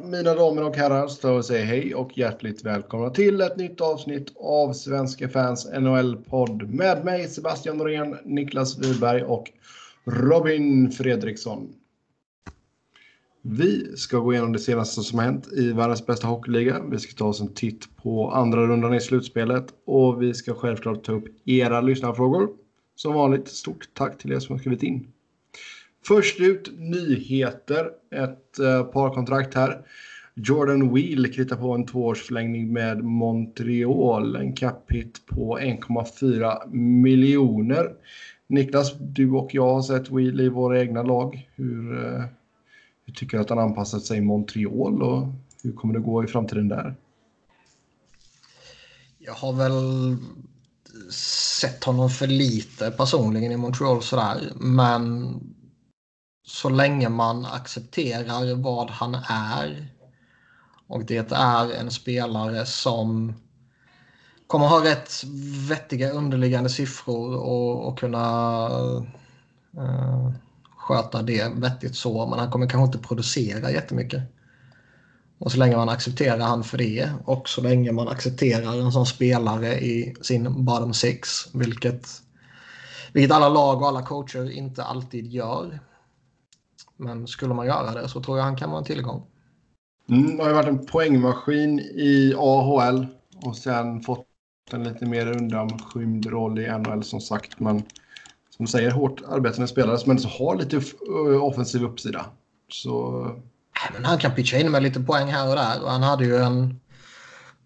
mina damer och herrar, så och säger hej och hjärtligt välkomna till ett nytt avsnitt av Svenska fans NHL-podd med mig Sebastian Norén, Niklas Wiberg och Robin Fredriksson. Vi ska gå igenom det senaste som har hänt i världens bästa hockeyliga. Vi ska ta oss en titt på andra rundan i slutspelet och vi ska självklart ta upp era lyssnarfrågor. Som vanligt, stort tack till er som har skrivit in. Först ut nyheter. Ett par parkontrakt här. Jordan Wheel kritar på en tvåårsförlängning med Montreal. En cap hit på 1,4 miljoner. Niklas, du och jag har sett Wheel i våra egna lag. Hur, eh, hur tycker du att han anpassat sig i Montreal och hur kommer det gå i framtiden där? Jag har väl sett honom för lite personligen i Montreal sådär. Men så länge man accepterar vad han är och det är en spelare som kommer ha rätt vettiga underliggande siffror och, och kunna uh, sköta det vettigt så. Men han kommer kanske inte producera jättemycket. Och så länge man accepterar han för det och så länge man accepterar en sån spelare i sin bottom six, vilket, vilket alla lag och alla coacher inte alltid gör. Men skulle man göra det så tror jag han kan vara en tillgång. Mm, har ju varit en poängmaskin i AHL och sen fått en lite mer undanskymd roll i NHL som sagt. Men som du säger, hårt arbetande spelare som ändå har lite offensiv uppsida. Så... Men han kan pitcha in med lite poäng här och där. Och han hade ju en...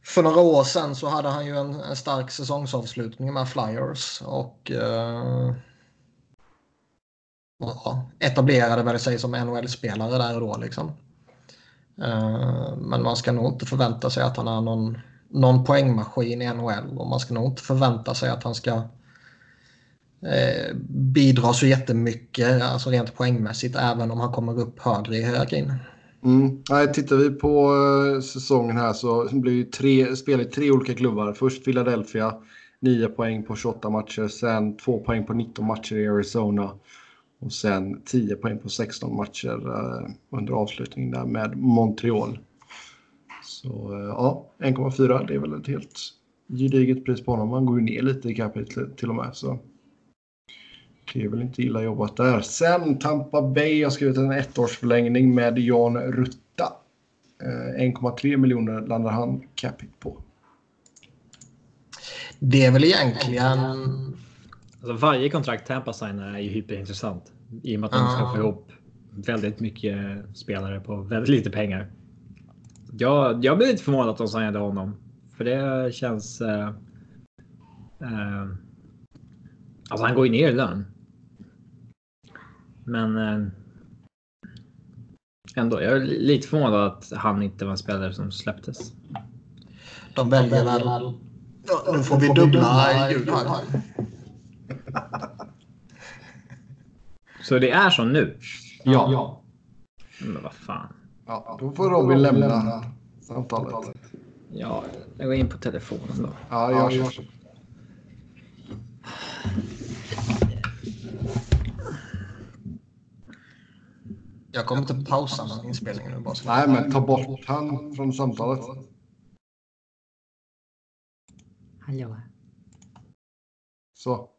För några år sedan så hade han ju en, en stark säsongsavslutning med Flyers. Och... Uh ja, etablerade väl sig som NHL-spelare där och då. Liksom. Eh, men man ska nog inte förvänta sig att han är någon, någon poängmaskin i NHL och man ska nog inte förvänta sig att han ska eh, bidra så jättemycket, alltså rent poängmässigt, även om han kommer upp högre i hierarkin. Mm. Nej, tittar vi på eh, säsongen här så blir det tre, spelar tre olika klubbar. Först Philadelphia, 9 poäng på 28 matcher. Sen 2 poäng på 19 matcher i Arizona. Och sen 10 poäng på 16 matcher eh, under avslutningen där med Montreal. Så eh, ja, 1,4 det är väl ett helt gediget pris på honom. Han går ju ner lite i capita till och med. Så det är väl inte illa jobbat där. Sen Tampa Bay har skrivit en ettårsförlängning med Jan Rutta. Eh, 1,3 miljoner landar han capita på. Det är väl egentligen Alltså varje kontrakt Tampa signar är ju hyperintressant. I och med att de ska få ihop väldigt mycket spelare på väldigt lite pengar. Jag, jag blir lite förvånad att de signade honom. För det känns... Uh, uh, alltså han går ju ner i lön. Men... Uh, ändå, jag är lite förvånad att han inte var en spelare som släpptes. De väljer väl... Ja, nu får vi dubbla ljud här. Så det är så nu? Ja. ja. Men vad fan. Ja, då får Robin lämna, lämna samtalet. Ja, jag går in på telefonen då. Ja, jag gör så. Jag kommer inte pausa någon inspelning nu bara. Nej, men ta bort han från samtalet. Hallå. Så.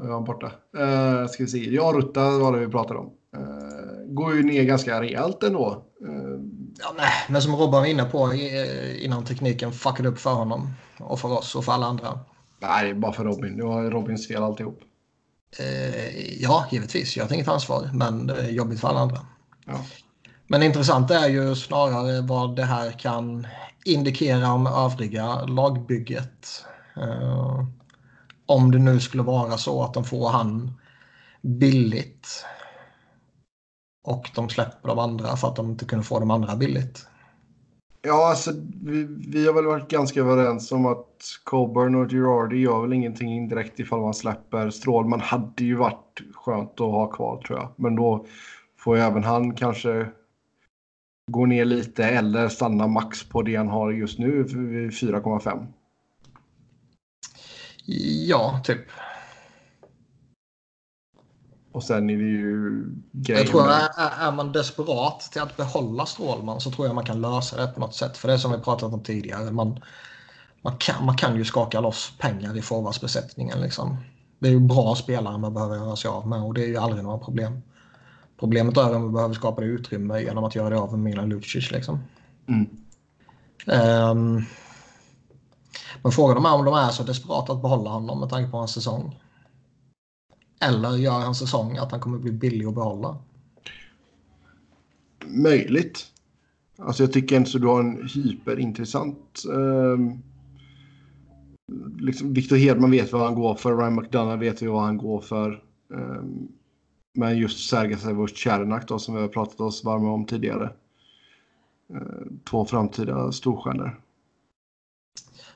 Nu är han borta. Uh, ska vi se. Ja, Rutta var det vi pratade om. Uh, går ju ner ganska rejält ändå. Uh, ja, nej, men som Robban var inne på innan tekniken fuckade upp för honom. Och för oss och för alla andra. Nej, bara för Robin. Det var Robins fel alltihop. Uh, ja, givetvis. Jag har inget ansvar. Men det är jobbigt för alla andra. Ja. Men intressant är ju snarare vad det här kan indikera om övriga lagbygget. Uh, om det nu skulle vara så att de får han billigt och de släpper de andra för att de inte kunde få de andra billigt. Ja, alltså vi, vi har väl varit ganska överens om att Coburn och Girardi gör väl ingenting indirekt ifall man släpper Strålman. hade ju varit skönt att ha kvar tror jag. Men då får ju även han kanske gå ner lite eller stanna max på det han har just nu, 4,5. Ja, typ. Och sen är det ju grejer. Jag tror att är, är man desperat till att behålla Strålman så tror jag man kan lösa det på något sätt. För det är som vi pratat om tidigare. Man, man, kan, man kan ju skaka loss pengar i forwardsbesättningen. Liksom. Det är ju bra spelare man behöver göra sig av med och det är ju aldrig några problem. Problemet är om vi behöver skapa det utrymme genom att göra det av med Milan Lucic. Liksom. Mm. Um, men frågan är om de är så desperata att behålla honom med tanke på hans säsong. Eller gör han säsong att han kommer bli billig att behålla? Möjligt. Alltså jag tycker inte så du har en hyperintressant... Eh, liksom Victor Hedman vet vad han går för. Ryan McDonough vet vad han går för. Eh, men just Sergej Tjernak då som vi har pratat oss varma om tidigare. Eh, två framtida storstjärnor.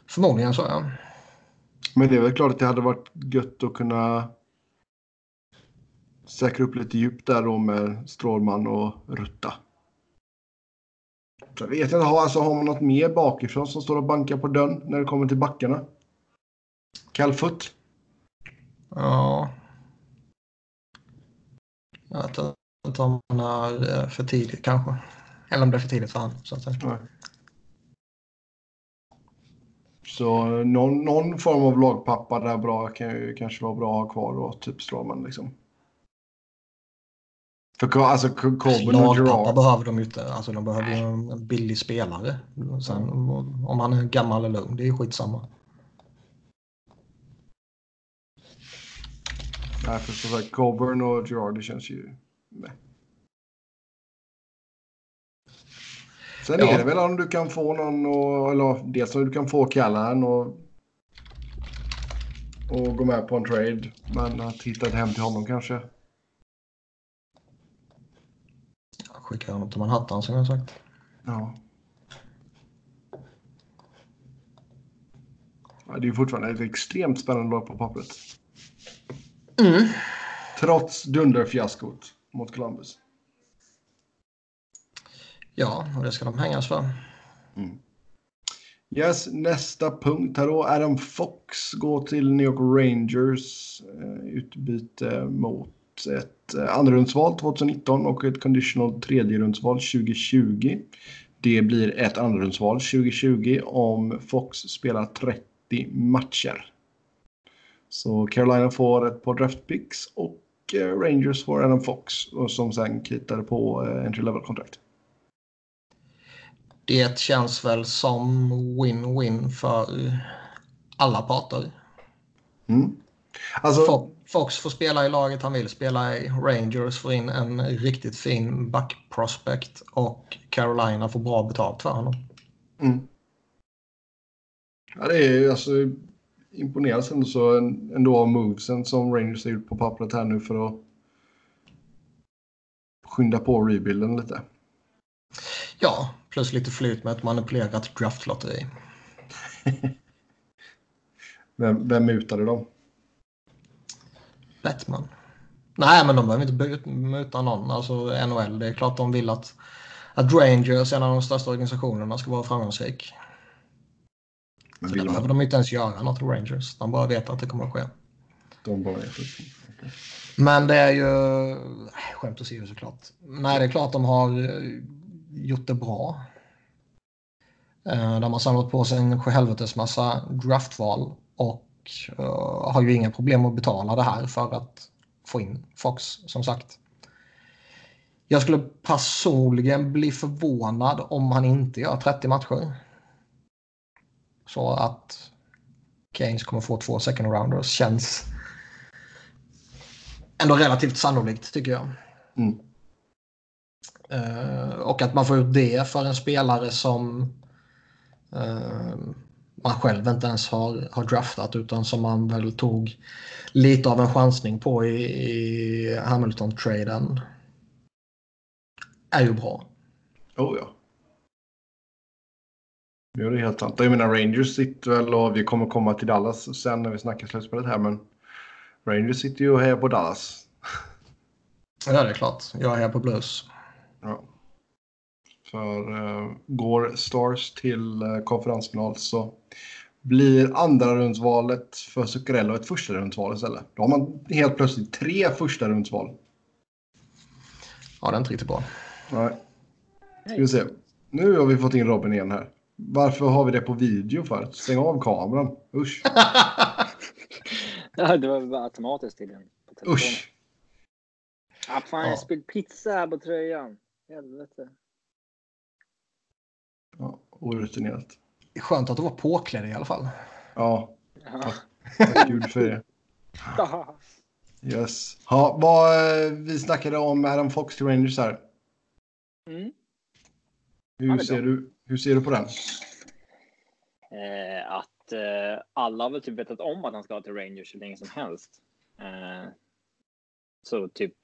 Förmodligen så ja. Men det är väl klart att det hade varit gött att kunna säkra upp lite djup där då med Strålman och Rutta. Jag vet inte, alltså, har man något mer bakifrån som står och bankar på dörren när det kommer till backarna? Kallfoot? Ja. Jag vet inte om han är för tidigt kanske. Eller om det är för tidigt för honom. Så, att säga. Så någon, någon form av lagpappa där bra kan ju kanske vara bra att ha kvar då, typ Strålman liksom. För alltså Corbyn och Gerard... behöver de ju inte. Alltså de behöver ju en billig spelare. Sen, om han är gammal eller ung, det är ju skitsamma. Nej, för som sagt, Coburn och Gerard, det känns ju... Nej. Sen ja. är det väl om du kan få någon och, eller dels om du kan få Callahan och, och gå med på en trade. Men att hitta ett hem till honom kanske. Skicka honom till Manhattan som jag sagt. Ja. ja det är fortfarande ett extremt spännande lag på pappret. Mm. Trots dunderfiaskot mot Columbus. Ja, och det ska de hängas för. Mm. Yes, nästa punkt här då. Adam Fox går till New York Rangers. Eh, utbyte mot ett eh, andrarumsval 2019 och ett conditional tredjerumsval 2020. Det blir ett andrarumsval 2020 om Fox spelar 30 matcher. Så Carolina får ett par draftpicks och eh, Rangers får Adam Fox som sen kritar på eh, entry level-kontrakt. Det känns väl som win-win för alla parter. Mm. Alltså, Fox får spela i laget han vill spela i. Rangers får in en riktigt fin backprospect och Carolina får bra betalt för honom. Mm. Ja, det är alltså imponeras ändå så ändå av movesen som Rangers har gjort på pappret här nu för att skynda på rebuilden lite. Ja, plus lite flyt med ett manipulerat draftlotteri. vem, vem mutade dem? Batman. Nej, men de behöver inte muta någon. Alltså NHL, det är klart de vill att, att Rangers, en av de största organisationerna, ska vara framgångsrik. Men så där behöver de inte ens göra något Rangers. De bara vet att det kommer att ske. De bara vet det. Okay. Men det är ju... Skämt åsido såklart. Nej, det är klart de har eh, gjort det bra. Eh, de har samlat på sig en sjuhelvetes massa draftval och uh, har ju inga problem att betala det här för att få in Fox som sagt. Jag skulle personligen bli förvånad om han inte gör 30 matcher. Så att Keynes kommer få två second rounders känns ändå relativt sannolikt tycker jag. Mm. Uh, och att man får ut det för en spelare som uh, man själv inte ens har, har draftat utan som man väl tog lite av en chansning på i, i Hamilton-traden. Är ju bra. Oh ja. Ja, det är helt sant. Jag menar Rangers sitter väl och vi kommer komma till Dallas sen när vi snackar slutspelet här men Rangers sitter ju och hejar på Dallas. Ja, det är klart. Jag hejar på Blues. Ja. För uh, går Stars till uh, konferensfinal så blir andra rundsvalet för Zuccarello ett första rundsval istället. Då har man helt plötsligt tre första rundsval. Ja, det är inte riktigt bra. Nej. Ska vi se. Nu har vi fått in Robin igen här. Varför har vi det på video för? Stäng av kameran. Usch. Ja, det var bara automatiskt tydligen. på telefonen. Usch. Ah, fan, Ja. jag spillde pizza här på tröjan. Helvete. Ja, orutinerat. Skönt att du var påklädd i alla fall. Ja, Ja. tack gud för det. Yes. Ja, vad, eh, vi snackade om Adam Fox till Rangers här. Mm. Hur, ser du, hur ser du på den? Eh, att eh, alla har väl typ vetat om att han ska till Rangers hur länge som helst. Eh, så typ.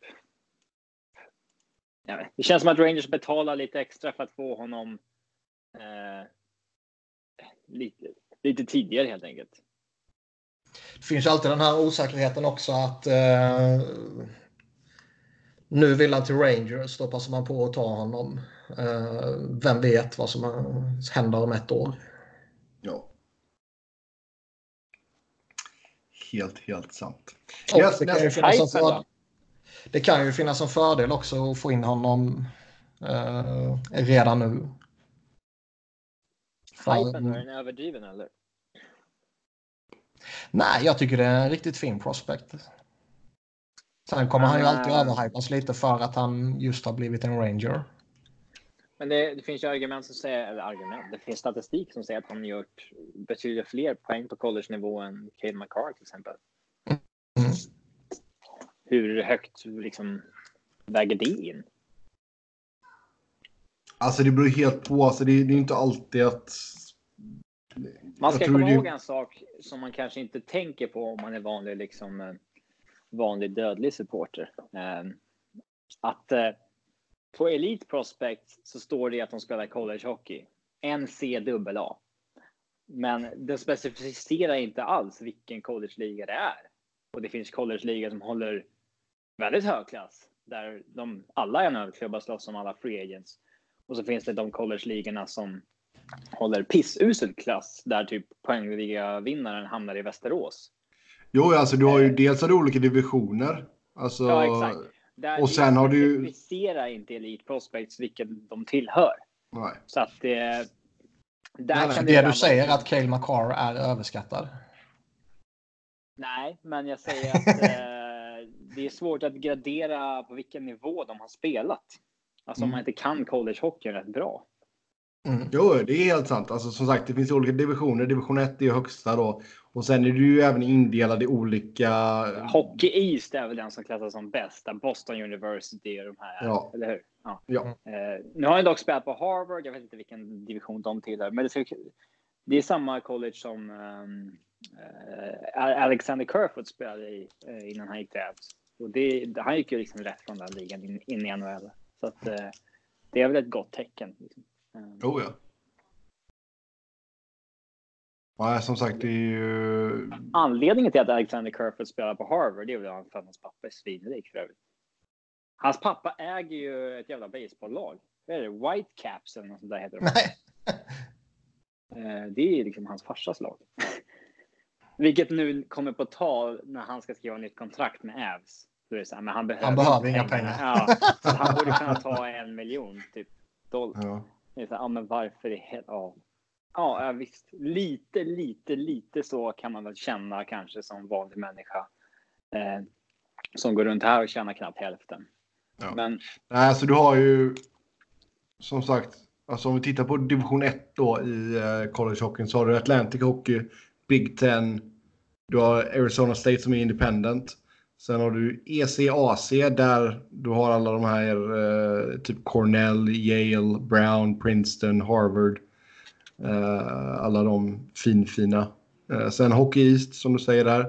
Jag vet, det känns som att Rangers betalar lite extra för att få honom eh, lite, lite tidigare helt enkelt. Det finns alltid den här osäkerheten också att eh, nu vill han till Rangers, då passar man på att ta honom. Eh, vem vet vad som händer om ett år? Ja. Helt, helt sant. Och Yes, det, kan ju finnas en det kan ju finnas en fördel också att få in honom eh, redan nu. Hypen, är den överdriven eller? Nej, jag tycker det är en riktigt fin prospect. Sen kommer han ju alltid Ah. överhypas lite för att han just har blivit en ranger. Men det, det finns ju argument som säger, eller argument, det finns statistik som säger att han gjort betydligt fler poäng på college-nivå än Cade McCarr till exempel. Hur högt liksom väger det in? Alltså det beror helt på. Alltså, det, det är inte alltid att... Man ska komma det- ihåg en sak som man kanske inte tänker på om man är vanlig, liksom, eh, vanlig dödlig supporter. Eh, Att eh, på Elite Prospect så står det att de spelar college hockey. NCAA. Men det specificerar inte alls vilken college-liga det är. Och det finns college-liga som håller väldigt hög klass. Där de, alla NHL-klubbar slåss om alla free agents. Och så finns det de college-ligorna som håller pissusel klass. Där typ poängliga-vinnaren hamnar i Västerås. Jo, alltså du har ju Eh. dels har du olika divisioner. Alltså, Ja, exakt. Där Och sen har du ju- specificerar inte Elite Prospects vilken de tillhör. Nej. Så att det... Där Nej, nej, kan Det ibland du vara- säger att Cale McCarr är överskattad. Nej, men jag säger att eh, det är svårt att gradera på vilken nivå de har spelat. Alltså om Mm. man inte kan collegehockeyn rätt bra. Mm. Jo, det är helt sant. Alltså, som sagt, det finns olika divisioner. Division 1 är högsta då. Och sen är du ju även indelad i olika... Hockey East är väl den som klassas som bäst. Boston University och de här är, Ja. eller hur? Ja. Ja. Eh, nu har jag dock spelat på Harvard. Jag vet inte vilken division de tillhör, men det, ska, det är samma college som ehm, eh, Alexander Kerfoot spelade i eh, innan han gick till Avs. Och det, han gick ju liksom rätt från den ligan in, in i NHL. Så att, eh, det är väl ett gott tecken. Liksom. Eh, Jo, ja. Nej, som sagt, det är ju... Anledningen till att Alexander Kerfoot spelar på Harvard det är väl för att hans pappa är svinrik för övrigt. Hans pappa äger ju ett jävla baseballlag. Vad är det? Whitecaps eller något sånt där heter de. Nej. Eh, Det är liksom hans farsas lag. Vilket nu kommer på tal när han ska skriva nytt kontrakt med men han behöver, Han behöver inga pengar. Ja, så han borde kunna ta en miljon typ. Dollar. Ja. Det är så här, ja, men varför i hel... ja. ja, ja, visst. Lite, lite, lite så kan man väl känna kanske som vanlig människa. Eh, som går runt här och tjänar knappt hälften. Ja. Men Nej, alltså du har ju... Som sagt, alltså om vi tittar på division 1 då i eh, college hockeyn så har du Atlantic Hockey, Big Ten, du har Arizona State som är independent. Sen har du ECAC där du har alla de här eh, typ Cornell, Yale, Brown, Princeton, Harvard. Eh, alla de finfina. Eh, sen Hockey East som du säger där.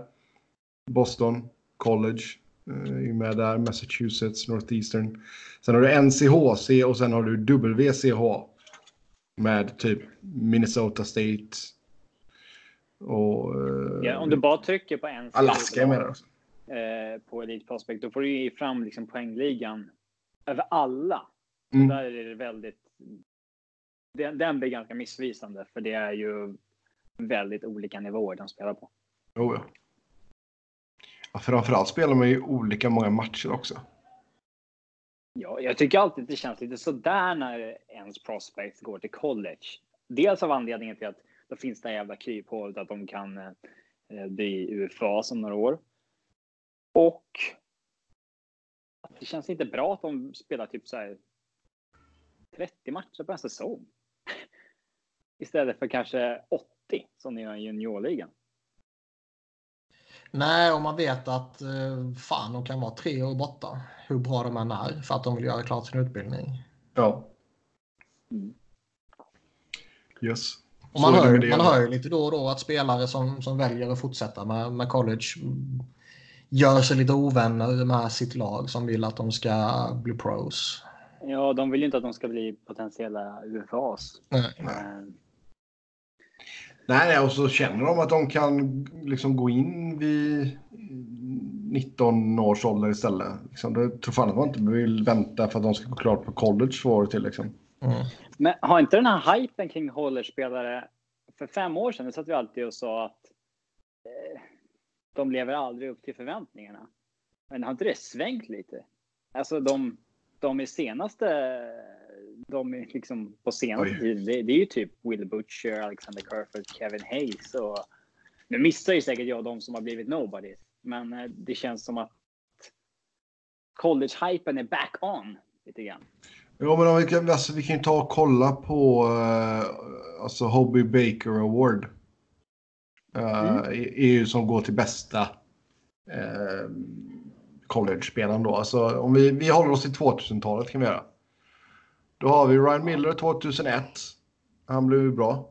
Boston College eh, är med där. Massachusetts, Northeastern. Sen har du NCHC och sen har du WCH. Med typ Minnesota State. Och... eh, ja, om du bara trycker på en Alaska med där också. eh, på Elite Prospect, då får du ju fram liksom poängligan över alla. Mm. Där är det väldigt... Den, den blir ganska missvisande för det är ju väldigt olika nivåer de spelar på. Oh, ja. Ja, framförallt spelar man ju olika många matcher också. Ja, jag tycker alltid det känns lite sådär när ens prospects går till college. Dels av anledningen till att då finns det jävla kryphålet att de kan eh, bli UFA som några år. Och det känns inte bra att de spelar typ så här 30 matcher på en säsong. Istället för kanske 80 som ni gör i juniorligan. Nej, och man vet att eh, fan, de kan vara tre år borta. Hur bra de än är för att de vill göra klart sin utbildning. Ja. Mm. Yes. Och man, hör, man hör ju lite då och då att spelare som, som väljer att fortsätta med, med college gör sig lite ovänner med sitt lag som vill att de ska bli pros. Ja, de vill ju inte att de ska bli potentiella UFAs. Nej. Eh, Nej, och så känner de att de kan liksom gå in vid 19 års ålder istället. Liksom, det tror fan att man inte vill vänta för att de ska gå klart på college två år till. Liksom. Mm. Men har inte den här hypen kring Holler-spelare för fem år sedan, det satt vi alltid och sa att eh, de lever aldrig upp till förväntningarna. Men har inte det svängt lite? Alltså de, de är senaste, de är liksom på senaste Oj. tiden, det, det är ju typ Will Butcher, Alexander Kerfoot, Kevin Hayes och nu missar ju säkert jag de som har blivit nobody. Men eh, det känns som att college-hypen är back on lite grann. Ja, men om vi, kan, alltså, vi kan ju ta och kolla på uh, alltså Hobby Baker Award. Uh, Mm. EU som går till bästa uh, college-spelaren då. Alltså, om vi, vi håller oss till 2000-talet kan vi göra. Då har vi Ryan Miller 2001. Han blev ju bra.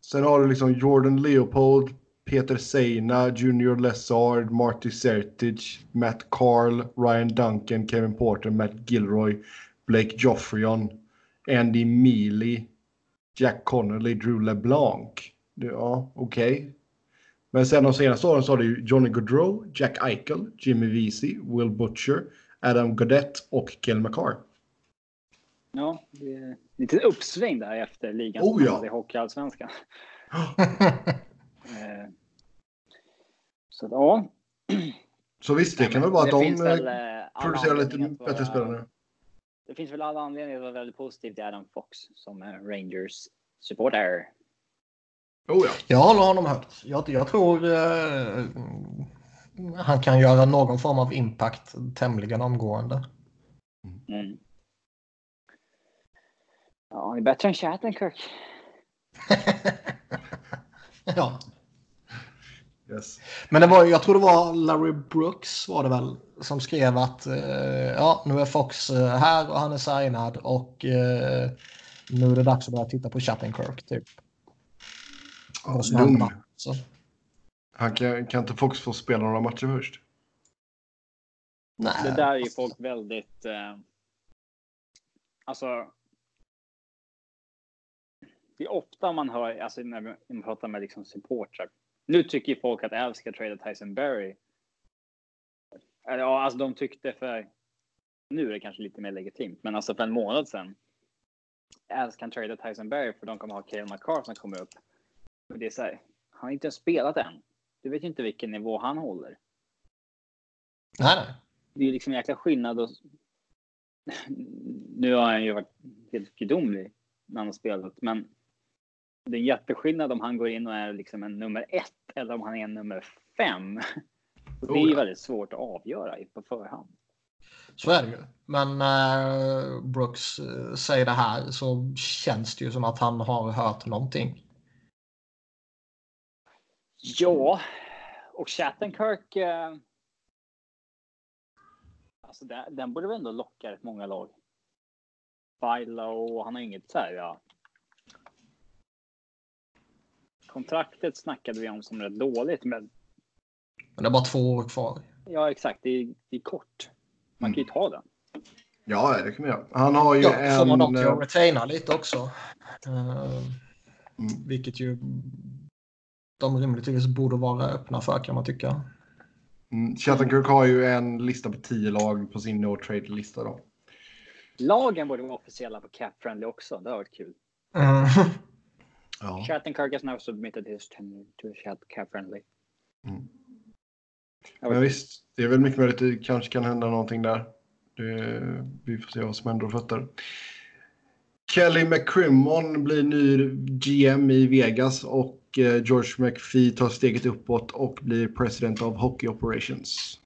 Sen har du liksom Jordan Leopold, Peter Seina, Junior Lessard, Marty Sertic, Matt Carl, Ryan Duncan, Kevin Porter, Matt Gilroy, Blake Joffrion, Andy Mealy, Jack Connolly, Drew LeBlanc. Det- Ja, okej. Men sen de senaste åren så har du ju Johnny Gaudreau, Jack Eichel, Jimmy Vesey, Will Butcher, Adam Gaudette och Kel McCarr. Ja, det är lite uppsving där efter ligan Oh, ja. i Hockeyallsvenskan. Eh, Så ja. Så visst, det kan väl vara att det de väl, eh, eh, producerar lite bättre spelare. Det finns väl alla anledningar att vara väldigt positiv till Adam Fox som är Rangers supporter. Oh ja. Jag håller honom högt. Jag, jag tror eh, han kan göra någon form av impact tämligen omgående. Mm. Ja, det är bättre än Shattenkirk. ja. Yes. Men det var, jag tror det var Larry Brooks var det väl som skrev att eh, ja, nu är Fox eh, här och han är signad och eh, nu är det dags att börja titta på Shattenkirk. Typ. Ja, lugn. Han kan, kan inte Fox få spela några matcher först? Nej. Det där är ju folk väldigt... Eh, alltså... Det är ofta man hör, alltså när vi- när man pratar med liksom supportrar. Nu tycker ju folk att Avs ska trada Tyson Berry. Ja, alltså de tyckte för... Nu är det kanske lite mer legitimt, men alltså för en månad sedan. Avs kan trada Tyson Berry för de kommer ha Cale McCarr som kommer upp. Men det är så här, han har inte ens spelat än. Du vet ju inte vilken nivå han håller nej, nej. det är liksom en jäkla skillnad. Och... Nu har han ju varit helt gudomlig när han har spelat, men det är en jätteskillnad om han går in och är liksom en nummer ett eller om han är en nummer fem. Och det är Oh ju ja. väldigt svårt att avgöra på förhand. Så är det ju. Men när Brooks eh, säger det här så känns det ju som att han har hört någonting. Ja, och Shattenkirk. Eh... Alltså den, den borde väl ändå locka rätt många lag. Philo, han har inget så här, ja. Kontraktet snackade vi om som rätt dåligt, men Men det är bara två år kvar. ja, exakt. Det är, det är kort. Man kan ju ta den. Ja, det kan vi göra. Han har ju Ja, får man en... dock eh, att retaina lite också. Eh, Mm. vilket ju de rimligtvis borde vara öppna för kan man tycka. Mm, har ju en lista på tio lag på sin no trade-lista då. Lagen borde vara officiella på Cap Friendly också. Det har varit kul. Mm. Ja. Shattenkirk has now submitted his tender to a chat cap friendly. Mm. Men visst, det är väl mycket möjligt att det kanske kan hända någonting där. Det, vi får se vad som händer och fötter. Kelly McCrimmon blir ny GM i Vegas och eh, George McPhee tar steget uppåt och blir president of Hockey Operations.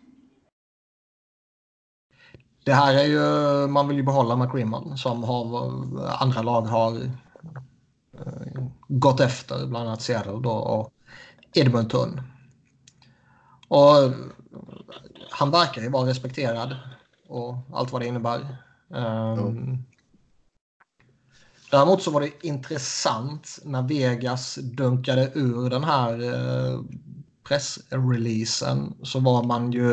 Det här är ju, man vill ju behålla McCrimmon som har, andra lag har gått efter, bland annat Seattle då, och Edmonton. Och han verkar ju vara respekterad och allt vad det innebär. Um, Däremot så var det intressant när Vegas dunkade ur den här eh, pressreleasen så var man ju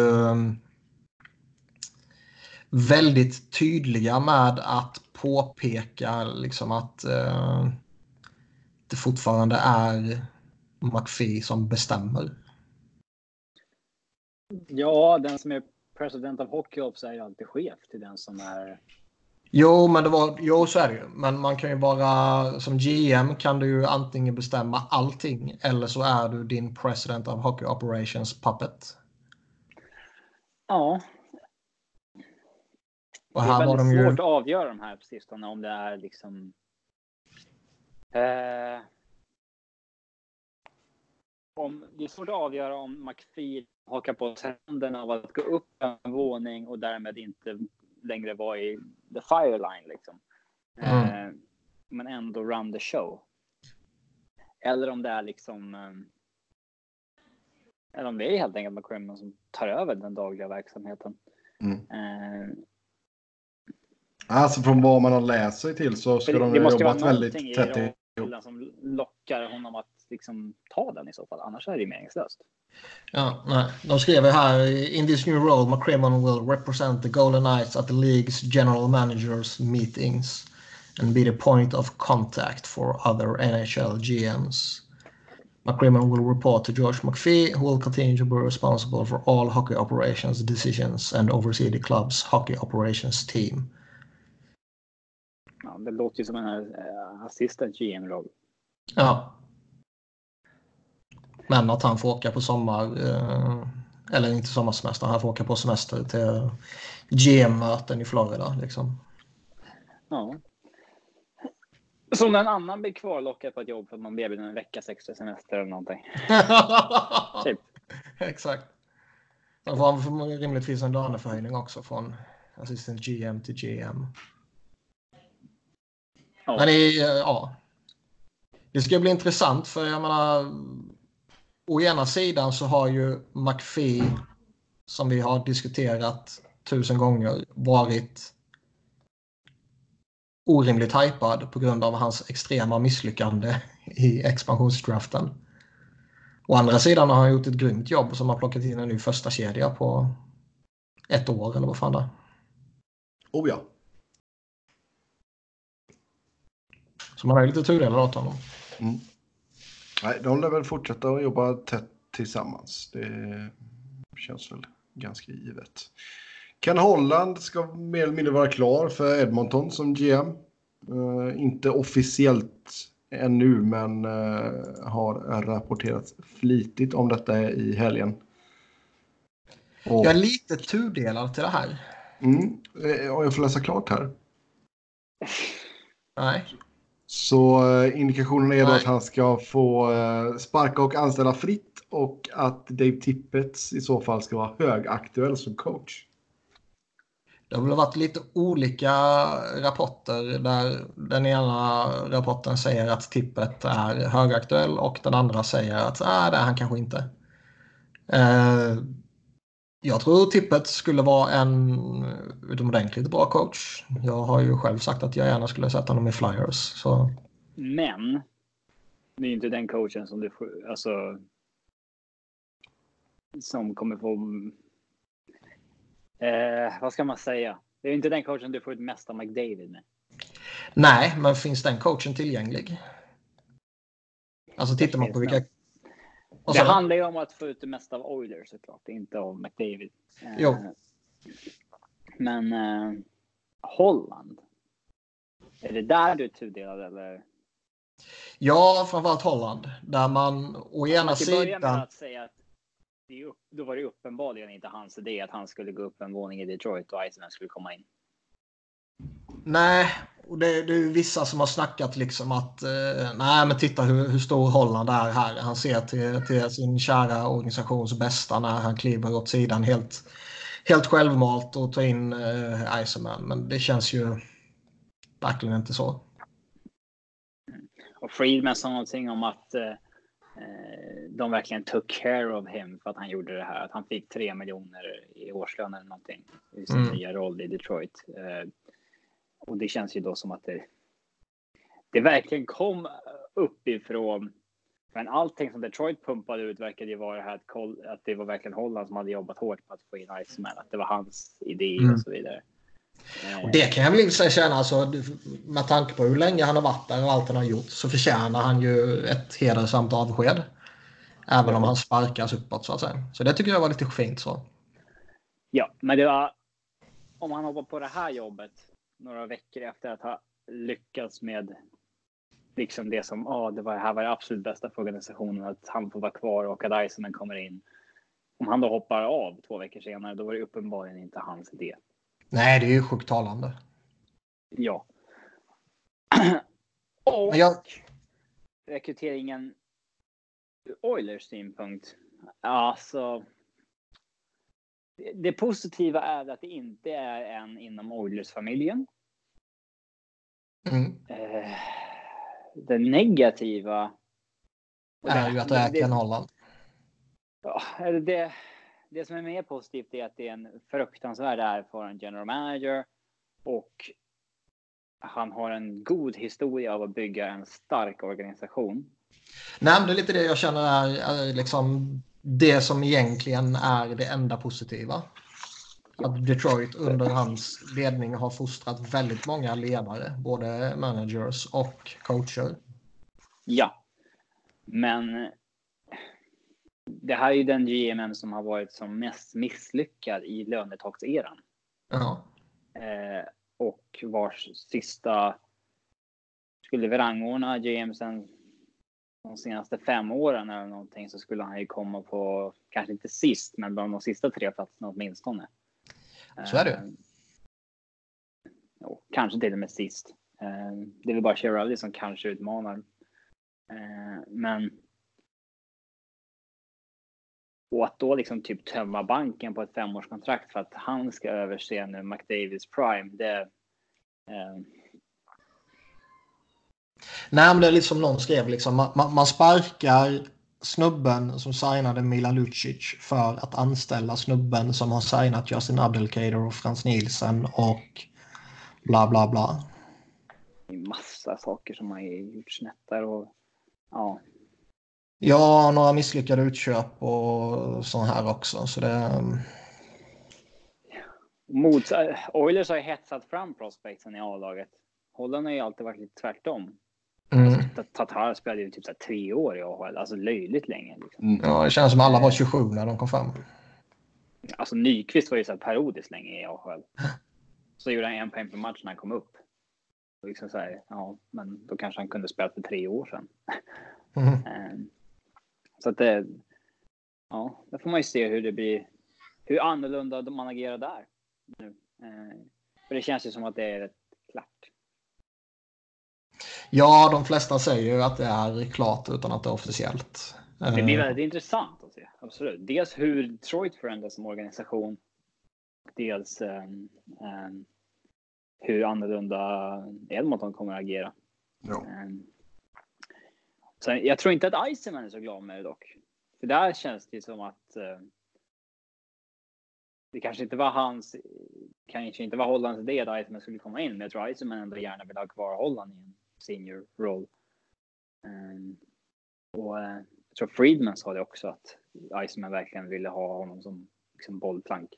väldigt tydliga med att påpeka liksom att eh, det fortfarande är McPhee som bestämmer. Ja, den som är president of Hockey Ops är ju alltid chef till den som är... Jo, men det var, jo, så är det ju. Men man kan ju bara, som GM kan du ju antingen bestämma allting eller så är du din president of Hockey Operations puppet. Ja, Och det är här var väldigt de ju... svårt att avgöra de här på sistone om det är liksom... Eh, om, det är svårt att avgöra om McPhee hakar på tänderna av att gå upp en våning och därmed inte längre vara i the fire line liksom. Eh, men ändå run the show. Eller om det är liksom... Eh, eller om det är helt enkelt McCrimmon som tar över den dagliga verksamheten. Mm. Eh, Alltså från vad man har läst sig till så ska det, de ha jobbat väldigt tätt rollen som lockar honom att liksom ta den i så fall. Annars är det meningslöst. Ja, nej. De skriver här In this new role McCrimmon will represent the Golden Knights at the league's general managers meetings and be the point of contact for other NHL GMs. McCrimmon will report to George McPhee who will continue to be responsible for all hockey operations decisions and oversee the club's hockey operations team. Ja, det låter ju som en eh, assistant GM-roll. Ja. Men att han får åka på sommar, eh, eller inte sommarsemester, han får åka på semester till GM-möten i Florida. Liksom. Ja. Som när en annan blir kvarlockad på ett jobb för att man blir erbjuden en veckas extra semester eller någonting. Typ. Exakt. Sen får han rimligtvis en löneförhöjning också från assistant GM till GM. Ja. Men det, ja. det ska bli intressant för jag menar. Å ena sidan så har ju McPhee som vi har diskuterat tusen gånger varit orimligt hypad på grund av hans extrema misslyckande i expansionsdraften. Å andra sidan har han gjort ett grymt jobb som har plockat in en ny första kedja på ett år eller vad fan det är. Oh ja. Så man är lite tudelad åt honom. Mm. Nej, de lär väl fortsätta att jobba tätt tillsammans. Det känns väl ganska givet. Ken Holland ska mer eller mindre vara klar för Edmonton som GM. Uh, inte officiellt ännu, men uh, har rapporterat flitigt om detta i helgen. Och, Jag är lite tudelad till det här. mm, eh, och jag får läsa klart här. Nej. Så eh, indikationen är då att han ska få eh, sparka och anställa fritt och att Dave Tippett i så fall ska vara högaktuell som coach. Det har väl varit lite olika rapporter där den ena rapporten säger att tippet är högaktuell och den andra säger att ah, det är han kanske inte. Eh, jag tror tippet skulle vara en utomordentligt bra coach. Jag har ju själv sagt att jag gärna skulle sätta honom i Flyers. Så Men det är inte den coachen som du får, alltså. Som kommer få. Eh, vad ska man säga? Det är inte den coachen du får ut mest av McDavid med. nej, men finns den coachen tillgänglig? Alltså tittar man på vilka... Det handlar ju om att få ut det mesta av Oilers såklart, inte av McDavid. Eh, Jo. Men eh, Holland. Är det där du är tudelad eller? Ja, framförallt Holland. Där man å ena Till början med sidan... att säga att det upp, då var det uppenbarligen inte hans idé att han skulle gå upp en våning i Detroit och Iceman skulle komma in. Nej, och det, det är ju vissa som har snackat liksom att eh, nej men titta hur, hur stor Holland är här. Han ser till, till sin kära organisations bästa när han kliver åt sidan helt, helt självmalt och tar in eh, Iceman. Men det känns ju verkligen inte så. Och Friedman sa någonting om att eh, de verkligen took care of him för att han gjorde det här. Att han fick tre miljoner i årslön eller någonting i sin Mm. nya roll i Detroit. Eh, och det känns ju då som att det, det verkligen kom uppifrån. Men allting som Detroit pumpade ut verkade ju vara att, att det var verkligen Holland som hade jobbat hårt på att få in Iceman. Att det var hans idé Mm. och så vidare. Eh, Och det kan jag väl sig känna, alltså, med tanke på hur länge han har varit där och allt han har gjort så förtjänar han ju ett hedersamt avsked. Även om han sparkas uppåt så att säga. Så det tycker jag var lite fint så. Ja, men det var om han hoppar på det här jobbet några veckor efter att ha lyckats med liksom det som ja, det var det här var det absolut bästa för organisationen att han får vara kvar och att Iceman kommer in. Om han då hoppar av två veckor senare, då var det uppenbarligen inte hans idé. Nej, det är ju sjukt talande. Ja. och Men jag, rekryteringen ur Oilers synpunkt. Alltså. Det- positiva är att det inte är en inom Oilers-familjen. mm, Eh, det negativa. är ju att det är Ken Holland. ja, det, det som är mer positivt är att det är en fruktansvärd erfaren general manager och han har en god historia av att bygga en stark organisation. Nej, det är lite det jag känner är liksom det som egentligen är det enda positiva. Att Detroit under hans ledning har fostrat väldigt många ledare, både managers och coacher. Ja, men. Det här är ju den GMM som har varit som mest misslyckad i lönetakseran. Ja. Eh, och vars sista. Skulle vi rangordna GMsen de senaste fem åren eller någonting så skulle han ju komma på, kanske inte sist, men bland de sista tre platserna åtminstone. Så är det. Eh, jo, kanske till och med sist. Eh, det är väl bara Chirelli som kanske utmanar. Eh, men. Och att då liksom typ tömma banken på ett femårskontrakt för att han ska överse nu McDavids Prime. Det. Eh, Nej, men det är lite som någon skrev, liksom, man, man sparkar snubben som signade Milan Lucic för att anställa snubben som har signat Justin Abdelkader och Frans Nielsen och bla bla bla. det är massa saker som har gjort snett där och ja. Ja, några misslyckade utköp och sånt här också. Så det, Mot, Oilers har ju hetsat fram prospectsen i A-laget. Holland har ju alltid varit lite tvärtom. Mm. Tatar spelade ju typ så tre år i AHL, alltså löjligt länge. Liksom. Mm. ja, det känns som alla var 27 när de kom fram. Alltså Nyqvist var ju så här parodiskt länge i AHL. Så gjorde han en poäng per match när han kom upp. Och liksom så här, ja, men då kanske han kunde spela för tre år sedan. Mm. Ehm, Så att det, ja, där får man ju se hur det blir, hur annorlunda man agerar där. Nu. Ehm, För det känns ju som att det är rätt klart. Ja, de flesta säger ju att det är klart utan att det är officiellt. Det blir Eh, väldigt intressant att se. Absolut. Dels hur Detroit förändras som organisation. Dels ehm, ehm, hur annorlunda Edmonton kommer att agera. Ja. Ehm, Så jag tror inte att Iceman är så glad med det dock. För där känns det som att eh, det kanske inte var hans, kanske inte var Hollands idé att Iceman skulle komma in, men jag tror Iceman ändå gärna vill ha kvar Holland i en senior roll. Ehm, och eh, jag tror Friedman sa det också att Iceman verkligen ville ha honom som liksom bollplank.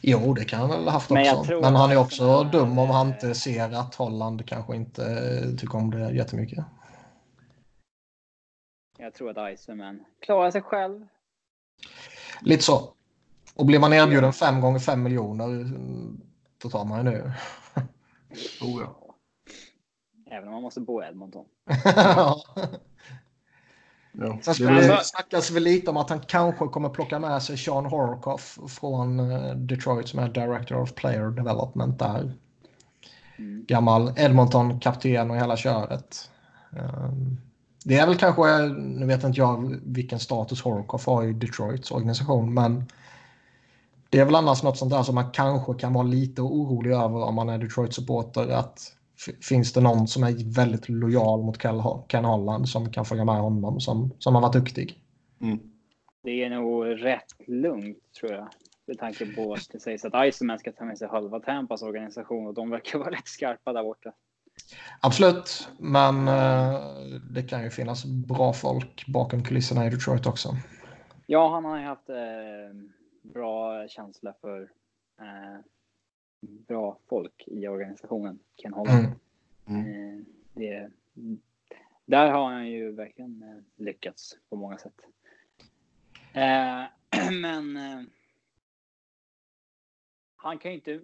Jo, det kan han väl ha haft Men också. Men han är också här- dum om han inte ser att Holland kanske inte eh, tycker om det jättemycket. Jag tror att Iceman klarar sig själv. Lite så. Och blir man erbjuden 5 gånger 5 miljoner då tar man ju nu. Oh, ja. Även om man måste bo i Edmonton. Ja, Sen skulle det snackas väl lite om att han kanske kommer plocka med sig Sean Horkoff från eh, Detroit som är Director of Player Development där. Mm. Gammal Edmonton-kapten och hela köret. Um, Det är väl kanske, nu vet inte jag vilken status Horkoff har i Detroits organisation, men det är väl annars något sånt där som man kanske kan vara lite orolig över om man är Detroit-supporter. Att finns det någon som är väldigt lojal mot Ken Ho- Ken Holland som kan följa med honom som, som har varit duktig? Mm. Det är nog rätt lugnt tror jag. Med tanke på att det sägs att Iceman ska ta med sig halva Tampas organisation och de verkar vara rätt skarpa där borta. Absolut, men eh, det kan ju finnas bra folk bakom kulisserna i Detroit också. Ja, han har ju haft eh, bra känsla för eh, bra folk i organisationen, Ken Holland. Mm. Mm. Eh, det, där har han ju verkligen eh, lyckats på många sätt. Eh, men han kan ju inte.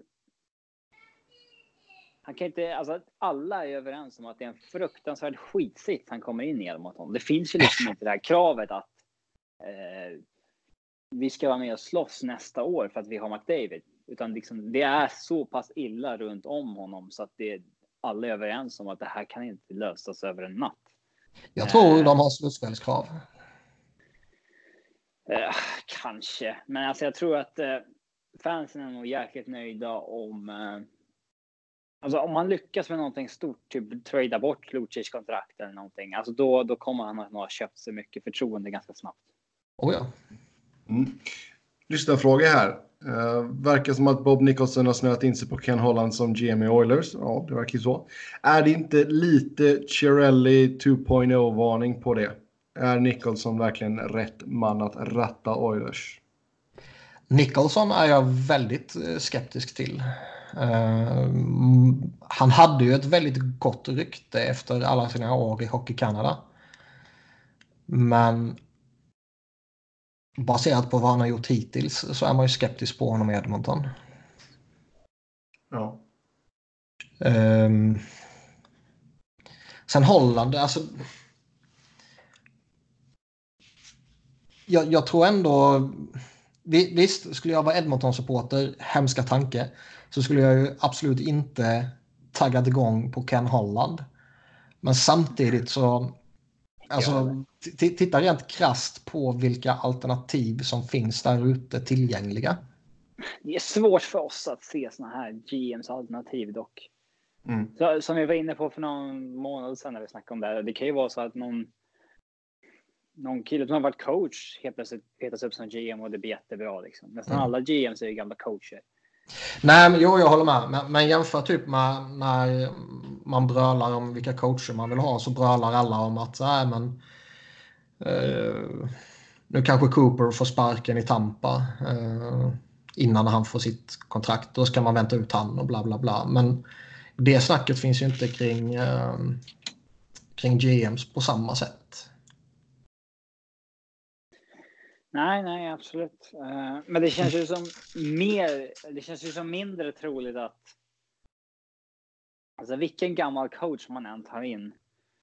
Han kan inte, alltså alla är överens om att det är en fruktansvärd skitsits han kommer in i Edmonton. Det finns ju liksom inte det här kravet att eh, vi ska vara med och slåss nästa år för att vi har McDavid. Utan liksom, det är så pass illa runt om honom så att det, alla är överens om att det här kan inte lösas över en natt. Jag tror de har slutspelskrav. Eh, kanske, men alltså jag tror att eh, fansen är nog jäkligt nöjda om eh, Alltså om han lyckas med någonting stort, typ trada bort Lucic kontrakt eller någonting, alltså då, då kommer han att ha köpt sig mycket förtroende ganska snabbt. Oh ja. Mm. Lyssnarfråga här. Uh, verkar som att Bob Nicholson har snöat in sig på Ken Holland som GM i Oilers. Ja, det verkar ju så. Är det inte lite Cirelli 2.0-varning på det? Är Nicholson verkligen rätt man att ratta Oilers? Nicholson är jag väldigt eh, skeptisk till. Uh, han hade ju ett väldigt gott rykte efter alla sina år i Hockey Canada. Men baserat på vad han har gjort hittills så är man ju skeptisk på honom i Edmonton. Ja. Um, sen Holland, alltså. Jag, jag tror ändå. vi- Visst, skulle jag vara Edmonton-supporter, hemska tanke, så skulle jag ju absolut inte taggat igång på Ken Holland. Men samtidigt så. Alltså, titta rent krast på vilka alternativ som finns där ute tillgängliga. Det är svårt för oss att se såna här GMs alternativ dock. Mm. Så, som vi var inne på för någon månad sedan när vi snackade om det här. Det kan ju vara så att någon, någon kille som har varit coach helt plötsligt petas upp som GM och det blir jättebra. Liksom. Nästan Mm. alla GMs är ju gamla coacher. Nej, men jo, jag håller med. Men, men jämför typ med när man brölar om vilka coacher man vill ha så brölar alla om att nej, men eh, nu kanske Cooper får sparken i Tampa eh, innan han får sitt kontrakt. Då ska man vänta ut han och bla bla bla. Men det snacket finns ju inte kring, eh, kring GMs på samma sätt. Nej, nej, absolut. Eh, men det känns ju som mer. Det känns ju som mindre troligt att. Alltså vilken gammal coach man än tar in.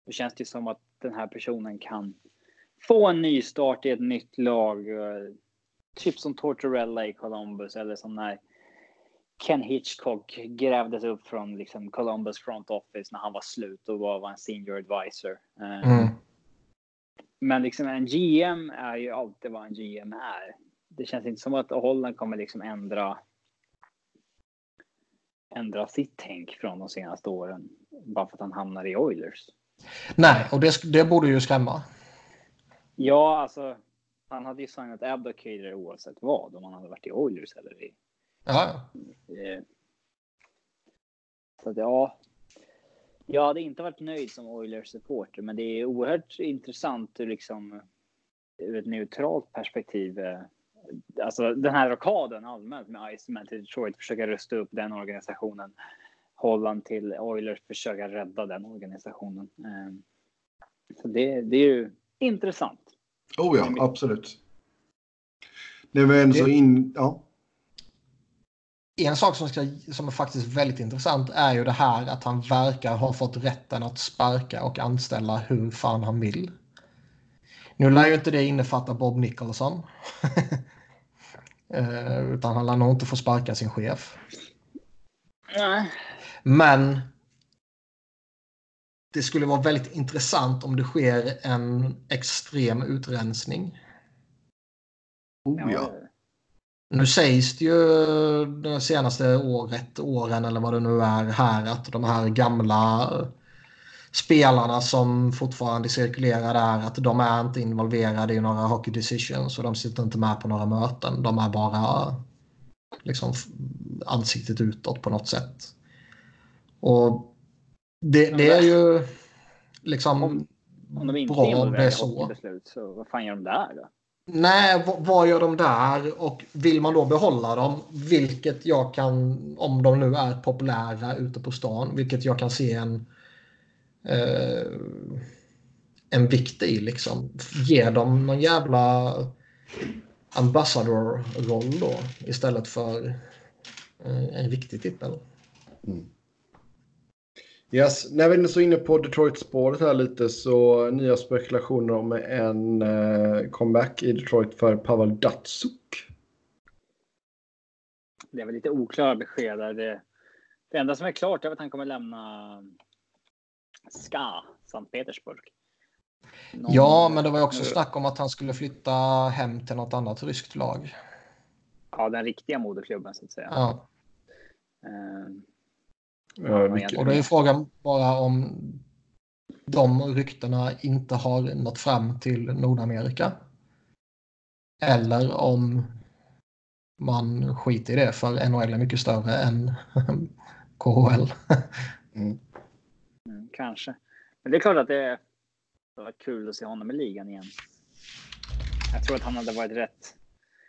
Då känns det ju som att den här personen kan få en ny start i ett nytt lag. Eh, typ som Tortorella i Columbus eller som när Ken Hitchcock grävdes upp från liksom Columbus front office när han var slut och var, var en senior advisor. Eh, mm men liksom en GM är ju alltid vad en GM är. Det känns inte som att Holland kommer liksom ändra. Ändra sitt tänk från de senaste åren bara för att han hamnar i Oilers. Nej, och det, det borde ju skrämma. Ja, alltså. Han hade ju signat Abdicator oavsett vad om han hade varit i Oilers eller i. Ja, Eh, så att ja. Jag hade inte varit nöjd som Oilers supporter, men det är oerhört intressant ur liksom ur ett neutralt perspektiv. eh, Alltså den här rockaden allmänt med Iceman till Detroit, försöka rusta upp den organisationen. Holland till Oilers, försöka rädda den organisationen. Eh, Så det, det är ju intressant. Oh ja, absolut. Det var ändå så in... Ja. En sak som, ska, som är faktiskt väldigt intressant är ju det här att han verkar ha fått rätten att sparka och anställa hur fan han vill. Nu lär ju inte det innefatta Bob Nicholson. Eh, utan han lär nog inte få sparka sin chef. Nej. Men det skulle vara väldigt intressant om det sker en extrem utrensning. Oh, ja. Nu sägs det ju det senaste året, åren eller vad det nu är här att de här gamla spelarna som fortfarande cirkulerar där att de är inte involverade i några hockey decisions och de sitter inte med på några möten. De är bara liksom ansiktet utåt på något sätt. Och det, det är ju liksom Om, om de inte bra om det är så. hockeybeslut så vad fan gör de där då? Nej, vad gör de där? Och vill man då behålla dem, vilket jag kan, om de nu är populära ute på stan, vilket jag kan se en eh, en vikt i liksom. Ge dem någon jävla ambassador-roll då istället för eh, en riktig titel. Mm. Yes. När vi är så inne på Detroit-spåret här lite så nya spekulationer om en eh, comeback i Detroit för Pavel Datsuk. Det är väl lite oklara besked där. Det, det enda som är klart är att han kommer lämna SKA, Sankt Petersburg. Någon- Ja, men det var ju också snack om att han skulle flytta hem till något annat ryskt lag. Ja, den riktiga moderklubben så att säga. Ja. Eh, Mycket- Och då är frågan bara om de ryktena inte har nått fram till Nordamerika. Eller om man skiter i det för NHL är mycket större än KHL. Mm. mm, kanske. Men det är klart att det var kul att se honom i ligan igen. Jag tror att han hade varit rätt.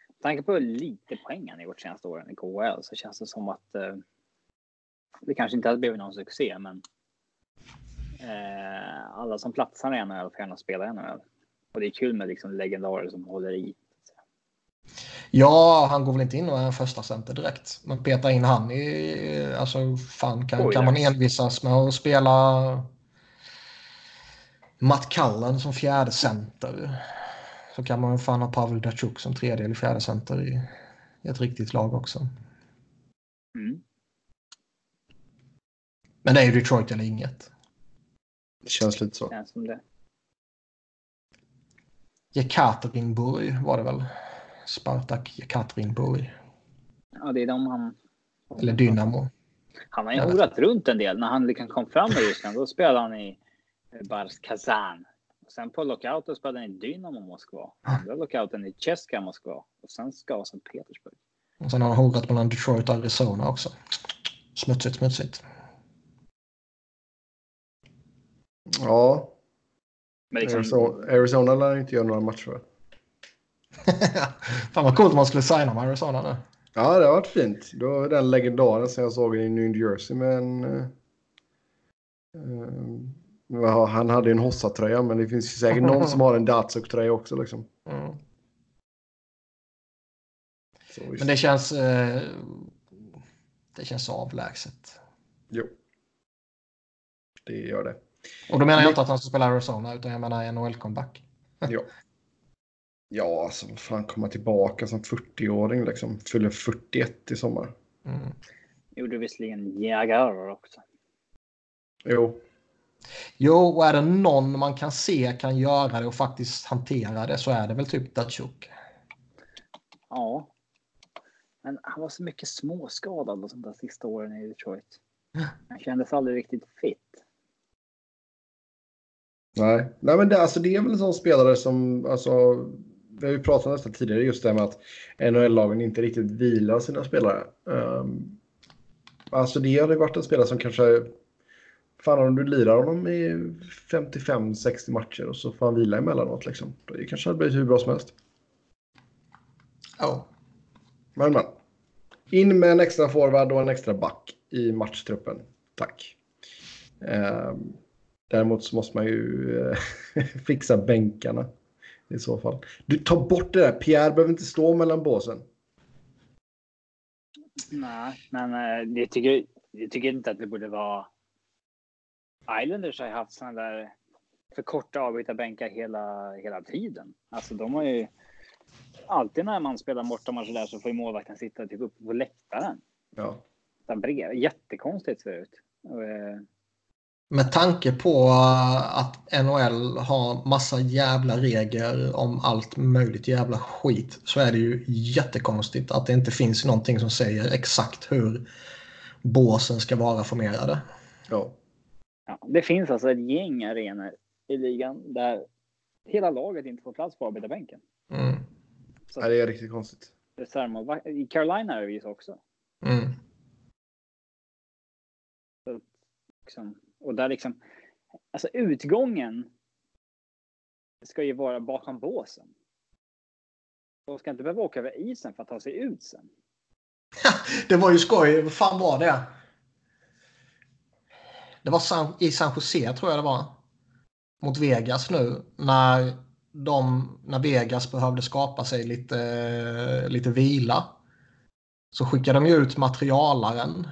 Med tanke på hur lite poäng han gjort senaste åren i KHL så känns det som att eh, det kanske inte hade blivit någon succé, men eh, alla som platsar i NHL får gärna spela i NHL. Och det är kul med liksom legendarer som håller i. Ja, han går väl inte in och är en första center direkt. Men peta in han i... Alltså, fan, kan, Oj, kan man envisas med att spela Matt Cullen som fjärde center så kan man fan ha Pavel Datsjuk som tredje eller fjärde center i, i ett riktigt lag också. Mm. Men det är ju Detroit eller inget. Det känns lite så. Känns som det. Jekaterinburg var det väl? Spartak Jekaterinburg. Ja, det är de han. Eller Dynamo. Han har ju horat runt en del. När han liksom kom fram i Ryssland, då spelade han i eh, Bars Kazan. Och sen på lockouten spelade han i Dynamo Moskva. Andra lockouten i Cheska Moskva. Och sen ska Sankt Petersburg. Och sen har han horat mellan Detroit och Arizona också. Smutsigt, smutsigt. Ja, Men liksom, Arizona, Arizona lär inte göra några matcher. Fan vad coolt om man skulle signa med Arizona nu. Ja, det har varit fint. Det var den legendaren som jag såg i New Jersey med en... ja, han hade ju en Hossa-tröja, men det finns ju säkert någon som har en Datsuk-tröja också. Liksom. Mm. Så. Men det känns... Eh, det känns avlägset. Jo. Det gör det. Och då menar jag inte att han ska spela Arizona utan jag menar NHL-comeback. Ja. Ja, alltså vad fan komma tillbaka som 40-åring liksom. Fyller 41 i sommar. Mm. gjorde visserligen Jägare också. Jo. Jo, och är det någon man kan se kan göra det och faktiskt hantera det så är det väl typ Datsjuk. Ja. Men han var så mycket småskadad där sista åren i Detroit. Han kändes aldrig riktigt fit. Nej, Nej men det, alltså, det är väl en sån spelare som, alltså, vi har ju pratat om detta tidigare, just det här med att NHL-lagen inte riktigt vilar sina spelare. Um, alltså det hade varit en spelare som kanske, fan om du lirar honom i 55-60 matcher och så får han vila emellanåt liksom. Det kanske hade blivit hur bra som helst. Ja. Men men. In med en extra forward och en extra back i matchtruppen. Tack. Ehm, däremot så måste man ju eh, fixa bänkarna i så fall. Du tar bort det där. Pierre behöver inte stå mellan båsen. Nej, men eh, jag tycker, jag tycker inte att det borde vara... Islanders har ju haft sådana där för korta avbytarbänkar hela, hela tiden. Alltså de har ju... Alltid när man spelar bortamatcher där så får ju målvakten sitta typ uppe på läktaren. Ja. Där bredvid. Jättekonstigt ser det ut. Och, eh, Med tanke på uh, att NHL har massa jävla regler om allt möjligt jävla skit så är det ju jättekonstigt att det inte finns någonting som säger exakt hur båsen ska vara formerade. ja. Ja, det finns alltså ett gäng arenor i ligan där hela laget inte får plats på avbytarbänken. Mm. Så det är riktigt konstigt. I Carolina är det ju så också. Mm. Liksom. Och där liksom, alltså utgången ska ju vara bakom båsen. De ska inte behöva åka över isen för att ta sig ut sen. Det var ju skoj. Vad fan var det? Det var San, i San Jose tror jag det var. Mot Vegas nu. När, de, när Vegas behövde skapa sig lite, lite vila. Så skickade de ju ut materialaren.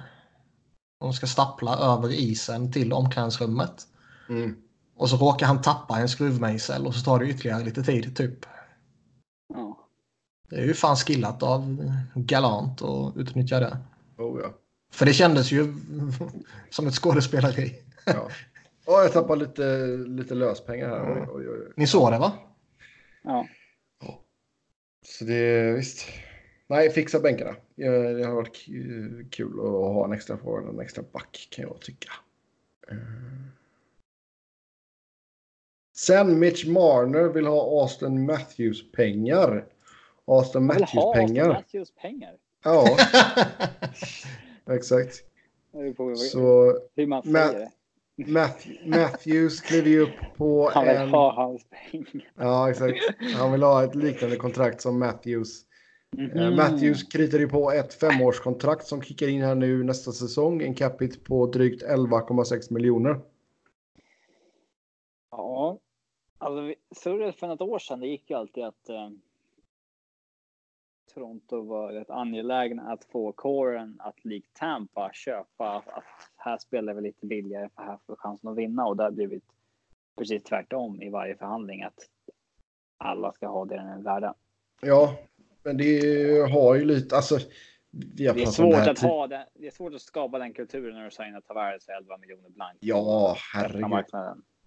De ska stappla över isen till omklädningsrummet. Mm. Och så råkar han tappa en skruvmejsel och så tar det ytterligare lite tid typ. Ja. Det är ju fan skillat av Galant att utnyttja det. Oh, ja. För det kändes ju som ett skådespeleri. Ja. Oh, jag tappar lite, lite löspengar här. Oj, oj, oj. Ni såg det va? ja. Så det är visst. Nej, fixa bänkarna. Det har varit kul att ha en extra forward och en extra back kan jag tycka. Eh. Sen Mitch Marner vill ha Austin Matthews pengar. Austin Jag vill Matthews ha pengar. Austin Matthews pengar. Ja, exakt. Det Så hur man Ma- säger det. Matthew, Matthews kliver ju upp på Han vill en... ha hans pengar. Ja, exakt. Han vill ha ett liknande kontrakt som Matthews. Mhm. Matthews kritar ju på ett femårskontrakt som kickar in här nu nästa säsong. En capita på drygt 11,6 miljoner. Ja, alltså surret för något år sedan, det gick ju alltid att eh, Toronto var rätt angelägna att få kåren att likt Tampa köpa att, här spelar vi lite billigare för här får vi chansen att vinna och där har blivit precis tvärtom i varje förhandling att alla ska ha det den är värda. Ja, men det har ju lite, alltså. Vi har Det är pratat om det svårt att tid- ha det. Det är svårt att skapa den kulturen när du signar Tavares för 11 miljoner blankt. Ja, herregud.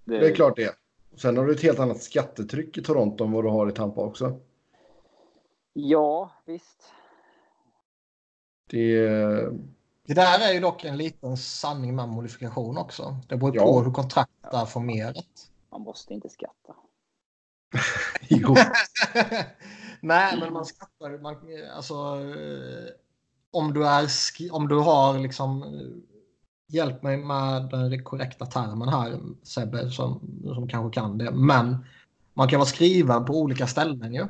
Det, Det är klart det. Sen har du ett helt annat skattetryck i Toronto än vad du har i Tampa också. Ja, visst. Det är... Det där är ju dock en liten sanning med modifikation också. Det beror Ja. på hur kontraktet är formerat. Man måste inte skatta. Jo. Nej, men man skattar man, alltså, eh, om du är om du har liksom eh, hjälp mig med den korrekta termen här Sebbe som, som kanske kan det. Men man kan vara skriven på olika ställen ju.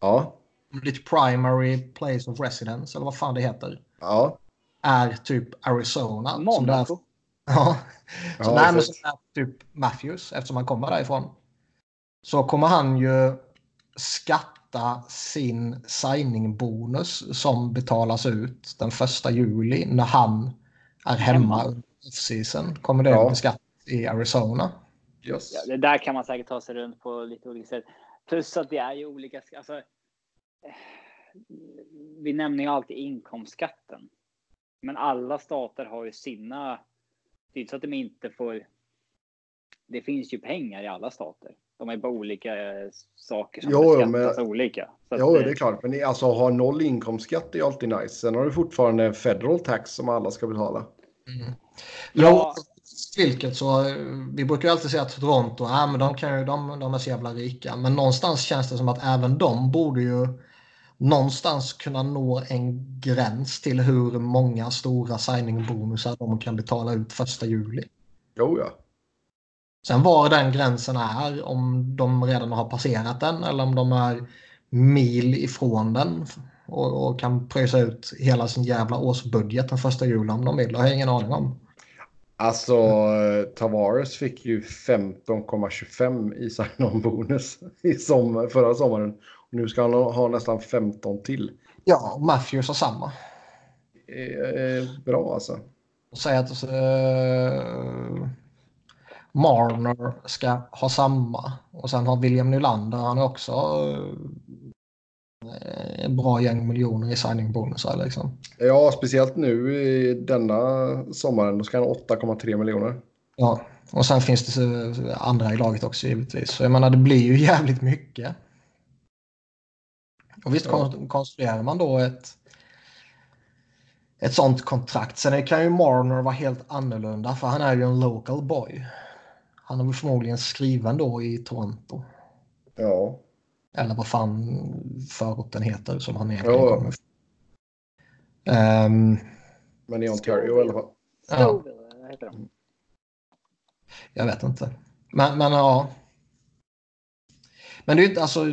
Ja. Ditt primary place of residence eller vad fan det heter Ja. är typ Arizona. som det är- Monaco. Ja. Så Ja, som är typ Matthews eftersom han kommer därifrån. Så kommer han ju skatta sin signingbonus som betalas ut den första juli när han är hemma off-season. Kommer det Ja. att beskattas i Arizona. Yes. Ja, det där kan man säkert ta sig runt på lite olika sätt. Plus att det är ju olika. Alltså, eh, vi nämner ju alltid inkomstskatten. Men alla stater har ju sina. Det är inte så att de inte får. Det finns ju pengar i alla stater. De är bara olika eh, saker som Jo, beskattas men- olika. Så att, Jo, eh, det är klart. Men alltså ha noll inkomstskatt är alltid nice. Sen har du fortfarande en federal tax som alla ska betala. Ja. Vilket så, eh, vi brukar ju alltid säga att Toronto, ja, men de, kan ju, de, de är så jävla rika. Men någonstans känns det som att även de borde ju någonstans kunna nå en gräns till hur många stora signingbonusar de kan betala ut första juli. Jo, ja. Sen var den gränsen är, om de redan har passerat den eller om de är mil ifrån den och, och kan pröjsa ut hela sin jävla årsbudget den första juli om de vill. Det har jag ingen aning om. Alltså, eh, Tavares fick ju 15,25 i sign-on-bonus i som, förra sommaren. Och nu ska han ha nästan 15 till. Ja, Matthews har samma. är bra alltså. Och säga att uh, Marner ska ha samma. Och sen har William Nylander, han är också en bra gäng miljoner i signingbonusar liksom. Ja, speciellt nu i denna sommaren. Då ska han ha 8,3 miljoner. Ja, och sen finns det andra i laget också givetvis. Så jag menar, det blir ju jävligt mycket. Och visst ja. konstruerar man då ett ett sånt kontrakt. Sen kan ju Marner vara helt annorlunda för han är ju en local boy. Han är väl förmodligen skriven då i Toronto. Ja. Eller vad fan förorten heter som han egentligen ja. kommer um, Men i Ontario i alla fall. Ja. Jag vet inte. Men, men ja. Men det är inte alltså.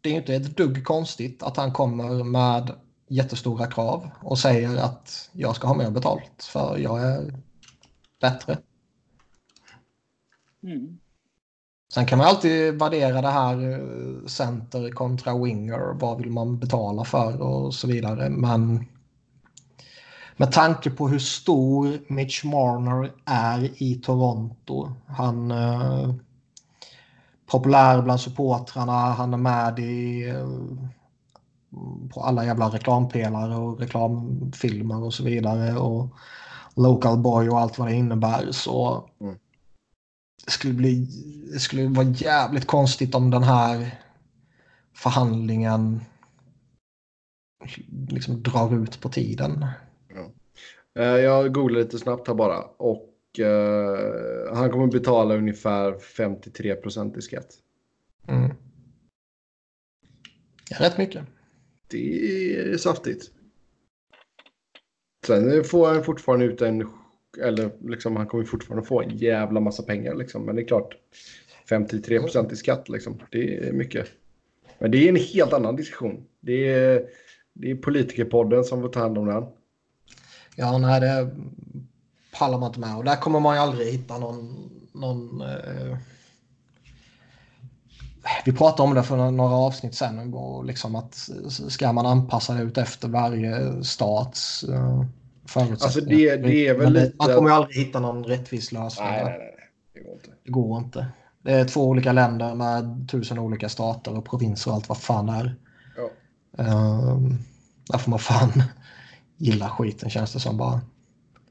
Det är inte ett dugg konstigt att han kommer med jättestora krav och säger att jag ska ha mer betalt för jag är bättre. Mm. Sen kan man alltid värdera det här eh, center kontra winger. Vad vill man betala för och så vidare. Men med tanke på hur stor Mitch Marner är i Toronto. Han är eh, populär bland supportrarna. Han är med i eh, på alla jävla reklampelare och reklamfilmer och så vidare. Och Local Boy och allt vad det innebär. Så mm. Det, skulle bli, det skulle vara jävligt konstigt om den här förhandlingen liksom drar ut på tiden. Ja. Eh, jag googlade lite snabbt här bara. Och uh, han kommer betala ungefär 53 procent i skatt. Mm. Ja, rätt mycket det är saftigt. Sen får han fortfarande ut en, eller liksom han kommer fortfarande få en jävla massa pengar liksom. Men det är klart, 53 procent i skatt liksom, det är mycket. Men det är en helt annan diskussion. Det är, det är politikerpodden som får ta hand om den. Ja, nej, det pallar man inte med. Och där kommer man ju aldrig hitta någon, någon eh vi pratade om det för några avsnitt sen och liksom att ska man anpassa det ut efter varje stats Eh förutsättningar. Alltså det, det är väl lite... Man kommer ju aldrig hitta någon rättvis lösning. Nej, nej, nej. Det går inte. Det går inte. Det är två olika länder med tusen olika stater och provinser och allt vad fan är. Ja. Uh, där får man fan gilla skiten känns det som bara.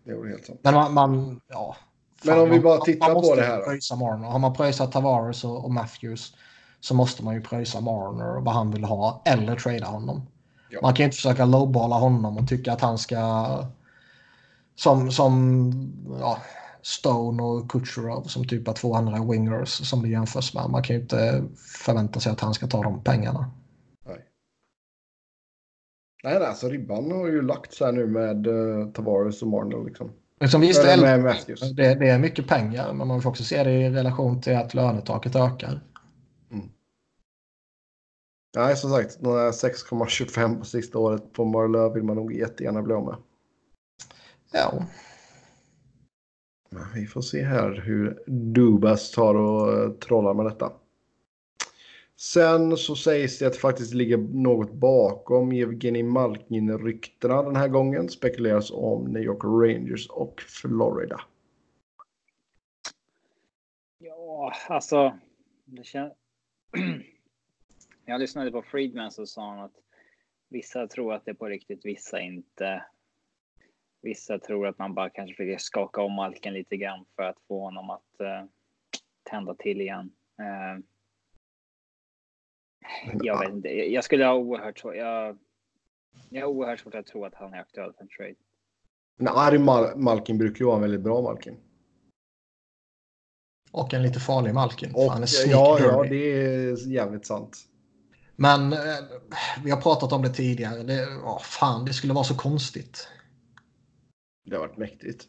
Det är helt sant. Men man, man ja. Fan, Men om vi bara tittar på det här. Pröjsa Marner. Har man pröjsat Tavares och, och Matthews så måste man ju pröjsa Marner vad han vill ha eller trada honom. Ja. Man kan ju inte försöka lowballa honom och tycka att han ska som, som ja, Stone och Kucherov som typ av två andra wingers som det jämförs med. Man kan ju inte förvänta sig att han ska ta de pengarna. Nej. Nej, alltså ribban har ju lagts här nu med uh, Tavares och Marner liksom. Liksom, visst, det, det, det är mycket pengar, men man får också se det i relation till att lönetaket ökar. Nej, som sagt, 6,25 på sista året på Marlö vill man nog jättegärna bli av med. Ja. Men vi får se här hur Dubas tar och trollar med detta. Sen så sägs det att det faktiskt ligger något bakom Evgenij Malkin-ryktena den här gången. Spekuleras om New York Rangers och Florida. Ja, alltså. Det känns... Jag lyssnade på Friedman så sa han att vissa tror att det är på riktigt, vissa inte. Vissa tror att man bara kanske försöker skaka om Malken lite grann för att få honom att uh, tända till igen. Uh, jag vet inte. Jag skulle ha oerhört svårt. Jag, jag har oerhört svårt att tro att han är aktuell för en trade. Nej, Mal Malkin brukar ju vara en väldigt bra Malkin. Och en lite farlig Malkin. Och, han är ja, ja, det är jävligt sant. Men eh, vi har pratat om det tidigare. Det, oh, fan, det skulle vara så konstigt. Det har varit mäktigt.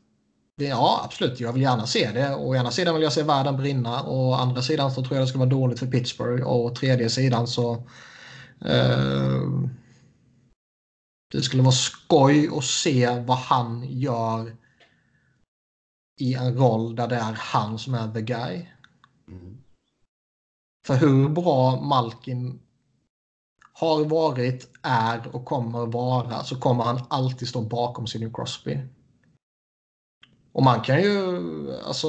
Ja, absolut. Jag vill gärna se det. Å ena sidan vill jag se världen brinna. Och å andra sidan så tror jag det skulle vara dåligt för Pittsburgh. Och å tredje sidan så... Eh, det skulle vara skoj att se vad han gör i en roll där det är han som är the guy. Mm. För hur bra Malkin har varit, är och kommer vara så kommer han alltid stå bakom Sidney Crosby. Och man kan ju alltså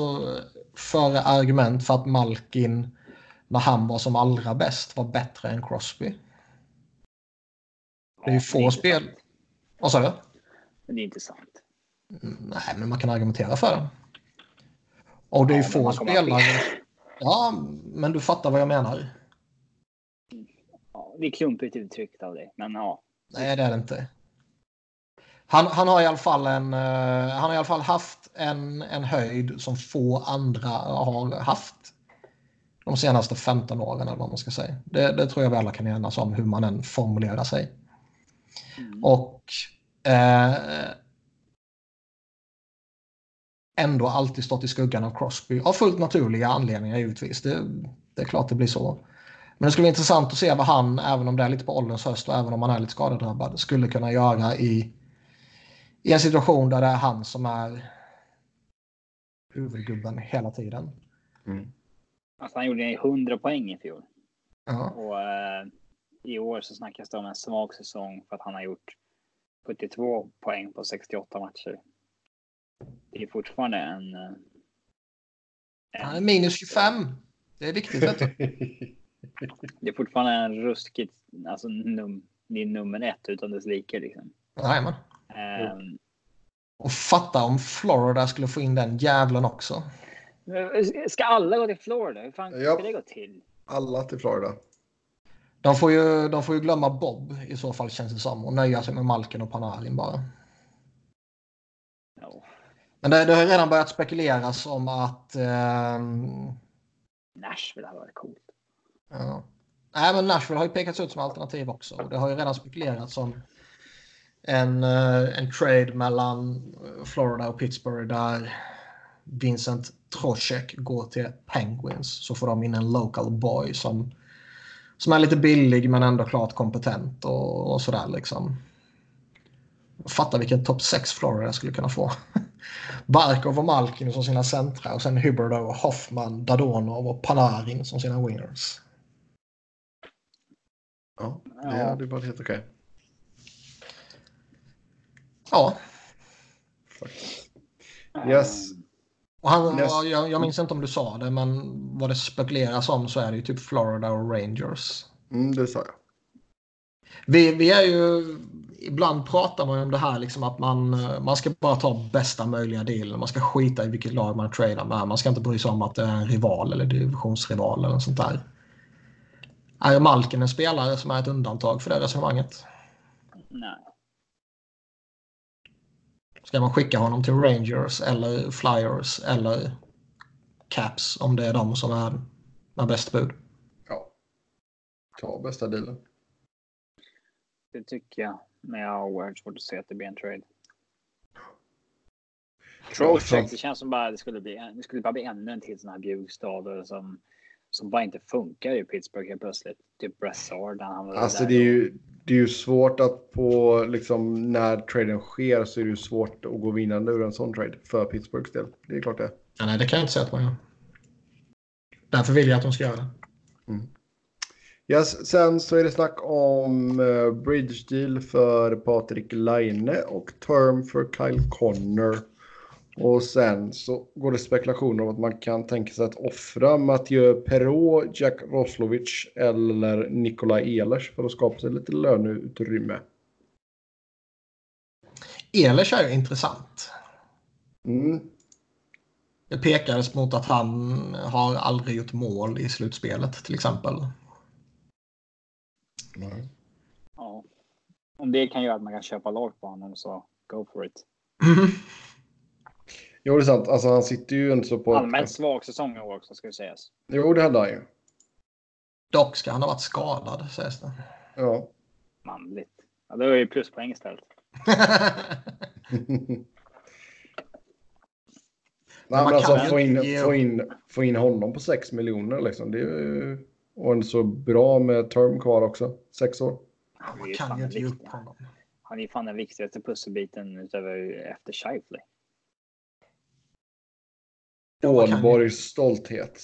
föra argument för att Malkin när han var som allra bäst var bättre än Crosby. Det är ju få spel. Vad sa du? Det är inte sant. Nej, men man kan argumentera för det. Och det är ju Ja, få spelare. Ja, men du fattar vad jag menar. Ja, det är klumpigt uttryckt av dig, men ja. Nej, det är det inte. Han, han har i alla fall en, eh, han har i alla fall haft en, en höjd som få andra har haft de senaste 15 åren eller vad man ska säga. Det, det tror jag vi alla kan enas om hur man än formulerar sig. Mm. Och eh, ändå alltid stått i skuggan av Crosby. Av fullt naturliga anledningar givetvis. Det, det är klart det blir så. Men det skulle vara intressant att se vad han, även om det är lite på ålderns höst och även om han är lite skadedrabbad, skulle kunna göra i, i en situation där det är han som är huvudgubben hela tiden. Alltså, han gjorde 100 poäng i fjol. Ja. Och eh, i år så snackas det om en svag säsong för att han har gjort 72 poäng på 68 matcher. Det är fortfarande en... eh, Han är en minus 25. Det är viktigt. Vet du. det är fortfarande en ruskigt, alltså num, det är nummer ett utan dess like liksom. Jajamän. Ehm, Och fatta om Florida skulle få in den jävlen också. ska alla gå till Florida? Hur fan Ja. ska det gå till? Alla till Florida. De får, ju, de får ju glömma Bob i så fall känns det som och nöja sig med Malkin och Panarin bara. Ja. Men det, det har ju redan börjat spekuleras om att... ehm, Nashville hade varit coolt. ja. Nej, men Nashville har ju pekats ut som alternativ också. Och det har ju redan spekulerats om en, eh, en trade mellan Florida och Pittsburgh där Vincent Trocheck går till Penguins. Så får de in en local boy som, som är lite billig men ändå klart kompetent och, och sådär liksom. Fatta vilken topp 6 Florida skulle kunna få. Barkov och Malkin som sina centra och sen Huberdeau, Hoffman, Dadonov och Panarin som sina wingers. Ja, det Ja. hade varit helt okej. Ja, Yes. Och han, Yes. jag, jag minns inte om du sa det men vad det spekuleras om så är det ju typ Florida och Rangers. Mm, det sa jag. Vi, vi är ju, ibland pratar man ju om det här liksom att man, man ska bara ta bästa möjliga deal. Man ska skita i vilket lag man tradar med. Man ska inte bry sig om att det är en rival eller divisionsrival eller något sånt där. Är Malkin en spelare som är ett undantag för det resonemanget? nej. Ska man skicka honom till Rangers eller Flyers eller Caps om det är de som är, är bäst bud? Ja. Ta bästa dealen. Det tycker jag. Men jag har oerhört svårt att se att det blir en trade. Trocheck, det känns som bara det skulle bli, det skulle bara bli ännu en till sån här bjugstad som, som bara inte funkar i Pittsburgh helt plötsligt. Typ Brassard. Han Alltså det är, ju, det är ju svårt att på liksom när traden sker så är det ju svårt att gå vinnande ur en sån trade för Pittsburghs del. Det är klart det. Ja, nej, det kan jag inte säga att man gör. Därför vill jag att de ska göra det. Yes, sen så är det snack om uh, bridge deal för Patrik Laine och term för Kyle Connor. Och sen så går det spekulationer om att man kan tänka sig att offra Mathieu Perrault, Jack Roslovic eller Nikolaj Ehlers för att skapa sig lite löneutrymme. Ehlers är ju intressant. Mm. Det pekades mot att han har aldrig gjort mål i slutspelet till exempel. Ja. Om det kan göra att man kan köpa lag på honom så go for it. Jo, det är sant. Alltså han sitter ju inte så på... Allmänt svag säsong i år också ska det sägas. Jo, det hade han ju. Dock ska han ha varit skadad sägs det. Ja. Manligt. Ja, det är ju pluspoäng istället. Nej, man men alltså ju få in, ge- få, in, få in honom på 6 miljoner liksom. Det är ju... Och en så bra med term kvar också. Sex år. Man kan ju inte ge upp honom. Han är fan den viktigaste pusselbiten utöver efter Scheifele. Ålborgs stolthet.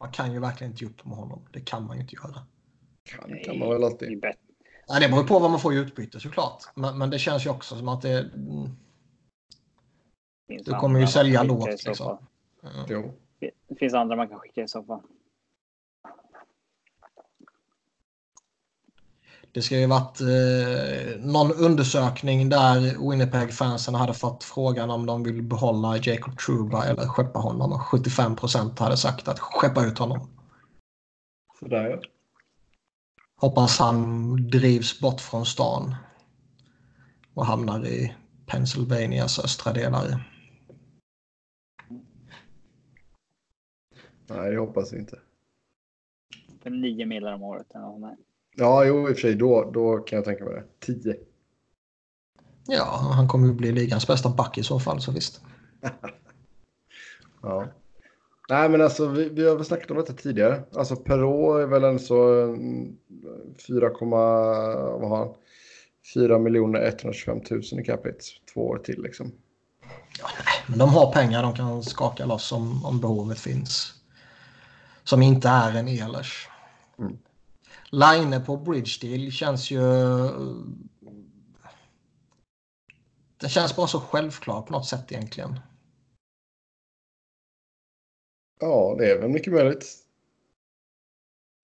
Man kan ju verkligen inte ge upp med honom. Det kan man ju inte göra. Kan, kan man väl alltid. Ja, det beror på vad man får i utbyte såklart. Men, men det känns ju också som att det... mm, Du kommer ju sälja lågt, liksom. Jo. Det finns andra man kan skicka i så fall. Det ska ju varit eh, någon undersökning där Winnipeg-fansen hade fått frågan om de vill behålla Jacob Truba eller skeppa honom. Och 75 procent hade sagt att skeppa ut honom. Sådär ja. Hoppas han drivs bort från stan och hamnar i Pennsylvanias östra delar. Nej, det hoppas vi inte. För nio millar om året. eller något. Ja, jo, i och för sig. Då, då kan jag tänka mig det. 10. Ja, han kommer ju bli ligans bästa back i så fall, så visst. Ja. Nej, men alltså vi, vi har väl snackat om detta tidigare. Alltså Perrault är väl en så mm, 4, vad har han? 4 miljoner 125 000 i capita. Två år till liksom. Men de har pengar de kan skaka loss om, om behovet finns. Som inte är en Ehlers. Mm. Line på Bridge Deal känns ju... Det känns bara så självklar på något sätt egentligen. Ja, det är väl mycket möjligt.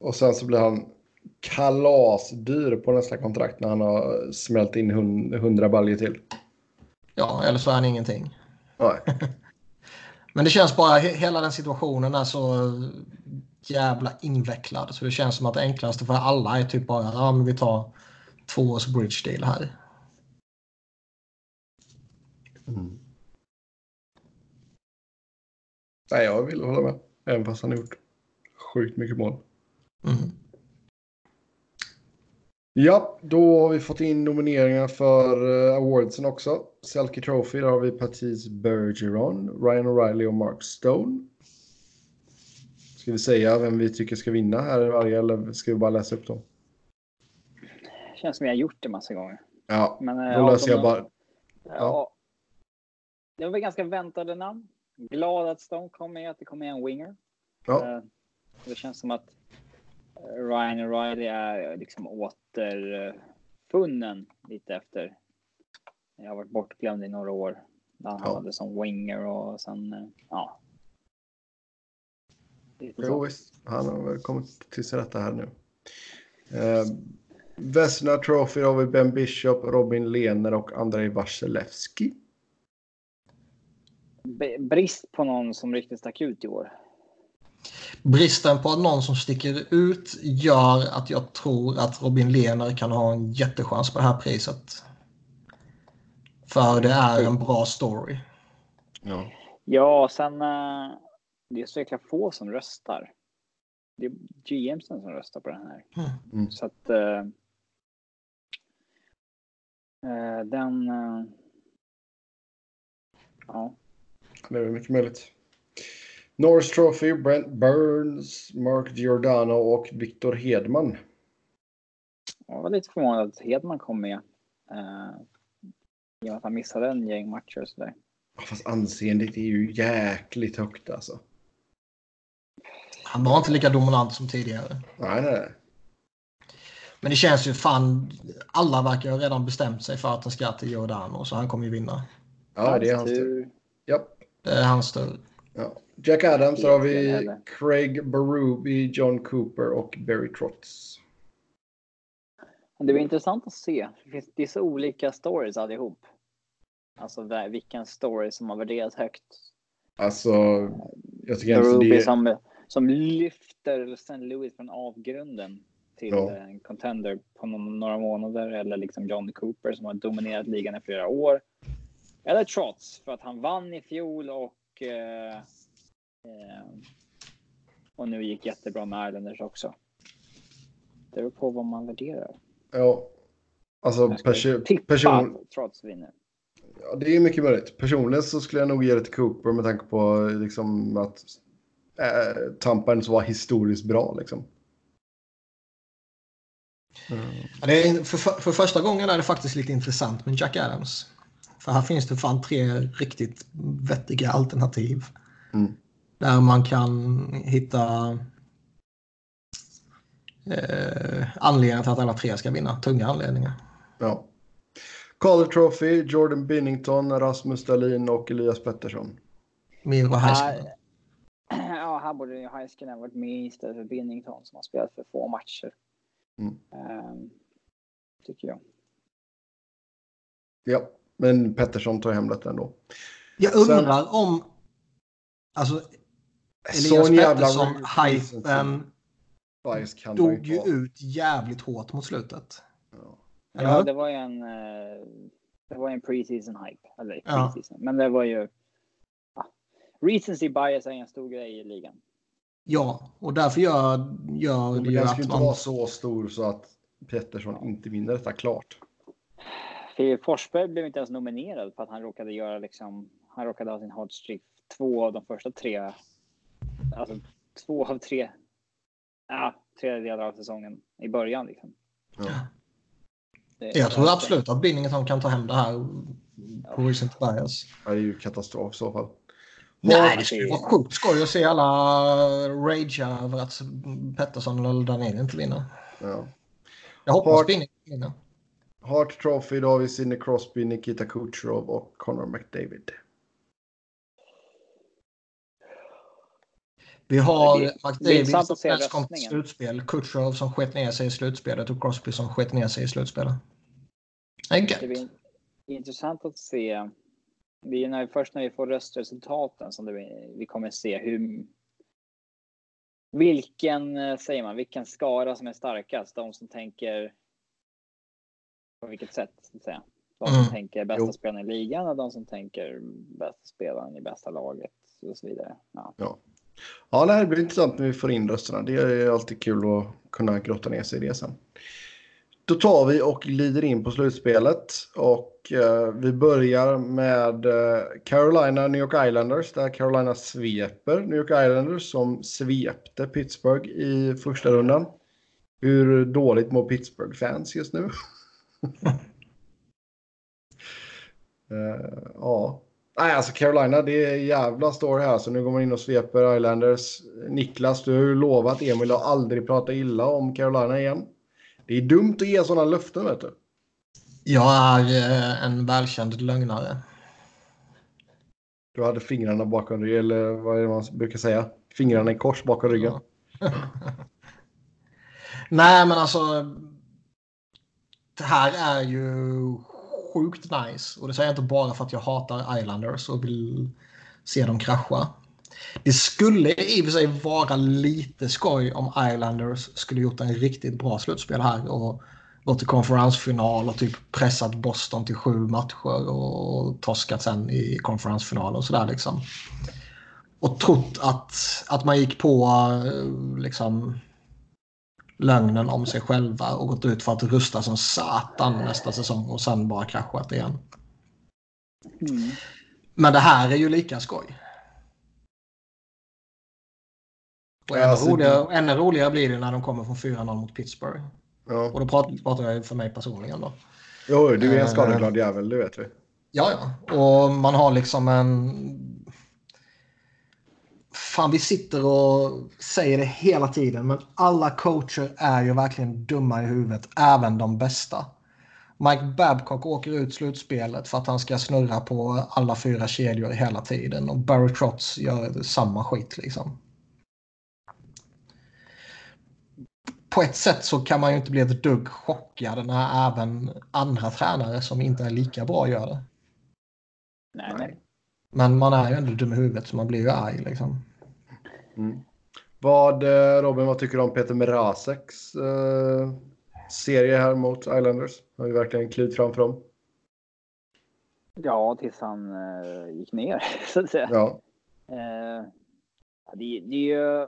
Och sen så blir han kalasdyr på nästa kontrakt när han har smält in hun- 100 baljor till. Ja, eller så är han ingenting. Nej. Men det känns bara, he- hela den situationen är så jävla invecklad. Så det känns som att det enklaste för alla är typ bara, ja men vi tar två års bridge deal här. Mm. Nej, jag vill hålla med. Även fast han har gjort sjukt mycket mål. Mm. Ja, då har vi fått in nomineringar för uh, awardsen också. Selke Trophy, där har vi Patis Bergeron, Ryan O'Reilly och Mark Stone. Ska vi säga vem vi tycker ska vinna här i varje eller ska vi bara läsa upp dem? Känns som jag har gjort det massa gånger. Ja, Men, då eh, av läser de- jag bara. Ja. Det var ganska väntade namn. Glad att Stone kom med, att det kom med en winger. Ja, Eh, Det känns som att eh, Ryan O'Reilly är liksom återfunnen lite efter. Jag har varit bortglömd i några år. Han Ja. hamnade som winger och sen, eh, ja. Jo visst. Han har väl kommit till sin rätta här nu. Uh, Vesna Trophy har vi Ben Bishop, Robin Lehner och Andrei Vasilevski. Brist på någon som riktigt stack ut i år. Bristen på någon som sticker ut gör att jag tror att Robin Lehner kan ha en jättechans på det här priset. För det är en bra story. Ja. Ja, sen eh, det är så jäkla få som röstar. Det är GMsen som röstar på den här. Mm. Så att eh, eh, den. eh, ja, Det är mycket möjligt. Norris Trophy, Brent Burns, Mark Giordano och Victor Hedman. jag var lite förvånad att Hedman kom med. Eh, I och med att han missade en gäng matcher och sådär. Fast anseendet är ju jäkligt högt alltså. Han var inte lika dominant som tidigare. Nej, nej, nej. Men det känns ju fan, alla verkar ju redan bestämt sig för att den ska till Giordano så han kommer ju vinna. Ja, det är hans tur. Ja. Det är hans tur. ja. Jack Adams, så har vi? Craig Berube, John Cooper och Barry Trotz. Det var intressant att se. Det är så olika stories allihop. Alltså vilken story som har värderats högt. Alltså, jag tycker Ruby det som, som lyfter St. Louis från avgrunden till Ja. en contender på några månader. Eller liksom John Cooper som har dominerat ligan i flera år. Eller Trots för att han vann i fjol och eh, eh, och nu gick jättebra med Islanders också. Det beror på vad man värderar. Ja. Alltså, perso person, Trots vinner. ja, det är mycket möjligt. Personligen så skulle jag nog ge det till Cooper med tanke på liksom att Tampa ändå så var historiskt bra liksom. Mm. Ja, Det är, för, för första gången är det faktiskt lite intressant med Jack Adams. För här finns det fan tre riktigt vettiga alternativ. Mm. Där man kan hitta eh, anledningar till att alla tre ska vinna. Tunga anledningar. Ja. Calder Trophy, Jordan Binnington, Rasmus Dahlin och Elias Pettersson. Miro Heiskanen. Ja, här borde ju Heiskanen varit med istället för Binnington som har spelat för få matcher. Mm. Ehm, tycker jag. Ja, men Pettersson tar hem detta ändå. Jag undrar om... Alltså, Elias Pettersson-hypen dog ju ut jävligt hårt mot slutet. Ja. Ja, det var ju en, eh, det var ju en preseason hype. Eller Ja. preseason. Men det var ju... Ja. Recency bias är en stor grej i ligan. Ja, och därför gör, gör det Men ju den att ju inte man... vara så stor så att Pettersson inte vinner detta klart. Filip Forsberg blev inte ens nominerad för att han råkade göra liksom... Han råkade ha sin hot streak två av de första tre... Alltså två av tre... Ja, tredjedelar av säsongen i början liksom. Ja. Det- Jag tror absolut att Binnington kan ta hem det här på recent bias. Det är ju katastrof i så fall. Nej, det skulle vara sjukt skoj att se alla ragea över att Pettersson eller Dahlin inte vinner. Ja. Jag hoppas Har- Binnington vinner. Hart Trophy, då har vi Sidney Crosby, Nikita Kucherov och Connor McDavid. Vi har McDavid som kom till slutspel. Kutjerov som skett ner sig i slutspelet och Crosby som skett ner sig i slutspelet. Det är Det blir intressant att se. Det är när, först när vi får röstresultaten som blir- vi kommer se hur. Vilken eh, säger man? Vilken skara som är starkast? De som tänker. På vilket sätt? Så att säga. De som Mm. tänker bästa Jo. spelaren i ligan och de som tänker bästa spelaren i bästa laget och så vidare. Ja. Ja, nej, det blir intressant när vi får in rösterna. Det är alltid kul att kunna grotta ner sig i det sen. Då tar vi och glider in på slutspelet. Och eh, vi börjar med eh, Carolina, New York Islanders. Där Carolina sveper New York Islanders som svepte Pittsburgh i första rundan. Hur dåligt mår Pittsburgh-fans just nu? Eh, ja. Nej, alltså Carolina, det är jävla story här. Så nu går man in och sveper Islanders. Niklas, du har ju lovat Emil att aldrig prata illa om Carolina igen. Det är dumt att ge sådana löften, vet du. Jag är eh, en välkänd lögnare. Du hade fingrarna bakom ryggen, eller vad är det man brukar säga? Fingrarna i kors bakom ryggen. Nej, men alltså. Det här är ju sjukt nice. Och det säger jag inte bara för att jag hatar Islanders och vill se dem krascha. Det skulle i och för sig vara lite skoj om Islanders skulle gjort en riktigt bra slutspel här och gått till konferensfinal och typ pressat Boston till sju matcher och torskat sen i konferensfinal och sådär liksom. Och trott att, att man gick på eh, liksom lögnen om sig själva och gått ut för att rusta som satan nästa säsong och sen bara kraschat igen. Mm. Men det här är ju lika skoj. Och ännu, Alltså, roligare, ännu roligare blir det när de kommer från 4-0 mot Pittsburgh. Ja. Och då pratar, pratar jag för mig personligen då. Jo, du är en Eh. skadeglad jävel, det vet vi. Ja, ja. Och man har liksom en... Fan, vi sitter och säger det hela tiden, men alla coacher är ju verkligen dumma i huvudet, även de bästa. Mike Babcock åker ut slutspelet för att han ska snurra på alla fyra kedjor hela tiden och Barry Trotz gör samma skit liksom. På ett sätt så kan man ju inte bli ett dugg chockad när även andra tränare som inte är lika bra gör det. Nej, nej. Men man är ju ändå dum i huvudet så man blir ju arg liksom. Mm. Vad, eh, Robin, vad tycker du om Peter Mrazeks eh, serie här mot Islanders? Har ju verkligen klivit fram för dem. Ja, tills han eh, gick ner så att säga. Ja. Eh, det, det är ju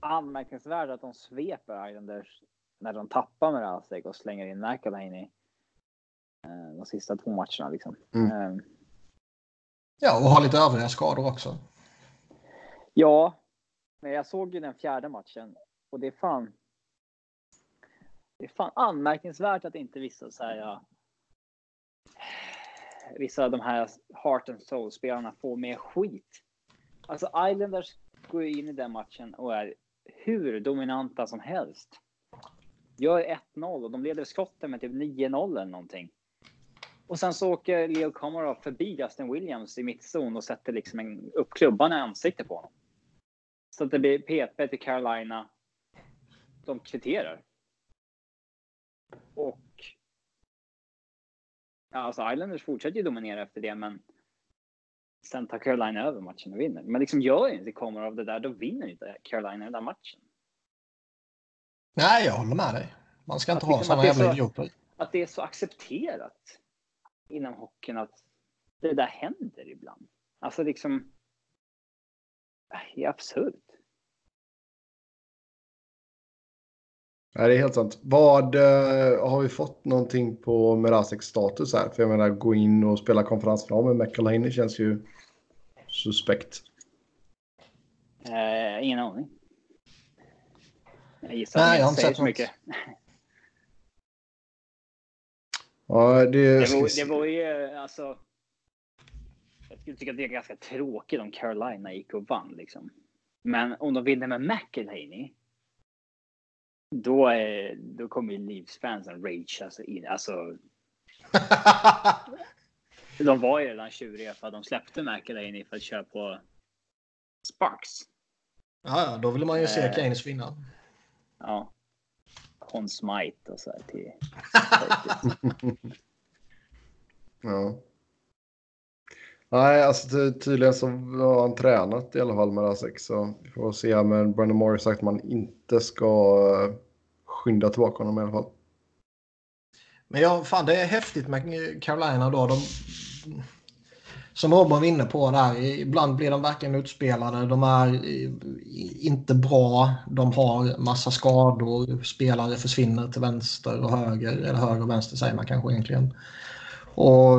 anmärkningsvärt att de sveper Islanders när de tappar med Rasek och slänger in McElhaney eh, de sista två matcherna. Liksom. Mm. Eh, Ja, och har lite övriga skador också. ja, men jag såg ju den fjärde matchen och det är fan. Det är fan anmärkningsvärt att inte vissa så här. Ja, vissa av de här heart and soul spelarna får mer skit. Alltså Islanders går in i den matchen och är hur dominanta som helst. Gör 1-0 och de leder skotten med typ 9-0 eller någonting. Och sen så åker Leo Komarov förbi Justin Williams i mittzon och sätter liksom en, upp klubban i ansiktet på honom. Så att det blir PP till Carolina. De kvitterar. Och. Ja, alltså Islanders fortsätter ju dominera efter det, men. Sen tar Carolina över matchen och vinner. Men liksom gör inte kommer av det där, då vinner inte Carolina den där matchen. Nej, jag håller med dig. Man ska inte att ha liksom sådana jävla idioter. Att det är så accepterat inom hockeyn att det där händer ibland. Alltså liksom. Det är absurt. Nej, det är helt sant. Vad uh, har vi fått någonting på Meraseks status här? För jag menar, gå in och spela konferensfinal med McElhaney känns ju suspekt. Uh, ingen aning. Jag gissar Nej, jag har inte sett så mycket. ja, det... Det var, det var ju alltså. Jag skulle tycka att det är ganska tråkigt om Carolina gick och vann liksom. Men om de vinner med McElhaney då, är, då kommer ju Leafs-fansen rage alltså in. Alltså, de var ju redan tjuriga för att de släppte McElhaney för att köra på Sparks. Ja, då vill man ju se eh, Keynes vinna. Ja. Con Smite och så här till. ja. Nej, alltså tydligen så har han tränat i alla fall med Rasek. Så vi får se. Men Brandon har sagt att man inte ska eh, skynda tillbaka honom i alla fall. Men ja, fan det är häftigt med Carolina då. De, som Robin var inne på där, ibland blir de verkligen utspelade. De är inte bra. De har massa skador. Spelare försvinner till vänster och höger. Eller höger och vänster säger man kanske egentligen. Och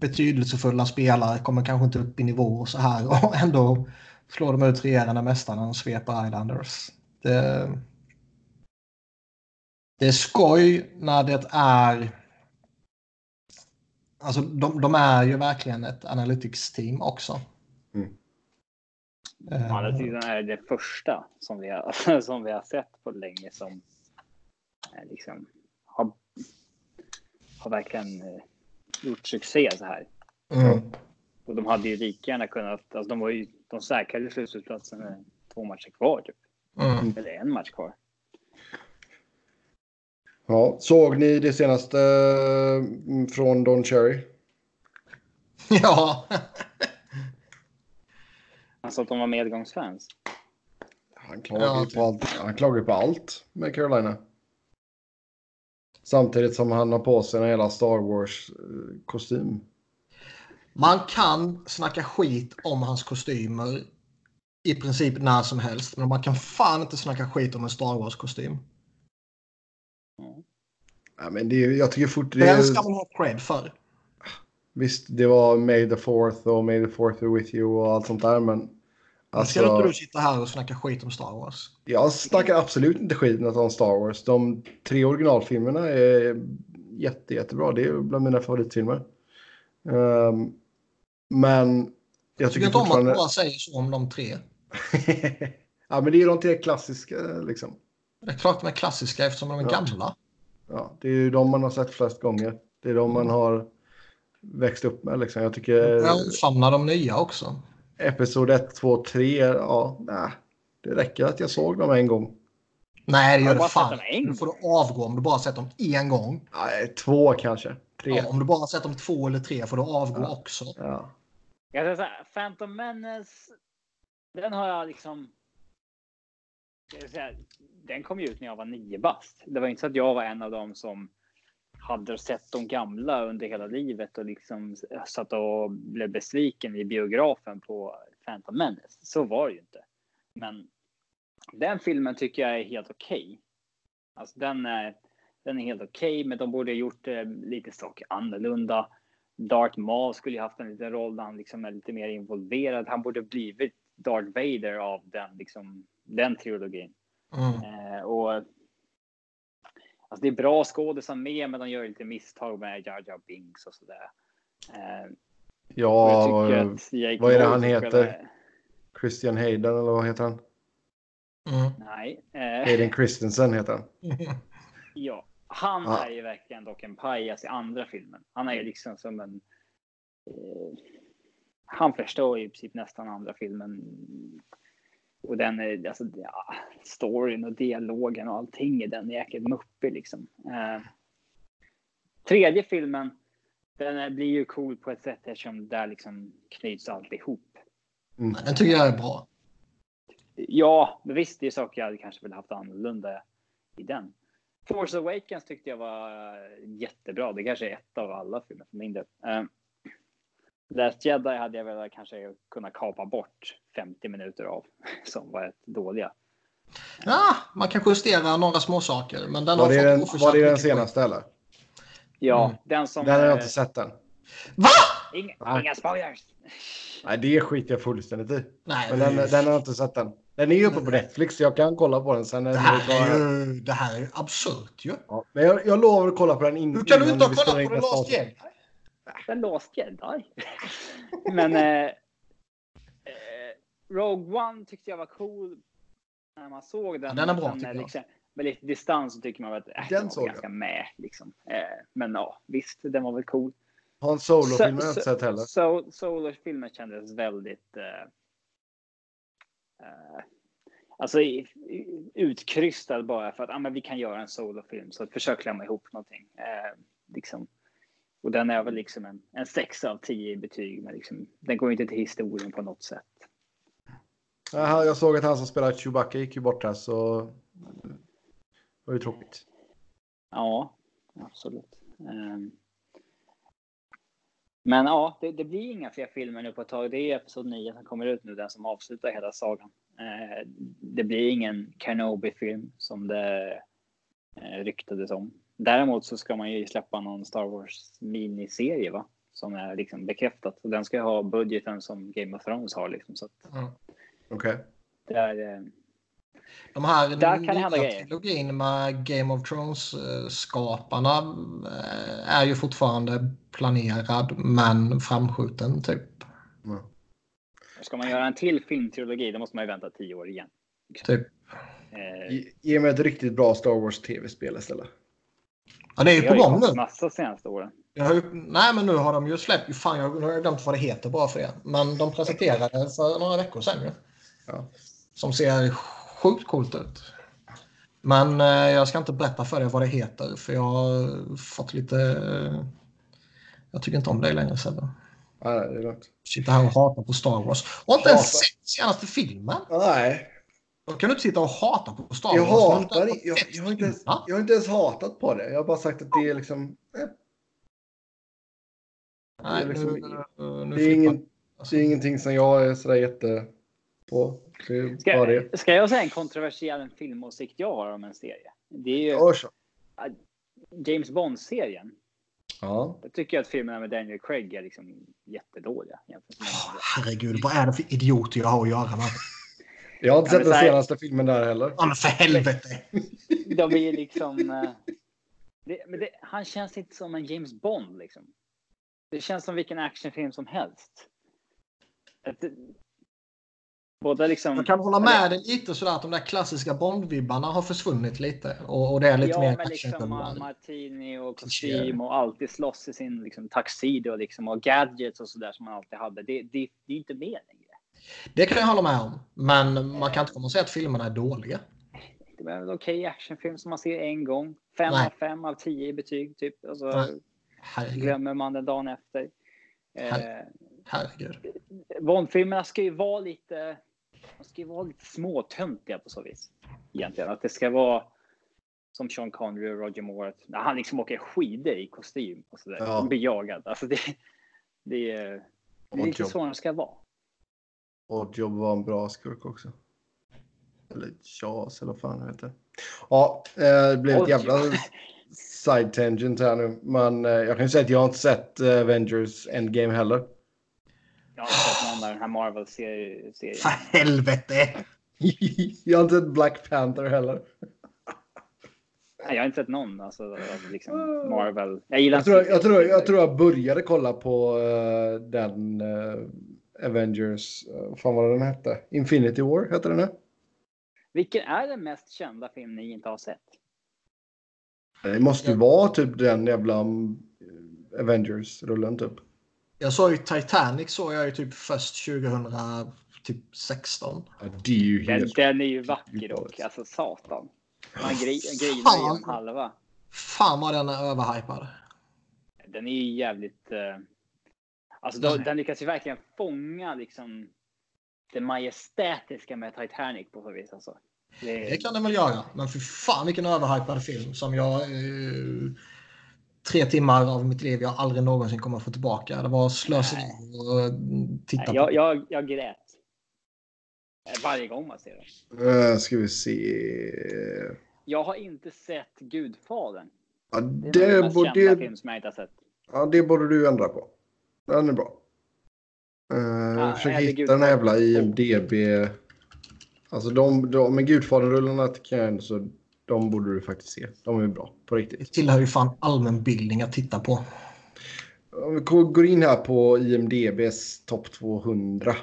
betydelsefulla spelare kommer kanske inte upp i nivå och så här och ändå slår de ut regerande mästarna och sveper Islanders. Det, det är skoj när det är Alltså de, de är ju verkligen ett analytics-team också. Mm. Ja, det är det första som vi har, som vi har sett på länge som liksom har, har verkligen eh, gjort succé så här. Mm. Och de hade ju lika gärna kunnat, alltså de var ju, de säkrade slutspelsplatsen med två matcher kvar typ. Mm. Eller en match kvar. Ja, såg ni det senaste mm, från Don Cherry? Ja. alltså att de var medgångsfans? Han klagar, ja, på allt, han klagar på allt med Carolina. Samtidigt som han har på sig en hela Star Wars-kostym. Man kan snacka skit om hans kostymer i princip när som helst. Men man kan fan inte snacka skit om en Star Wars-kostym. Ja, men det, jag tycker fort... Det Den ska man ha cred för. Visst, det var May the fourth och May the fourth be with you och allt sånt där, men... Alltså, ska inte du sitta här och snacka skit om Star Wars? Jag snackar absolut inte skit om Star Wars. De tre originalfilmerna är jätte, jättebra. Det är bland mina favoritfilmer. Um, men jag tycker inte fortfarande... om att bara säger så om de tre. ja, men det är de tre klassiska liksom. Det är klart de är klassiska eftersom de är ja. gamla. Ja, det är ju de man har sett flest gånger. Det är de man har växt upp med. Liksom. Jag tycker... Jag omfamnar de nya också. Episod 1, 2, 3. Ja, nej. Det räcker att jag såg dem en gång. Nej, det gör det fan. Nu får du avgå om du bara sett dem en gång. Nej, två kanske. Tre. Ja, om du bara sett dem två eller tre får du avgå ja. också. Ja. Jag säga Phantom Menace. Den har jag liksom. Jag säga, den kom ju ut när jag var nio bast. Det var inte så att jag var en av dem som hade sett de gamla under hela livet och liksom satt och blev besviken i biografen på Phantom Menace. Så var det ju inte. Men den filmen tycker jag är helt okej. Okay. Alltså den är, den är helt okej, okay, men de borde ha gjort eh, lite saker annorlunda. Darth Maul skulle ju haft en liten roll där han liksom är lite mer involverad. Han borde blivit Darth Vader av den, liksom, den trilogin. Mm. Eh, och alltså det är bra skådisar med, men de gör lite misstag med Jar Jar Binks och sådär. Eh, ja, vad är det han heter? Christian Hayden eller vad heter han? Mm. Nej. Eh, Aiden Christensen heter han. ja. Han Ja. är ju verkligen dock en pajas i andra filmen. Han är ju liksom som en... Eh, han förstår ju i princip nästan andra filmen. Och den är, alltså, ja, storyn och dialogen och allting i den är jäkligt muppig liksom. Eh, tredje filmen, den är, blir ju cool på ett sätt eftersom där liksom knyts allt ihop. Mm. Den tycker jag är bra. Ja, men visst, det är saker jag hade kanske velat haft annorlunda i den. Force Awakens tyckte jag var jättebra. Det kanske är ett av alla filmer för min del. Um, Last Jedi hade jag väl kanske kunnat kapa bort 50 minuter av som var ett dåliga. Ja, man kan justera några små saker, men den Var har det fått den, var det den senaste eller? Ja, Mm. den som... Den har jag inte sett än. Va? Inga, Nej. inga spoilers! Nej, det skiter jag fullständigt i. Nej, Men den, den har jag inte sett än. Den är ju uppe på Netflix så jag kan kolla på den sen. När det, här är ju, det här är absurt ju. Ja, men jag, jag lovar att kolla på den in, Hur kan du innan inte ha kollat på nästa Last avsnitt. Den Lost Jedi. Men eh, eh, Rogue One tyckte jag var cool när man såg den. Den är bra, Sen, tycker eh, jag. Liksom, med lite distans så tycker man att äh, Den den var jag. ganska med. Liksom. Eh, men ja, visst, den var väl cool. Har jag Så- inte sett heller. So, Solo-filmen kändes väldigt... Eh, eh, alltså i, i, utkrystad bara för att ah, men vi kan göra en Solo-film. Så försök klämma ihop någonting. Eh, liksom. Och den är väl liksom en, en 6 av 10 i betyg. Men liksom, den går inte till historien på något sätt. Aha, jag såg att han som spelar Chewbacca gick ju bort här så... Det var ju tråkigt. Ja, absolut. Ehm. Men ja, det, det blir inga fler filmer nu på ett tag. Det är episod 9 som kommer ut nu, den som avslutar hela sagan. Eh, det blir ingen Kenobi-film som det eh, ryktades om. Däremot så ska man ju släppa någon Star Wars miniserie va? Som är liksom bekräftat. Och den ska ha budgeten som Game of Thrones har liksom. Så att Mm. Okej. det är, eh, De här Där kan hända nya grejer. trilogin med Game of Thrones-skaparna eh, är ju fortfarande planerad men framskjuten typ. Mm. ska man göra en till filmtrilogi då måste man ju vänta tio år igen. typ. Eh, Ge, ge mig ett riktigt bra Star Wars tv-spel istället. Ja, det är ju på gång nu. massa senaste åren. Jag har ju, nej, men nu har de ju släppt. Fan, jag, nu har jag glömt vad det heter bara för det. Men de presenterade för några veckor sedan ju. Ja. Som ser sjukt coolt ut. Men eh, jag ska inte berätta för dig vad det heter för jag har fått lite... Eh, jag tycker inte om dig längre Sebbe. Nej, det är lugnt. Sitta här och hata på Star Wars. Och inte ens Hatar. sett senaste filmen. Nej, kan du inte sitta och hata på Star jag Wars. du hatar jag, jag, har inte ens, jag har inte ens hatat på det. Jag har bara sagt att det är liksom... Eh, Nej, det är liksom- nu, nu, det, är ingen, det är ingenting som jag är sådär jätte på. Det Ska, det. ska jag säga en kontroversiell filmåsikt jag har om en serie? Det är ju så. James Bond-serien. Ja. Jag tycker att filmerna med Daniel Craig är liksom jättedåliga. andra. Herregud, vad är det för idioter jag har att göra med? Jag har inte Ja, sett den senaste filmen där heller. Ja, men för helvete! De är ju liksom... eh, Det, men det, han känns inte som en James Bond liksom. Det känns som vilken actionfilm som helst. Att det- Båda liksom... Jag kan hålla med dig lite sådär att de där klassiska Bond-vibbarna har försvunnit lite. Och, och det är lite ja, mer men liksom martini och kostym och alltid slåss i sin liksom, tuxedo liksom, och gadgets och sådär som man alltid hade. Det, det, det är inte med längre. Det kan jag hålla med om. Men man kan inte komma och säga att filmerna är dåliga. Det är en okej actionfilm som man ser en gång. Fem Nej. av fem av tio i betyg typ. Och så. Herregud. glömmer man den dagen efter. Eh, Herre- Herregud. Bondfilmerna ska ju vara lite, de ska ju vara lite småtöntiga på så vis. Egentligen. Att det ska vara som Sean Connery och Roger Moore. När han liksom åker skidor i kostym och sådär. Ja. Och blir jagad. Alltså det, det, det är lite så det ska vara. Oddjob var en bra skurk också. Eller Chas eller vad fan det heter. Ja, eh, det blev ett jävla side tangent här nu. Men eh, jag kan ju säga att jag har inte sett eh, Avengers Endgame heller. Jag har inte sett någon av den här Marvel-serien. För helvete! jag har inte sett Black Panther heller. Nej, jag har inte sett någon alltså, liksom Marvel. Jag gillar Jag tror, inte jag, tror, jag tror jag började kolla på eh, den eh, Avengers, uh, vad fan var den hette? Infinity War hette den nu? Vilken är den mest kända film ni inte har sett? Det måste ju vara typ den jävla mm, Avengers-rullen typ. Jag såg ju Titanic såg jag ju typ först 2016. Ja, det är ju Den, helt... den är ju vacker dock. Alltså satan. Man gri, grinar genom halva. Fan vad den är överhypad. Den är ju jävligt... Uh, alltså då, den lyckas ju verkligen fånga liksom det majestätiska med Titanic på så vis. Alltså. Det... det kan den väl göra. Men för fan vilken överhypad film som jag... Eh, tre timmar av mitt liv jag aldrig någonsin kommer att få tillbaka. Det var slöseri att titta Nej, jag, på. Jag, jag grät. Varje gång man ser den. Uh, ska vi se. Jag har inte sett Gudfadern. Ja, det, det är den borde... film som jag inte har sett. Ja, det borde du ändra på. Den är bra. Uh, ah, försök hitta den här jävla IMDB. Alltså de, de med Gudfadern-rullarna tycker jag så de borde du faktiskt se. De är bra på riktigt. Det tillhör ju fan allmänbildning att titta på. Om vi går in här på IMDBs topp 250.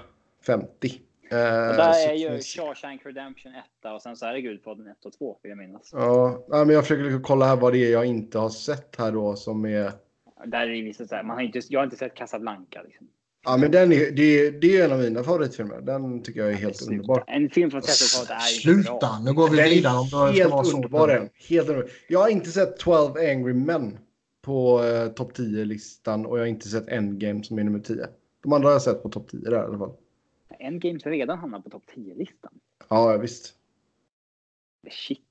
Och där är ju Shawshank Redemption 1 och sen så är det Gudfadern 1 och 2 vill jag minnas. Ja, men jag försöker liksom kolla här vad det är jag inte har sett här då som är. Där är det vissa så här, man har inte, jag har inte sett Casablanca. Liksom. Ja, men den är, det, det är en av mina favoritfilmer. Den tycker jag är helt Sluta. underbar. En film från 30-talet är Sluta! Bra. Nu går vi vidare. Om det helt vara underbar den. Helt underbar. Jag har inte sett 12 Angry Men på eh, topp 10-listan och jag har inte sett Endgame som är nummer 10. De andra har jag sett på topp 10 där i alla fall. Endgame redan hamnat på topp 10-listan. Ja, visst. Shit.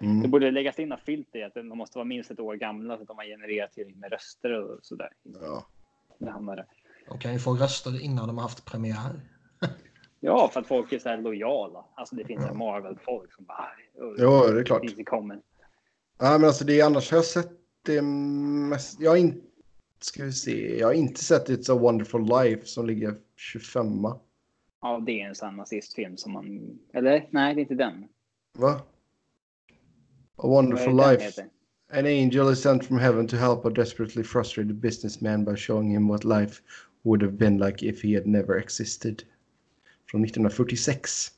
Mm. Det borde läggas in ett filter i att de måste vara minst ett år gamla så att de har genererat till med röster och sådär. Ja. Det hamnar där. De kan ju få röster innan de har haft premiär. ja, för att folk är så här lojala. Alltså det finns ja. Marvel-folk som bara... Ja, det är klart. Det kommer. Nej, men alltså det är annars har jag sett det mest. Jag har inte... Ska vi se. Jag har inte sett It's a wonderful life som ligger 25. Ja, det är en sån nazistfilm som man... Eller? Nej, det är inte den. Va? A wonderful life. An angel is sent from heaven to help a desperately frustrated businessman by showing him what life would have been like if he had never existed. Från 1946.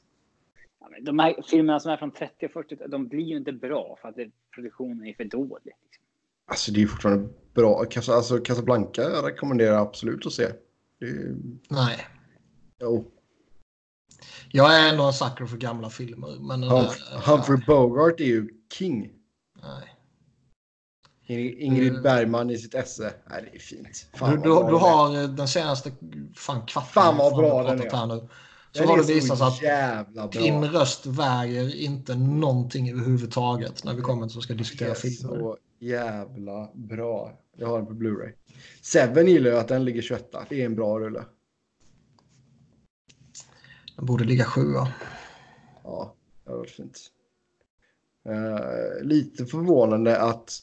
Ja, de här filmerna som är från 30 och 40 de blir ju inte bra för att det, produktionen är för dålig. Liksom. Alltså det är fortfarande bra. Alltså Casablanca jag rekommenderar absolut att se. Är... Nej. Jo. Jag är ändå en sucker för gamla filmer. Men Humf där, Humphrey ja. Bogart är ju king. Nej. Ingrid Bergman i sitt esse. Nej, det är fint. Fan du, du, du har eh, den senaste fan kvarten. Fan vad bra den är. Här nu. Så har det visat sig att din röst väger inte någonting överhuvudtaget när vi kommer till att ska diskutera filmer. Så jävla bra. Jag har den på Blu-ray. Seven gillar jag att den ligger 21. Det är en bra rulle. Den borde ligga sjua. Ja, det varit fint. Uh, lite förvånande att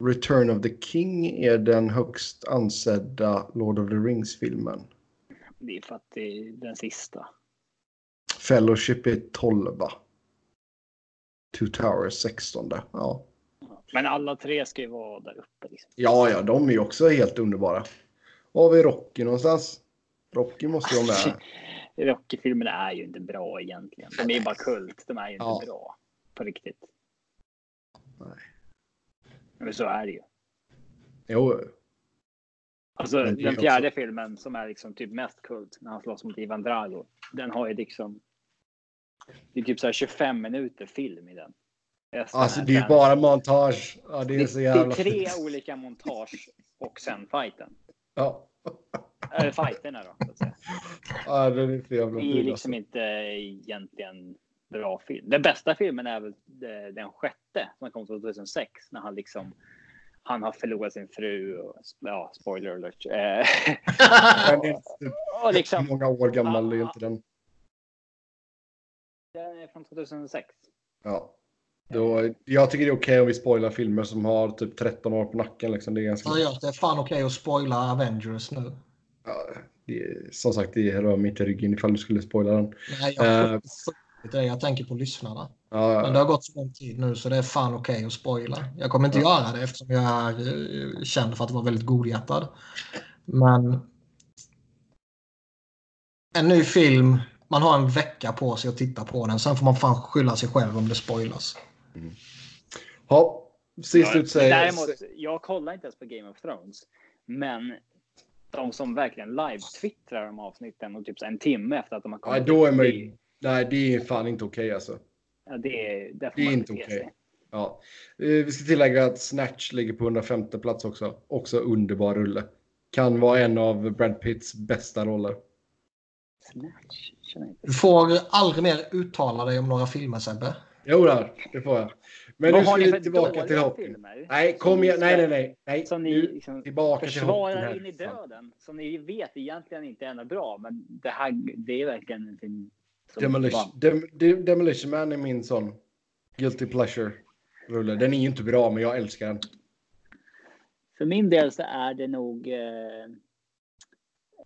Return of the King är den högst ansedda Lord of the Rings-filmen. Det är för att det är den sista. Fellowship är 12. Two Towers 16. Ja. Men alla tre ska ju vara där uppe. Liksom. Ja, ja, de är ju också helt underbara. Var har vi Rocky någonstans? Rocky måste ju vara med. Rocky-filmerna är ju inte bra egentligen. De är ju bara kult. De är ju inte bra på riktigt. Nej. Men så är det ju. Jo. Alltså den fjärde också... filmen som är liksom typ mest kult när han slåss mot Ivan Drago. Den har ju liksom. Det är typ så här 25 minuter film i den. Alltså det är bara montage. Ja, det är det, så jävla Det är tre fint. olika montage och sen fighten. Ja. Eller fighterna då. Så att säga. Ja, det är så jävla Det är liksom alltså. inte egentligen bra film. Den bästa filmen är väl den sjätte som kom 2006 när han liksom han har förlorat sin fru och ja, spoiler alert. och liksom, Hur många år gammal är inte den? Den är från 2006. Ja. Då, jag tycker det är okej okay om vi spoilar filmer som har typ 13 år på nacken. Liksom. Det är ganska... Ja, det är fan okej okay att spoila Avengers nu. Det, som sagt, det rör mig inte ryggen ifall du skulle spoila den. Nej, jag, uh, det jag tänker på lyssnarna. Ja. Men det har gått så lång tid nu så det är fan okej okay att spoila. Jag kommer inte ja. göra det eftersom jag är eh, känd för att vara väldigt godhjärtad. Men en ny film Man har en vecka på sig att titta på den. Sen får man fan skylla sig själv om det spoilas. Ja, sist Ja, ut säger... Däremot, jag kollar inte ens på Game of Thrones. Men de som verkligen live-twittrar om avsnitten och typ så en timme efter att de har Nej, kommit då är man det- ju... Nej, det är fan inte okej alltså. Ja, det är, Det är inte okej. sig. Ja. Eh, Vi ska tillägga att Snatch ligger på 105 plats också. Också underbar rulle. Kan vara en av Brad Pitts bästa roller. Snatch. Du får aldrig mer uttala dig om några filmer Sebbe. Jo, där, det får jag. Men Vad nu har ska vi tillbaka till hockeyn. Nej, kom igen. Nej, nej, nej. nej. Som ni Nu liksom tillbaka till hockeyn försvarar in i döden. Som ni vet egentligen inte är bra. Men det här det är verkligen som Demolition, Dem, Dem- Demolition Man är min sån guilty pleasure-rulle. Den är ju inte bra, men jag älskar den. För min del så är det nog... Eh,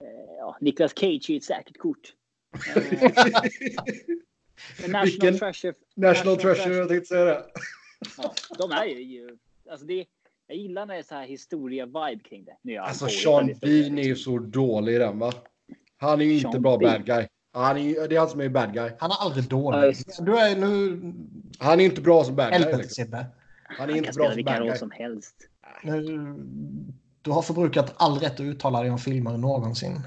eh, ja, Nicolas Cage är ett säkert kort. Eh, National Vilken- Treasure. National Treasure, jag tänkte säga det. Ja, de är ju... Alltså det, jag gillar när det är så här historia-vibe kring det. Nu Alltså Sean Bean är ju så dålig i den va? Han är ju inte Sean bra Bean. bad guy. Han är, det är han som är bad guy. Han är aldrig Ja, dålig. just Du är nu... Han är inte bra som bad guy. Helvete Liksom. Sebbe. Han är Han inte bra spela som vilken bad roll guy. som helst. Nu, du har förbrukat all rätt att uttala dig om filmer någonsin.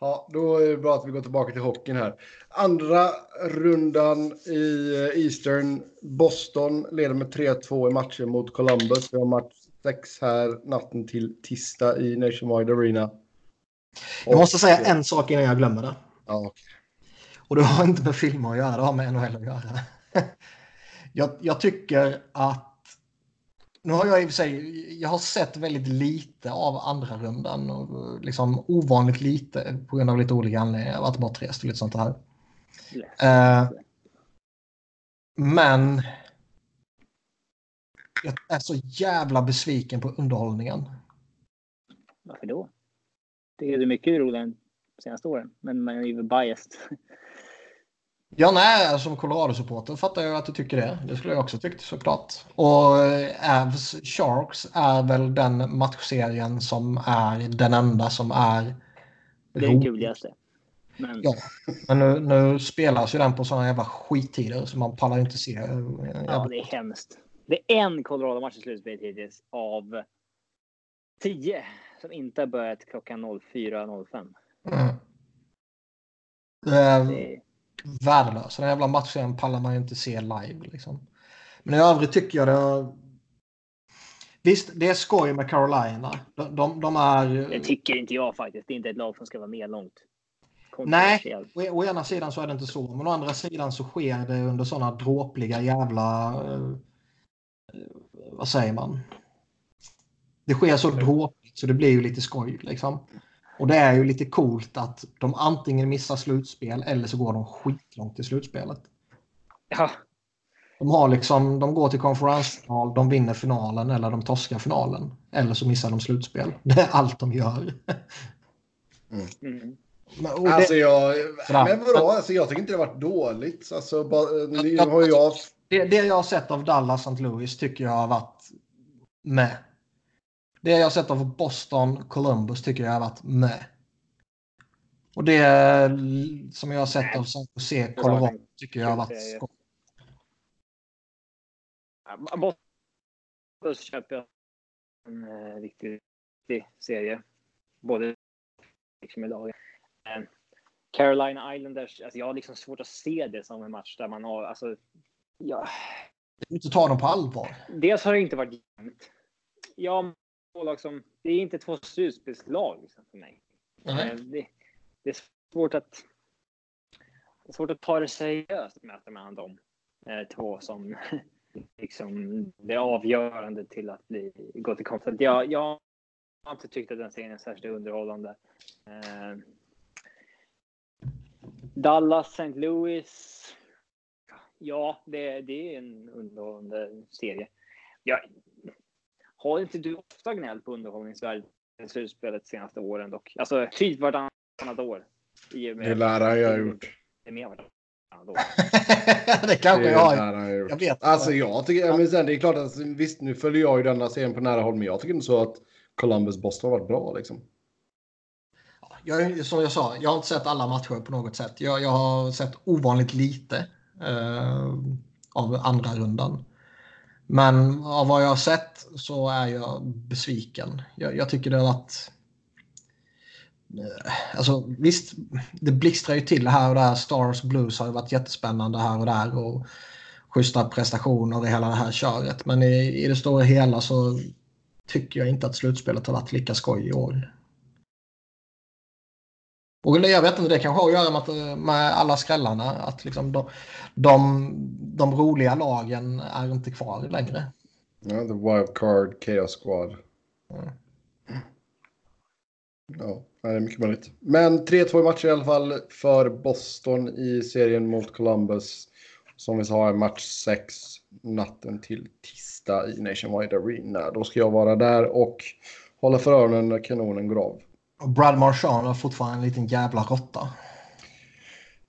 Ja, då är det bra att vi går tillbaka till hockeyn här. Andra rundan i eh, Eastern. Boston leder med 3-2 i matchen mot Columbus. Vi har match 6 här natten till tisdag i Nationwide Arena. Jag måste Och- säga en sak innan jag glömmer det. Ja, okej. Och det har inte med filmer att göra, det har med NHL att göra. jag, jag tycker att... Nu har jag i och för sig, jag har sett väldigt lite av andra rundan och liksom ovanligt lite på grund av lite olika anledningar. Jag har varit bortrest och lite sånt här. Uh, men jag är så jävla besviken på underhållningen. Varför då? Det är mycket roligare än de senaste åren. Men man är ju biased. Ja, nej, som Colorado-supporter fattar jag att du tycker det. Det skulle jag också tyckt såklart. Och eh, Avs Sharks är väl den matchserien som är den enda som är Det är det rolig. kuligaste. Men Ja, men nu, nu spelas ju den på sådana jävla skittider så man pallar inte se. eh, ja, det är hemskt. Det är en Colorado-match i slutspelet hittills av tio som inte har börjat klockan 04.05. Mm. Eh, Det är värdelös. Den jävla matchen pallar man ju inte se live. Liksom. Men i övrigt tycker jag det... Visst, det är skoj med Carolina. De, de, de är... Det tycker inte jag faktiskt. Det är inte ett lag som ska vara med långt. Nej, å, å ena sidan så är det inte så. Men å andra sidan så sker det under sådana dråpliga jävla... eh, vad säger man? Det sker så dråpligt så det blir ju lite skoj liksom. Och det är ju lite coolt att de antingen missar slutspel eller så går de skitlångt i slutspelet. Ja, De har liksom, de går till konferensfinal, de vinner finalen eller de torskar finalen. Eller så missar de slutspel. Det är allt de gör. mm. Men- det- Alltså jag... Men vadå? Alltså, jag tycker inte det har varit dåligt. Alltså, bara, nu har jag... Det, det jag har sett av Dallas St. Louis tycker jag har varit med. Det jag sett av Boston Columbus tycker jag har varit med. Och det som jag har sett av San Jose Colorado tycker jag har varit skoj. Boston köper jag en eh, riktig, serie. Både liksom i lagen. Carolina Islanders, alltså jag har liksom svårt att se det som en match där man har, alltså, ja, Inte ta dem på allvar. dels har det inte varit jämnt. Ja, två lag som, det är inte två slutspelslag liksom för mig. Eh, Det, det är svårt att det är svårt att ta det seriöst möta mellan dem eh, två som liksom det avgörande till att bli, gå till konferens. Jag, jag har inte tyckt att den serien är särskilt underhållande. Eh, Dallas, St. Louis. Ja, det, det är en underhållande serie. Jag, har inte du ofta gnällt på underhållningsvärdet i slutspelet de senaste åren dock? Alltså typ vartannat år. I och med Det lär han ju ha gjort. Det är mer vartannat år. det kanske Det jag har. Jag vet. Alltså jag tycker, ja, men sen, det är klart att visst nu följer jag ju denna serien på nära håll men jag tycker inte så att Columbus Boston har varit bra liksom. jag, som jag sa, jag har inte sett alla matcher på något sätt. Jag, jag har sett ovanligt lite eh, av andra rundan. Men av vad jag har sett så är jag besviken. Jag, jag tycker det har varit... Eh, alltså visst, det blixtrar ju till här och där. Stars Blues har ju varit jättespännande här och där. Och schyssta prestationer i hela det här köret. Men i, i det stora hela så tycker jag inte att slutspelet har varit lika skoj i år. Och jag vet inte, det kanske har att göra med, att, med alla skrällarna. Att liksom de, de, de roliga lagen är inte kvar längre. Ja, the wild card chaos squad. Mm. Ja, det är mycket möjligt. Men 3-2 matcher i alla fall för Boston i serien mot Columbus. Som vi sa är match 6 natten till tisdag i Nationwide Arena. Då ska jag vara där och hålla för öronen när kanonen går av. Och Brad Marchand har fortfarande en liten jävla råtta.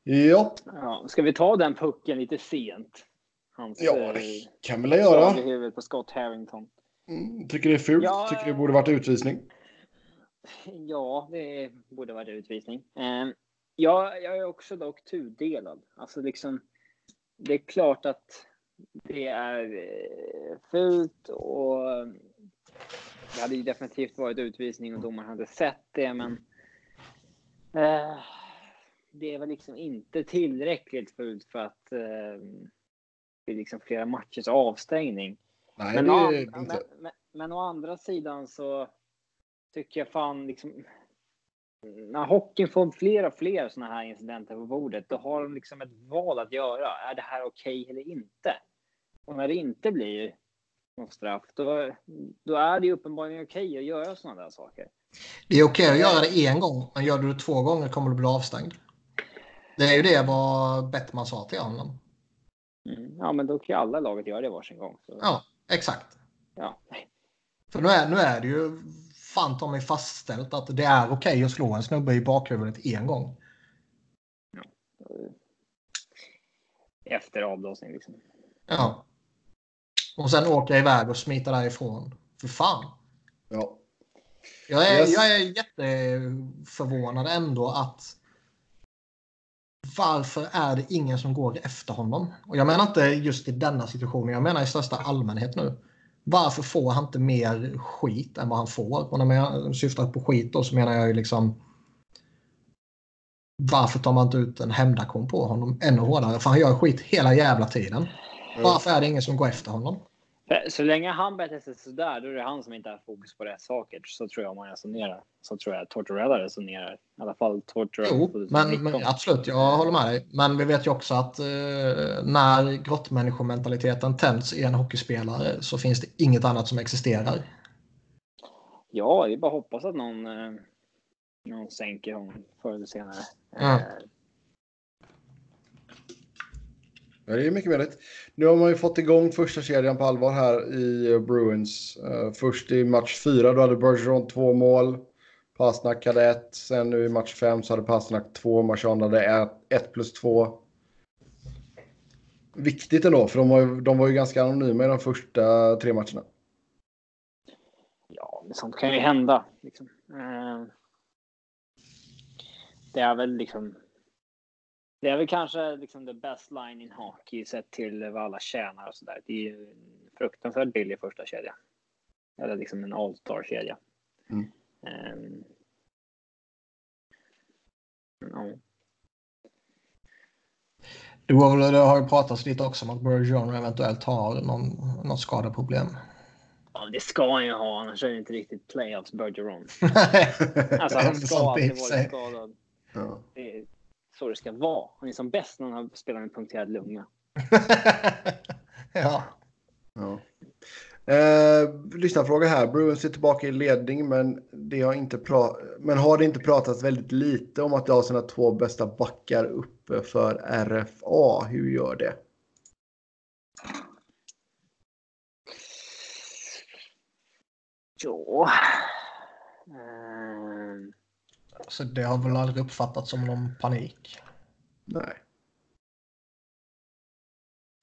Ja. ja. Ska vi ta den pucken lite sent? Hans, ja, det kan vi väl göra. i huvudet på Scott Harrington. Mm, tycker det är fult? Ja, tycker det borde varit utvisning? Ja, det borde varit utvisning. Um, ja, jag är också dock tudelad. Alltså liksom, det är klart att det är eh, fult och det hade ju definitivt varit utvisning och domaren hade sett det, men eh, det väl liksom inte tillräckligt fult för att eh, det är liksom flera matchers avstängning. Nej, men, å, men, men, men, å andra sidan så tycker jag fan liksom när hockeyn får fler och fler sådana här incidenter på bordet, då har de liksom ett val att göra. Är det här okej okay eller inte? Och när det inte blir någon straff, då, då är det ju uppenbarligen okej att göra sådana där saker. Det är okej att göra det en gång, men gör du det två gånger kommer du bli avstängd. Det är ju det vad Bettman sa till honom. Mm, ja, men då kan ju alla laget göra det varsin gång. Så. Ja, exakt. Ja. För nu är, nu är det ju fan ta mig fastställt att det är okej att slå en snubbe i bakhuvudet en gång. Ja. Efter avblåsning liksom. Ja. Och sen åka iväg och smita därifrån. För fan. Ja. Jag är, yes. jag är jätteförvånad ändå att varför är det ingen som går efter honom? Och jag menar inte just i denna situationen, jag menar i största allmänhet nu. Varför får han inte mer skit än vad han får? Och när jag syftar på skit då så menar jag ju liksom varför tar man inte ut en hämndaktion på honom ännu hårdare? För han gör skit hela jävla tiden. Varför är det ingen som går efter honom? Så länge han beter sig sådär, då är det han som inte har fokus på rätt saker. Så tror jag man resonerar. Så tror jag Tortorella resonerar. I alla fall Tortorella. Jo, men, men, absolut, jag håller med dig. Men vi vet ju också att eh, när grottmänniskomentaliteten tänds i en hockeyspelare så finns det inget annat som existerar. Ja, det är bara att hoppas att någon, eh, någon sänker honom förr eller senare. Mm. Eh, Ja, det är mycket möjligt. Nu har man ju fått igång första kedjan på allvar här i eh, Bruins. Uh, först i match fyra då hade Bergeron två mål. Pasnak hade ett. Sen nu i match fem så hade Pasnak två. Marchand hade ett, ett plus två. Viktigt ändå, för de var, ju, de var ju ganska anonyma i de första tre matcherna. Ja, men sånt kan ju hända. Liksom. Uh, det är väl liksom det är väl kanske liksom the best line in hockey sett till vad alla tjänar och sådär. Det är ju fruktansvärt billig första kedja. Eller liksom en all-star kedja. Mm. Um. Det, var väl, det har ju pratats lite också om att Bergeron eventuellt har någon, något skadeproblem. Ja, det ska han ju ha, annars är det inte riktigt playoffs Bergeron. alltså han ska alltid vara skadad. Ja. Det, så det ska vara. Han är som bäst när han spelar med punkterad lunga. ja. ja. Eh, lyssnarfråga här. Bruins är tillbaka i ledning men, det har inte men har det inte pratats väldigt lite om att de har sina två bästa backar uppe för RFA? Hur gör det? Ja. Så det har väl aldrig uppfattats som någon panik? Nej.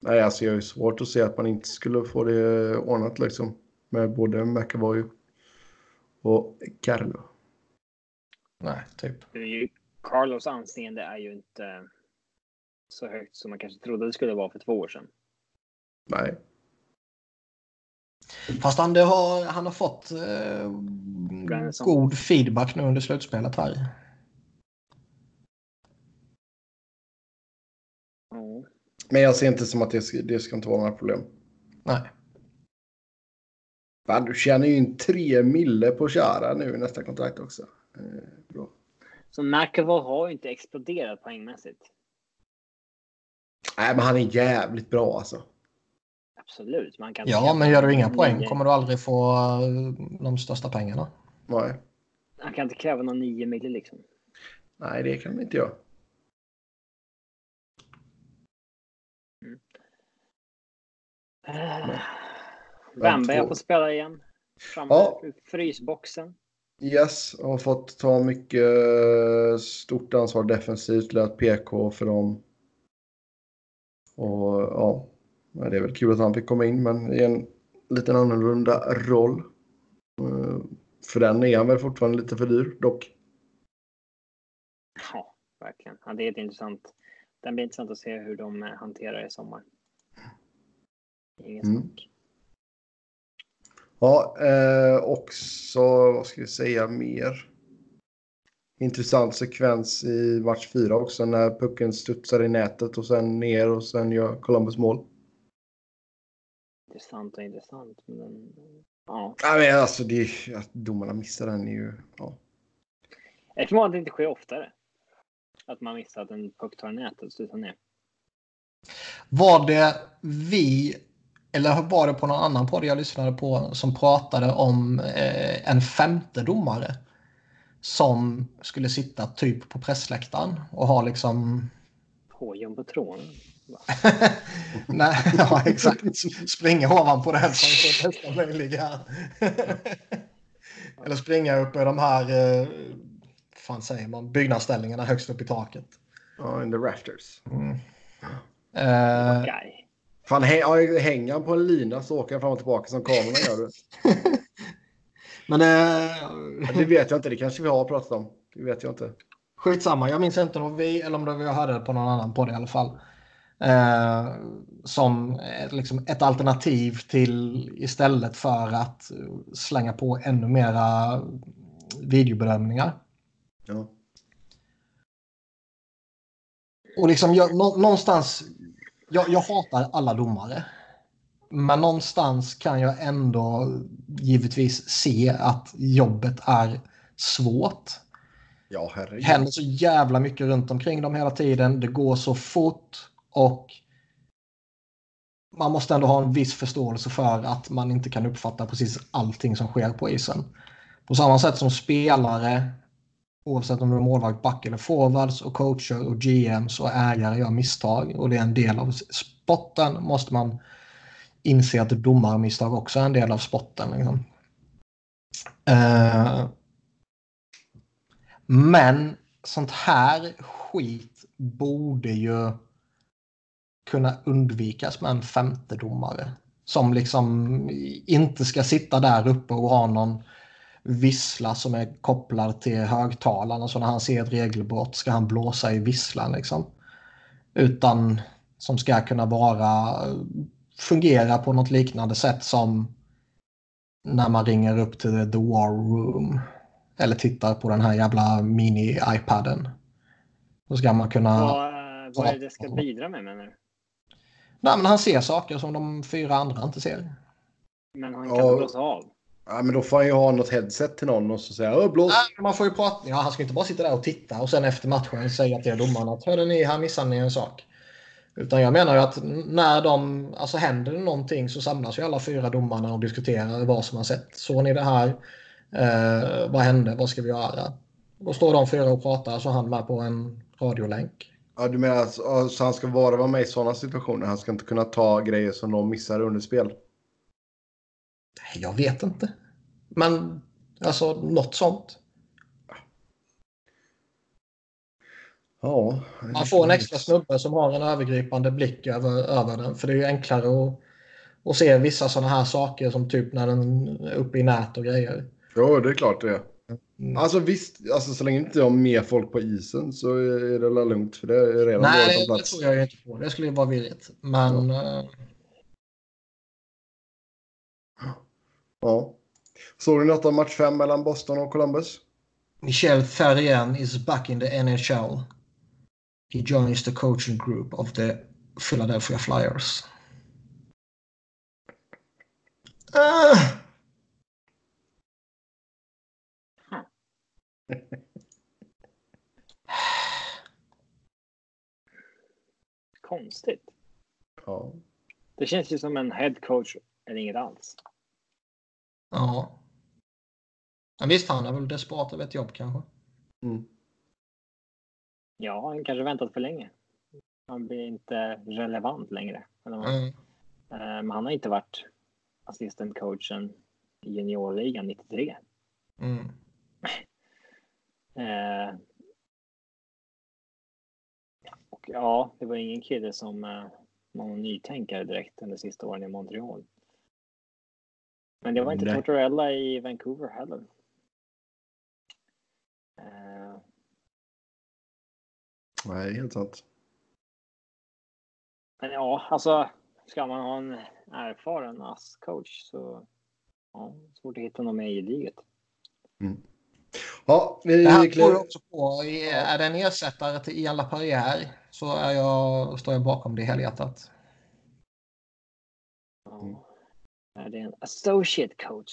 Nej, alltså jag är svårt att se att man inte skulle få det ordnat liksom. Med både McAvoy och Carlo. Nej, typ. Carlos anseende är ju inte så högt som man kanske trodde det skulle vara för två år sedan. Nej. Fast han, har, han har fått eh, god feedback nu under slutspelet här. Mm. Men jag ser inte som att det ska, det ska inte vara några problem. Nej. Fan, du tjänar ju in tre mille på Chara nu i nästa kontrakt också. Eh, bra. Så McAvoy har ju inte exploderat poängmässigt. Nej, men han är jävligt bra alltså. Absolut. Man kan ja, men gör du inga poäng kommer du aldrig få eh, de största pengarna. Nej. Han kan inte kräva någon 9 mil liksom. Nej, det kan man inte göra. Mm. Uh, Wemba får spela igen. Framme ja. frysboxen. Yes, har fått ta mycket eh, stort ansvar defensivt, lät PK för dem. Och ja, det är väl kul att han fick komma in, men i en liten annorlunda roll. För den är han väl fortfarande lite för dyr dock. Ja, verkligen. Ja, det är ett intressant. Den blir intressant att se hur de eh, hanterar i sommar. Inget mm. snack. Ja, eh, också, vad ska vi säga mer? Intressant sekvens i match 4 också när pucken studsar i nätet och sen ner och sen gör Columbus mål. Intressant och intressant. Men, ja. ja men alltså, det, att domarna missar den är ju... Ja. Jag tror att det inte sker oftare. Att man missar att en puck tar nätet och studsar ner. Var det vi eller var det på någon annan podd jag lyssnade på som pratade om eh, en femte domare som skulle sitta typ på pressläktaren och ha liksom... På jumbotronen? Nej, ja exakt. Springa ovanpå den som är bästa möjliga. Eller springa upp i de här, eh, fan säger man, byggnadsställningarna högst upp i taket. Ja, oh, in the rafters. Mm. Uh, Fan, hänger han på en lina så åker han fram och tillbaka som kameran gör. Men äh... Det vet jag inte. Det kanske vi har pratat om. Det vet jag inte. Skitsamma. Jag minns inte om vi eller om det vi hörde på någon annan podd i alla fall. Eh, som liksom ett alternativ till istället för att slänga på ännu mera videobedömningar. Ja. Och liksom jag, någonstans jag, jag hatar alla domare. Men någonstans kan jag ändå givetvis se att jobbet är svårt. Ja, herregud. Det händer så jävla mycket runt omkring dem hela tiden. Det går så fort och man måste ändå ha en viss förståelse för att man inte kan uppfatta precis allting som sker på isen. På samma sätt som spelare oavsett om du är målvakt, back eller forwards och coacher och GMs och ägare gör misstag och det är en del av sporten måste man inse att domarmisstag också är en del av sporten. Liksom. Uh, men sånt här skit borde ju kunna undvikas med en femte domare. Som liksom inte ska sitta där uppe och ha någon vissla som är kopplad till högtalarna. Så när han ser ett regelbrott ska han blåsa i visslan. Liksom. Utan som ska kunna vara fungera på något liknande sätt som när man ringer upp till the war room. Eller tittar på den här jävla mini-iPaden. Då ska man kunna... Vad, vad är det det ska bidra med menar du? Nej, men han ser saker som de fyra andra inte ser. Men han kan ja. blåsa av? Ja, men då får han ju ha något headset till någon och så säga blås. Nej, man får ju prata. Ja, han ska inte bara sitta där och titta och sen efter matchen säga till domaren att hörde ni, här missade ni en sak. Utan jag menar ju att när de, alltså händer det någonting så samlas ju alla fyra domarna och diskuterar vad som har sett. Såg ni det här? Eh, vad hände? Vad ska vi göra? Då står de fyra och pratar så han med på en radiolänk. Ja, du menar alltså, så han ska bara vara med i sådana situationer? Han ska inte kunna ta grejer som de missar under spel? Jag vet inte. Men alltså något sånt. Ja. Man får en extra snubbe som har en övergripande blick över, över den. För det är ju enklare att, att se vissa sådana här saker som typ när den är uppe i nät och grejer. Ja, det är klart det är. Mm. Alltså visst, alltså, så länge inte jag har mer folk på isen så är det väl lugnt för det är redan Nej, det plats. tror jag inte på. Det skulle ju vara virrigt. Men eh, Ja. Såg du något av match 5 mellan Boston och Columbus? Michel Therrien is back in the NHL. He joins the coaching group of the Philadelphia Flyers. Ah! Konstigt. Ja. Det känns ju som en head coach eller inget alls. Ja. Men visst, han är väl desperat över ett jobb kanske. Mm. Ja, han kanske väntat för länge. Han blir inte relevant längre. Eller vad- Mm. Men han har inte varit assistant coachen i juniorligan 93. Mm. Eh, och ja, det var ingen kille som eh, någon nytänkare direkt under sista åren i Montreal. Men det var inte Nej. Tortorella i Vancouver heller. Eh, Nej, helt sant. men ja, alltså ska man ha en erfaren ASS-coach så ja, svårt att hitta något mer gediget. Ja, vi Det här jag också på. Är det en ersättare till Ian LaPerrière så är jag, står jag bakom det helhjärtat. Ja. Mm. Är det en associate coach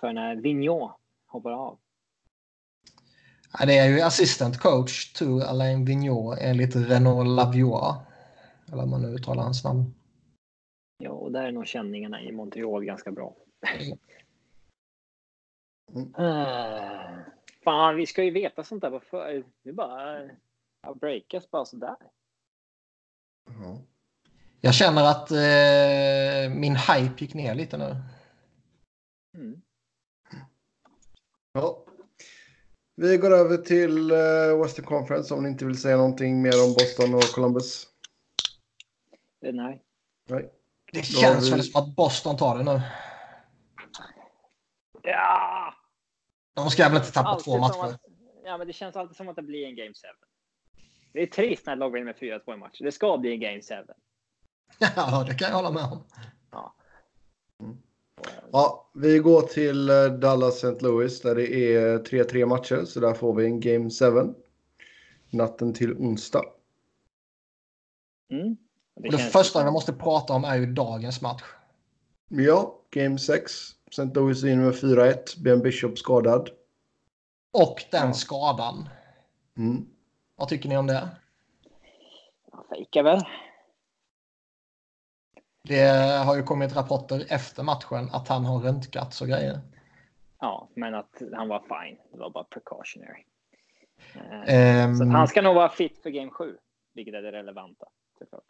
för när Vigneault hoppar av? Ja, Det är ju assistant coach to Alain Vigneault enligt Renaud Laviois. Eller om man nu uttalar hans namn. Ja, och där är nog känningarna i Montreal ganska bra. Mm. Ah, fan, vi ska ju veta sånt där på för... Det är bara att breakas bara sådär. Ja. Jag känner att eh, min hype gick ner lite nu. Mm. ja. Vi går över till eh, Western Conference om ni inte vill säga någonting mer om Boston och Columbus. Eh, Nej. Nej. Det känns har väl vi- som att Boston tar det nu. Ja! De ska väl inte tappa två matcher. Att, ja, men det känns alltid som att det blir en Game 7. Det är trist när lag vinner med 4-2 i match. Det ska bli en Game 7. Ja, det kan jag hålla med om. Ja, vi går till eh, Dallas St. Louis där det är 3-3 matcher så där får vi en Game 7. Natten till onsdag. Mm. Det känns första vi måste prata om är ju dagens match. Ja, Game 6. St. Louis in med 4-1. Ben Bishop skadad. Och den skadan. Mm. Vad tycker ni om det? Ja, fejkar väl. Det har ju kommit rapporter efter matchen att han har röntgats och grejer. Ja, men att han var fine. Det var bara precautionary. Ehm, Så han ska nog vara fit för Game 7. Vilket är det relevanta. Såklart.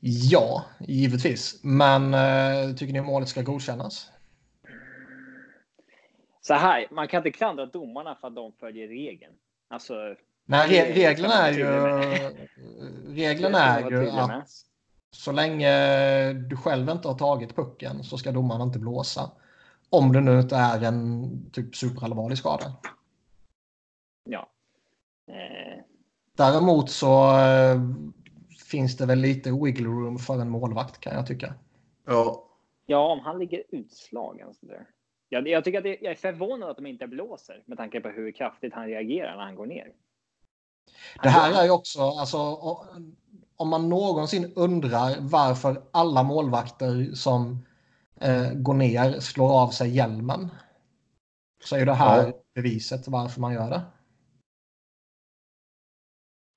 Ja, givetvis. Men eh, tycker ni målet ska godkännas? Så här, man kan inte klandra domarna för att de följer regeln. Alltså, Nej, ska reglerna är ju, reglerna är ju att så länge du själv inte har tagit pucken så ska domaren inte blåsa. Om det nu inte är en typ superallvarlig skada. ja. Eh, Däremot så eh, finns det väl lite wiggle room för en målvakt kan jag tycka. Ja. ja, om han ligger utslagen. Så där. Jag, jag tycker att det, jag är förvånad att de inte blåser med tanke på hur kraftigt han reagerar när han går ner. Det här är ju också, alltså, om man någonsin undrar varför alla målvakter som eh, går ner slår av sig hjälmen. Så är ju det här Ja. beviset varför man gör det.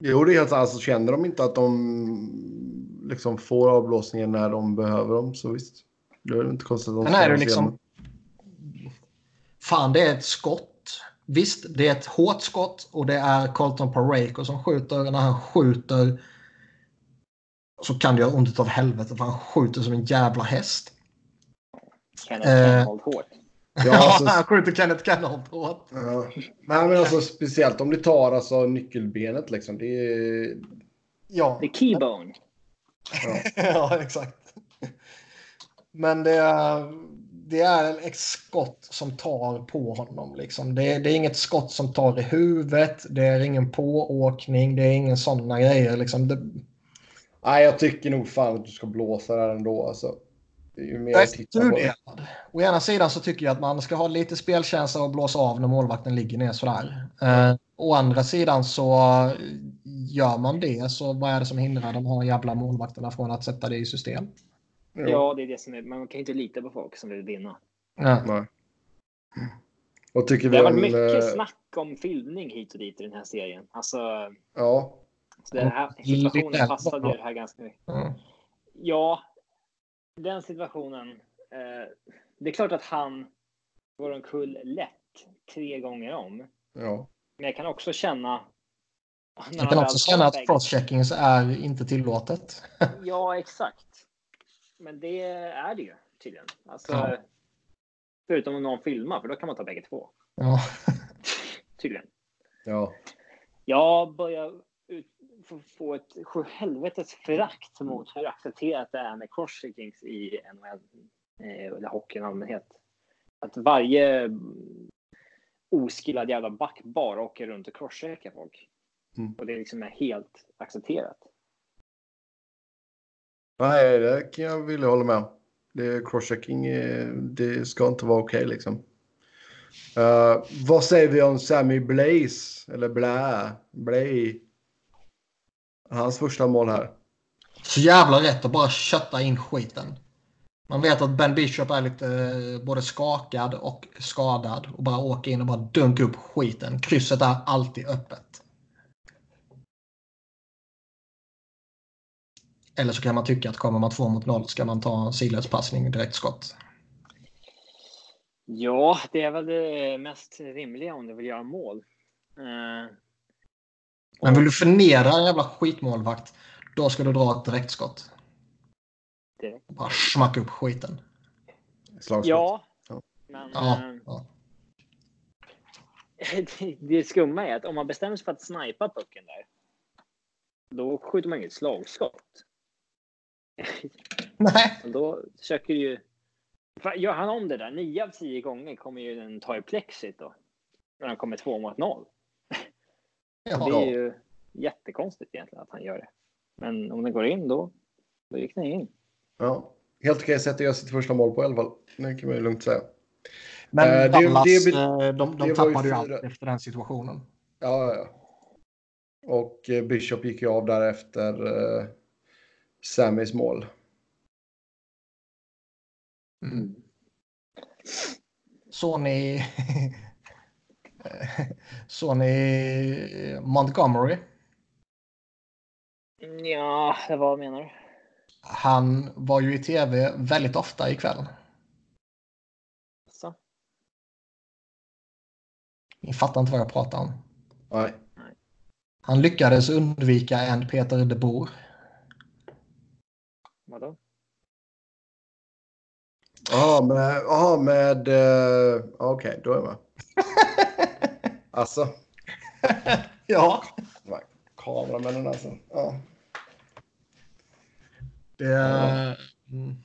Jo, det är helt alltså känner de inte att de liksom får avblåsningen när de behöver dem så visst. Det är inte konstigt att de Sen är det liksom... Fan, det är ett skott. Visst, det är ett hårt skott och det är Colton Pareko som skjuter. När han skjuter så kan det göra ont av helvete för han skjuter som en jävla häst. Kenneth Eh. Hårt. Ja, alltså, han skjuter Kenneth Kenholt hårt. ja. Nej, men alltså speciellt om det tar alltså nyckelbenet liksom. Det är... Ja. The keybone. Ja. ja, exakt. Men det, det är ett skott som tar på honom. Liksom. Det, det, är inget skott som tar i huvudet. Det är ingen pååkning. Det är ingen sådana grejer. Liksom. Det... Nej, jag tycker nog fan att du ska blåsa där ändå. Alltså. Ju mer jag tittar på det. Å ena sidan så tycker jag att man ska ha lite spelkänsla och blåsa av när målvakten ligger ner sådär. Eh, å andra sidan så gör man det så vad är det som hindrar de här jävla målvakterna från att sätta det i system? Ja, det är det som är. Man kan inte lita på folk som vill vinna. Ja. Nej. Och tycker det har varit mycket äh... snack om filmning hit och dit i den här serien. Alltså. Ja. Så den här situationen passade ju det här ganska mycket. Mm. Ja, den situationen. Eh, det är klart att han går omkull lätt tre gånger om. Ja. Men jag kan också känna. Jag kan också känna att crosschecking är inte tillåtet. ja, exakt. Men det är det ju tydligen. Alltså, ja. Förutom om någon filmar, för då kan man ta bägge två. Ja. tydligen. Ja. Jag börjar ut, få, ett helvetes förakt mot hur accepterat det är med crosscheckings i NHL eh, eller hockeyn i allmänhet. Att varje oskillad jävla back bara åker runt och crosscheckar folk. Mm. Och det liksom är helt accepterat. Nej, det kan jag vilja hålla med om. crosschecking, eh, det ska inte vara okej okay, liksom. Uh, vad säger vi om Sammy Blaze? Eller Blä? Blay? Hans första mål här. Så jävla rätt att bara kötta in skiten. Man vet att Ben Bishop är lite eh, både skakad och skadad och bara åker in och bara dunkar upp skiten. Krysset är alltid öppet. Eller så kan man tycka att kommer man två mot noll ska man ta en sidledspassning direkt skott. Ja, det är väl det mest rimliga om du vill göra mål. Uh, Men vill du förnedra en jävla skitmålvakt, då ska du dra ett direktskott. Direkt. Bara smacka upp skiten. Slagskott. Ja, men... Ja, uh, ja. det, det skumma är att om man bestämmer sig för att snipa pucken där, då skjuter man inget slagskott. Nej. Då försöker ju... Gör han om det där, nio av tio gånger kommer ju den ta i plexit då. När han kommer två mot noll. Ja. Det är ju jättekonstigt egentligen att han gör det. Men om den går in då, då gick den in. Ja, helt okej sätt att göra sitt första mål på i alla fall. Det kan man ju lugnt säga. Men äh, Dallas, det, det, eh, de, de tappade ju allt efter den situationen. Ja, ja. Och eh, Bishop gick ju av därefter. Sammys mål. Mm. Såg ni... Såg ni Montgomery? Ja, vad menar du? Han var ju i tv väldigt ofta ikväll. Så. Ni fattar inte vad jag pratar om. Nej. Han lyckades undvika en Peter de Boer. Vadå? Ja, med... Aha, med uh, Okej, okay, då är jag med. alltså. ja. Kameramännen alltså. Ja. Det... Ja. Mm.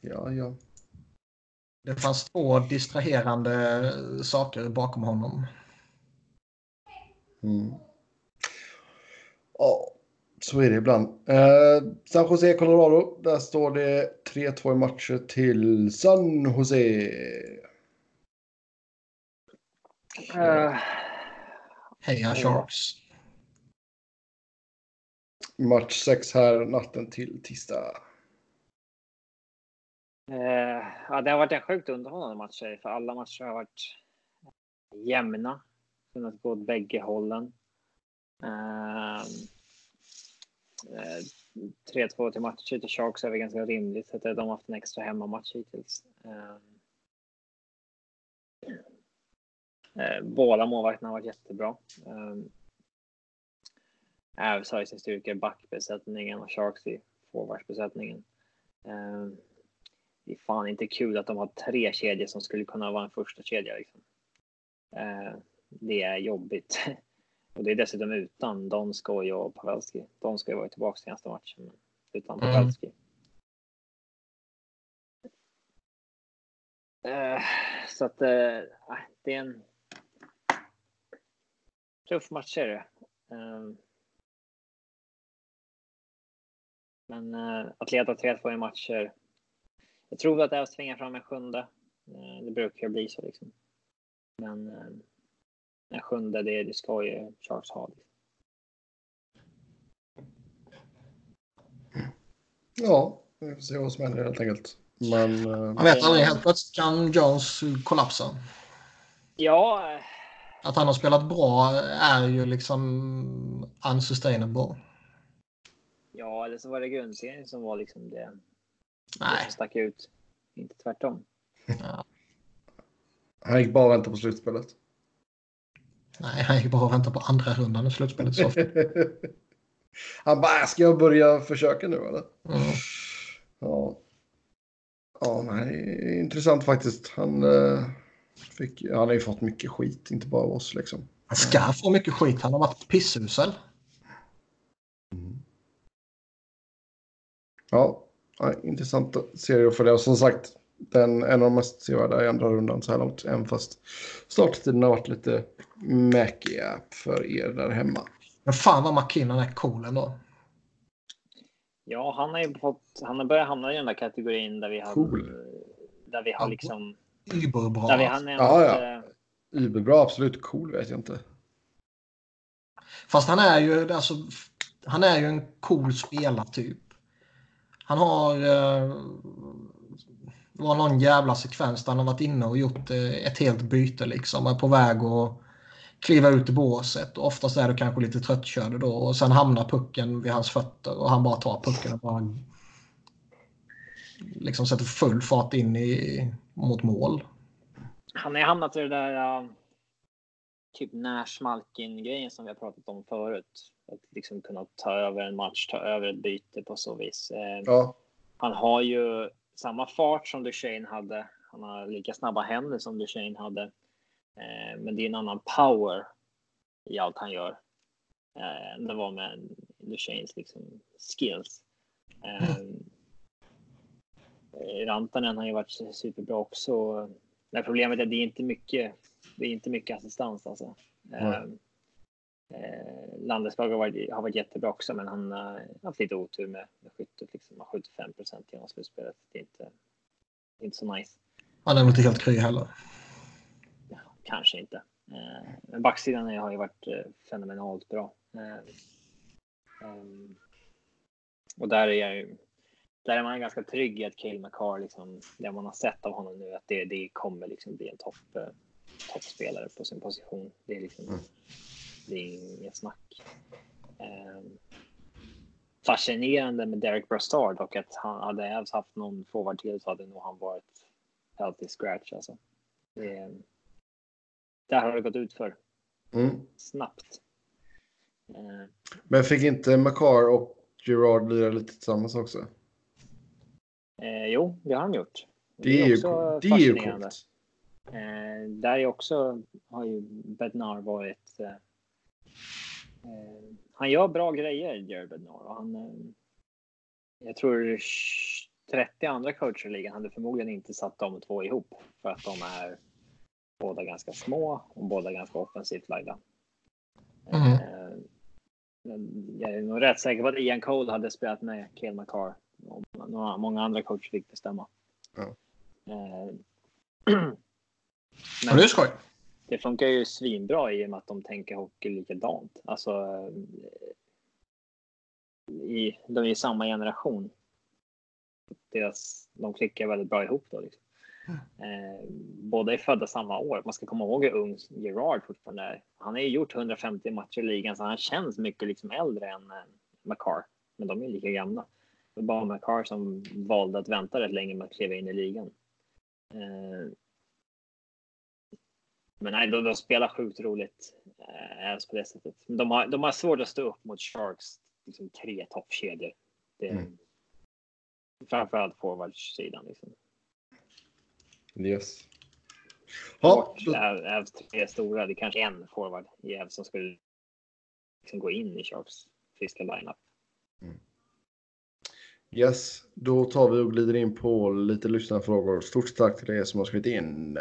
ja, ja. Det fanns två distraherande saker bakom honom. Mm. Ja, så är det ibland. Eh, San Jose, Colorado. Där står det 3-2 i matcher till San Jose. Uh, Heja Sharks. Match 6 här natten till tisdag. Uh, ja, det har varit en sjukt underhållande match. För alla matcher har varit jämna. Kunnat gå åt bägge hållen. Uh, Eh, 3-2 till matcher till Sharks är väl ganska rimligt. Så att de har haft en extra hemmamatch hittills. Eh, eh båda målvakterna har varit jättebra. Eh, Avs har i sin styrka backbesättningen och Sharks i forwardsbesättningen. Det är fan inte kul att de har tre kedjor som skulle kunna vara en första kedja. Liksom. Det är jobbigt. Och det är dessutom utan Donskoj och Pavelski. Donskoj var ju tillbaka senaste matchen, men utan mm. Pavelski. Eh, så att eh, det är en tuff match är det. Eh, men eh, att leda 3-2 i matcher. Jag tror att det är att tvinga fram en sjunde. Eh, det brukar bli så liksom. Men eh, en sjunde, det, det ska ju Charles ha. Ja, vi får se vad som händer helt enkelt. Men... eh, Man vet aldrig, helt plötsligt kan Jones kollapsa. Ja, Att han har spelat bra är ju liksom unsustainable. ja, eller så var det grundserien som var liksom det, det Nej. som stack ut. Inte tvärtom. Han gick bara och väntade på slutspelet. Nej, han gick bara och väntade på andra rundan i slutspelet. Så. Han bara, "Äh, ska jag börja försöka nu eller? Mm. Ja. Ja, nej, intressant faktiskt. Han, eh, fick, han har ju fått mycket skit, inte bara av oss liksom. Han ska få mycket skit. Han har varit pissusel. Ja, nej, intressant serie att följa. Som sagt, den, en av de mest sevärda i andra rundan så här långt. Även fast starttiden har varit lite mäkiga för er där hemma. Men fan vad McKinnon är cool ändå. Ja, han har ju fått, han har börjat hamna i den där kategorin där vi har, Cool. där vi har Ja. liksom, Überbra. där vi har nämnt, Ja, ja. eh, Überbra, absolut. Cool vet jag inte. Fast han är ju alltså, han är ju en cool spelartyp. Han har... Eh, det var någon jävla sekvens där han har varit inne och gjort eh, ett helt byte liksom. Är på väg att kliva ut i båset. Och oftast är det kanske lite tröttkörd då. Och sen hamnar pucken vid hans fötter och han bara tar pucken och bara liksom sätter full fart in i, mot mål. han har hamnat i det där uh, typ Nash Malkin grejen som vi har pratat om förut. Att liksom kunna ta över en match, ta över ett byte på så vis. Eh, Ja, Han har ju samma fart som Duchene hade. Han har lika snabba händer som Duchene hade. Eh, men det är en annan power i allt han gör. Eh, än det var med Duchenes liksom skills. Eh, Rantanen har ju varit superbra också. Men problemet är att det är inte mycket. Det är inte mycket assistans alltså. Eh, eh, Landeskog har varit, har varit jättebra också, men han har haft lite otur med, med skyttet. Liksom, har 75 procent genom slutspelet. Det är inte, inte så nice. Han är väl inte helt kry heller. Kanske inte. Eh, men backsidan har ju varit eh, fenomenalt bra. Eh, ehm, och där är jag ju, där är man ganska trygg i att Cale McCarr, liksom, det man har sett av honom nu, att det, det kommer liksom bli en topp, eh, toppspelare på sin position. Det är liksom, Det är inget snack. Ehm, fascinerande med Derek Brostard och att han hade haft någon forward till så hade nog han varit healthy scratch alltså. Det, där har det gått ut för mm. snabbt. Eh, Men fick inte McCarr och Gerard lira lite tillsammans också? eh, jo, det har han gjort. Det är ju, det är ju coolt. Eh, där är också, har ju Bednar varit... Eh, eh, han gör bra grejer, Jared Bednar. Och han, eh, jag tror 30 andra coacher i ligan hade förmodligen inte satt de två ihop. För att de är båda ganska små och båda ganska offensivt lagda. Mm. Eh, men jag är nog rätt säker på att Ian Cole hade spelat med Cale McCarr. Och några, många andra coacher fick bestämma. Ja. Eh, Och det är skoj. Det funkar ju svinbra i och med att de tänker hockey likadant. Alltså, eh, i, de är ju samma generation. Deras, de klickar väldigt bra ihop då. Liksom. Eh, båda är födda samma år. Man ska komma ihåg hur ung Gerard fortfarande är. Han har ju gjort 150 matcher i ligan så han känns mycket liksom äldre än eh, McCarr. Men de är lika gamla. Det var bara McCarr som valde att vänta rätt länge med att kliva in i ligan. Eh, men nej, de, de spelar sjukt roligt. Eh, på det sättet. Men de har, de har svårt att stå upp mot Sharks liksom, tre toppkedjor. Det, Mm. Framförallt forwardsidan. Liksom. Yes. Och då, är tre stora. Det är kanske en forward i Evs som skulle liksom gå in i Sharks friska lineup. Yes, då tar vi och glider in på lite lyssnarfrågor. Stort tack till er som har skrivit in.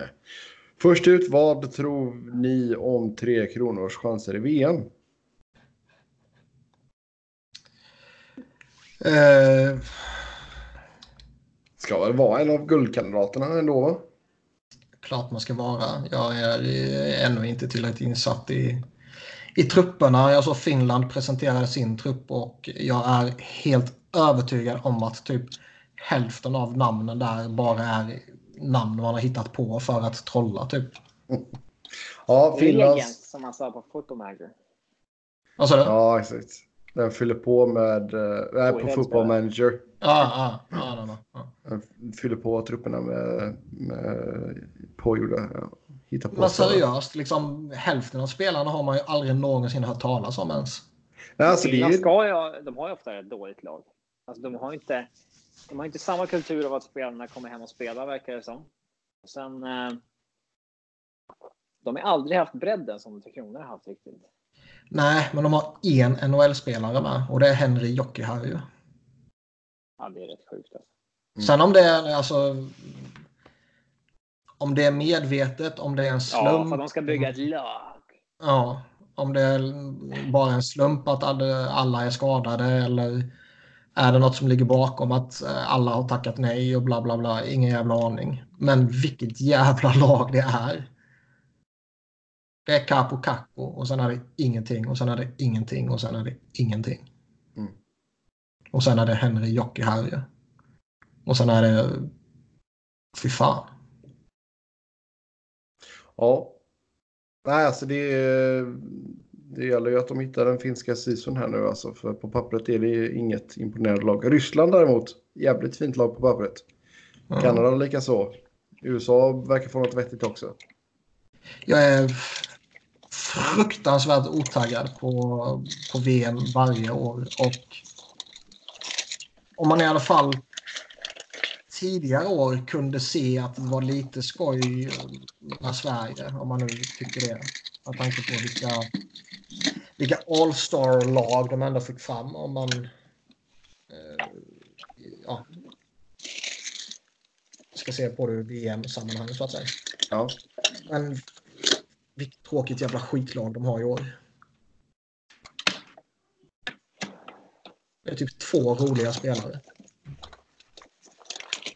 Först ut, vad tror ni om Tre Kronors chanser i VM? Eh, Ska väl vara en av guldkandidaterna ändå va? klart man ska vara. Jag är eh, ännu inte tillräckligt insatt i, i trupperna. Jag såg Finland presentera sin trupp och jag är helt övertygad om att typ hälften av namnen där bara är namn man har hittat på för att trolla typ. Ja, Regent Finlands... som man sa på Photomager. Vad sa du? Ja, exakt. Den fyller på med... eh, Nej, på Football Manager. ja, ja, ja. Den fyller på trupperna med, med pågjorda... Ja, hitta på Men seriöst, liksom, hälften av spelarna har man ju aldrig någonsin hört talas om ens. Nej, alltså det ska ju, de har ju ofta ett dåligt lag. Alltså de har inte, de har inte samma kultur av att spelarna kommer hem och spelar verkar det som. Och sen. Eh, de har aldrig haft bredden som Tre Kronor har haft riktigt. Nej, men de har en NHL-spelare med och det är Henry Jokiharju. Ja, det är rätt sjukt. Alltså. Mm. Sen om det är alltså om det är medvetet, om det är en slump. Ja, för att de ska bygga ett lag. Ja, om det är bara en slump att alla alla är skadade eller är det något som ligger bakom att eh, alla har tackat nej och bla bla bla. Ingen jävla aning. Men vilket jävla lag det är. Det är Capo Capo och sen är det ingenting och sen är det ingenting och sen är det ingenting. Mm. Och sen är det Henry Jokiharju. Och sen är det... Fy fan. Ja. Nej, alltså det, det gäller ju att de hittar den finska season här nu alltså. För på pappret är det inget imponerande lag. Ryssland däremot, jävligt fint lag på pappret. Ja. Kanada likaså. USA verkar få något vettigt också. Jag är fruktansvärt otaggad på, på VM varje år. Och om man i alla fall tidigare år kunde se att det var lite skoj med Sverige, om man nu tycker det. Med tanke på vilka, vilka All-star-lag de ändå fick fram. Om man... Eh, ja, ska se på det ur VM-sammanhang så att säga. Ja. Men vilket tråkigt jävla skitlag de har i år. Det är typ två roliga spelare.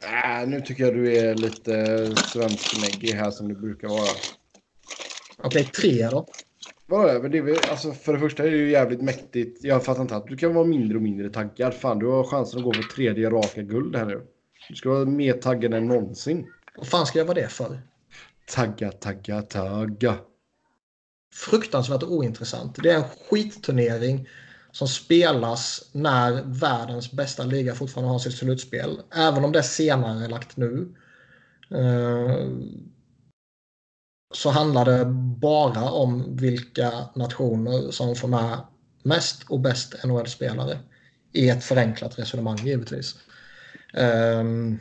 Äh, nu tycker jag du är lite svensknäggig här som du brukar vara. Okej, tre då. Vadå? Men det är väl, alltså, för det första är det ju jävligt mäktigt. Jag fattar inte att du kan vara mindre och mindre taggad. Fan, du har chansen att gå för tredje raka guld här nu. Du ska vara mer taggad än någonsin. Vad fan ska jag vara det för? Tagga, tagga, tagga. Fruktansvärt ointressant. Det är en skitturnering som spelas när världens bästa liga fortfarande har sitt slutspel. Även om det är senare lagt nu. eh, Så handlar det bara om vilka nationer som får med mest och bäst NHL-spelare. I ett förenklat resonemang givetvis. Ehm,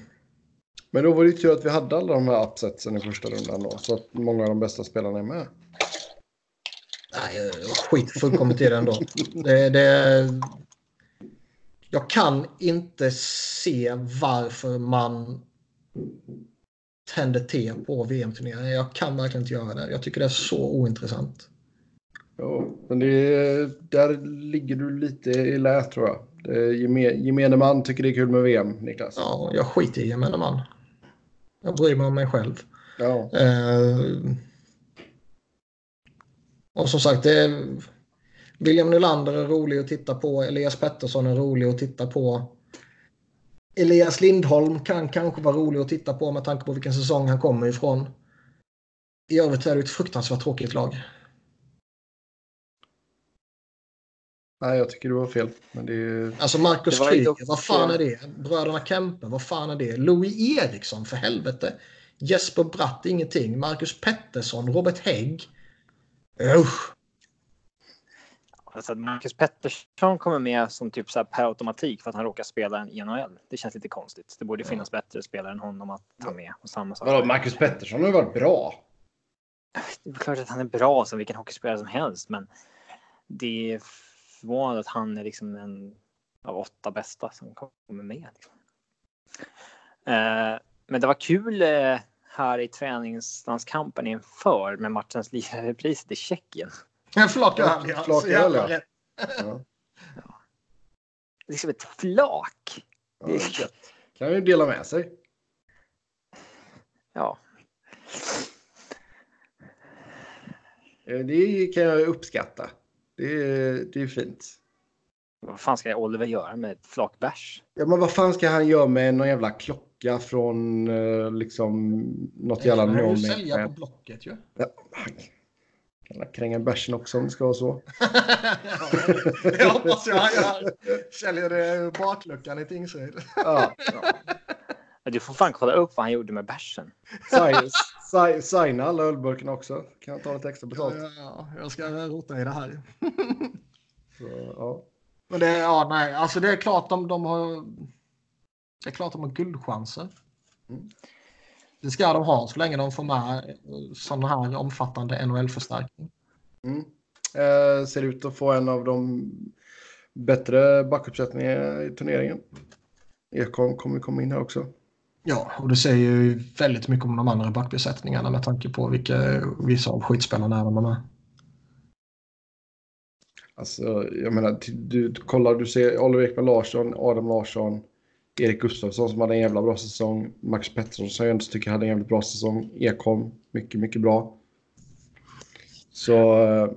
Men då var det ju tur att vi hade alla de här upsetsen i första rundan då. Så att många av de bästa spelarna är med. Nej, skiter fullkomligt i det ändå. Det, det, jag kan inte se varför man tänder te på VM-turneringen. Jag kan verkligen inte göra det. Jag tycker det är så ointressant. Ja, men det, är- där ligger du lite i lä tror jag. Det, geme- gemene man tycker det är kul med VM, Niklas. Ja, jag skiter i gemene man. Jag bryr mig om mig själv. Ja. Eh, och som sagt, det är, William Nylander är rolig att titta på. Elias Pettersson är rolig att titta på. Elias Lindholm kan kanske vara rolig att titta på med tanke på vilken säsong han kommer ifrån. I övrigt är det ett fruktansvärt tråkigt lag. Nej, jag tycker du var fel. Men det är... Alltså Marcus Det var Kryger, dock- vad fan är det? Bröderna Kempe, vad fan är det? Louis Eriksson, för helvete. Jesper Bratt, ingenting. Marcus Pettersson, Robert Hägg. Usch. Alltså att Marcus Pettersson kommer med som typ så här per automatik för att han råkar spela i NHL. Det känns lite konstigt. Det borde finnas bättre spelare än honom att ta med. Och samma sak. Vadå, Marcus Pettersson har ju varit bra. Det är klart att han är bra som vilken hockeyspelare som helst, men det är förvånande att han är liksom en av åtta bästa som kommer med. Liksom. Eh, men det var kul eh, här i träningslandskampen inför med matchens lirarrepriset i Tjeckien. En flak öl, ja. Flak Så jävla öl, ja. Ja. Det är som ett flak. Ja, det är gött. kan ju dela med sig. Ja, Eh, Det kan jag uppskatta. Det är, det är fint. vad fan ska Oliver göra med ett flak bärs? Ja, men vad fan ska han göra med någon jävla klocka från eh, liksom något jävla Det kan ju sälja på? Blocket ju. Ja, kan kränga bärsen också om det ska vara så. ja, det hoppas jag han gör. Säljer det ur bakluckan i Tingsryd. Ja, Du får fan kolla upp vad han gjorde med bärsen. sign- si- signa alla ölburkarna också. Kan jag ta lite extra Ja, betalt. ja, jag ska rota i det här. Så, ja. Men det, ja, nej, alltså det är klart de, de har. Det är klart de har guldchanser. Mm. Det ska de ha så länge de får med sån här omfattande NHL-förstärkning. Mm. Eh, ser ut att få en av de bättre backuppsättningarna i turneringen. Ekholm kommer komma in här också. Ja, och det säger ju väldigt mycket om de andra backbesättningarna med tanke på vilka vissa av skyddsspelarna är de är. Alltså, jag menar, du, du kollar, du ser Oliver Ekman Larsson, Adam Larsson, Erik Gustafsson som hade en jävla bra säsong, Max Pettersson som jag inte tycker hade en jävligt bra säsong, Ekholm, mycket, mycket bra. Så, eh,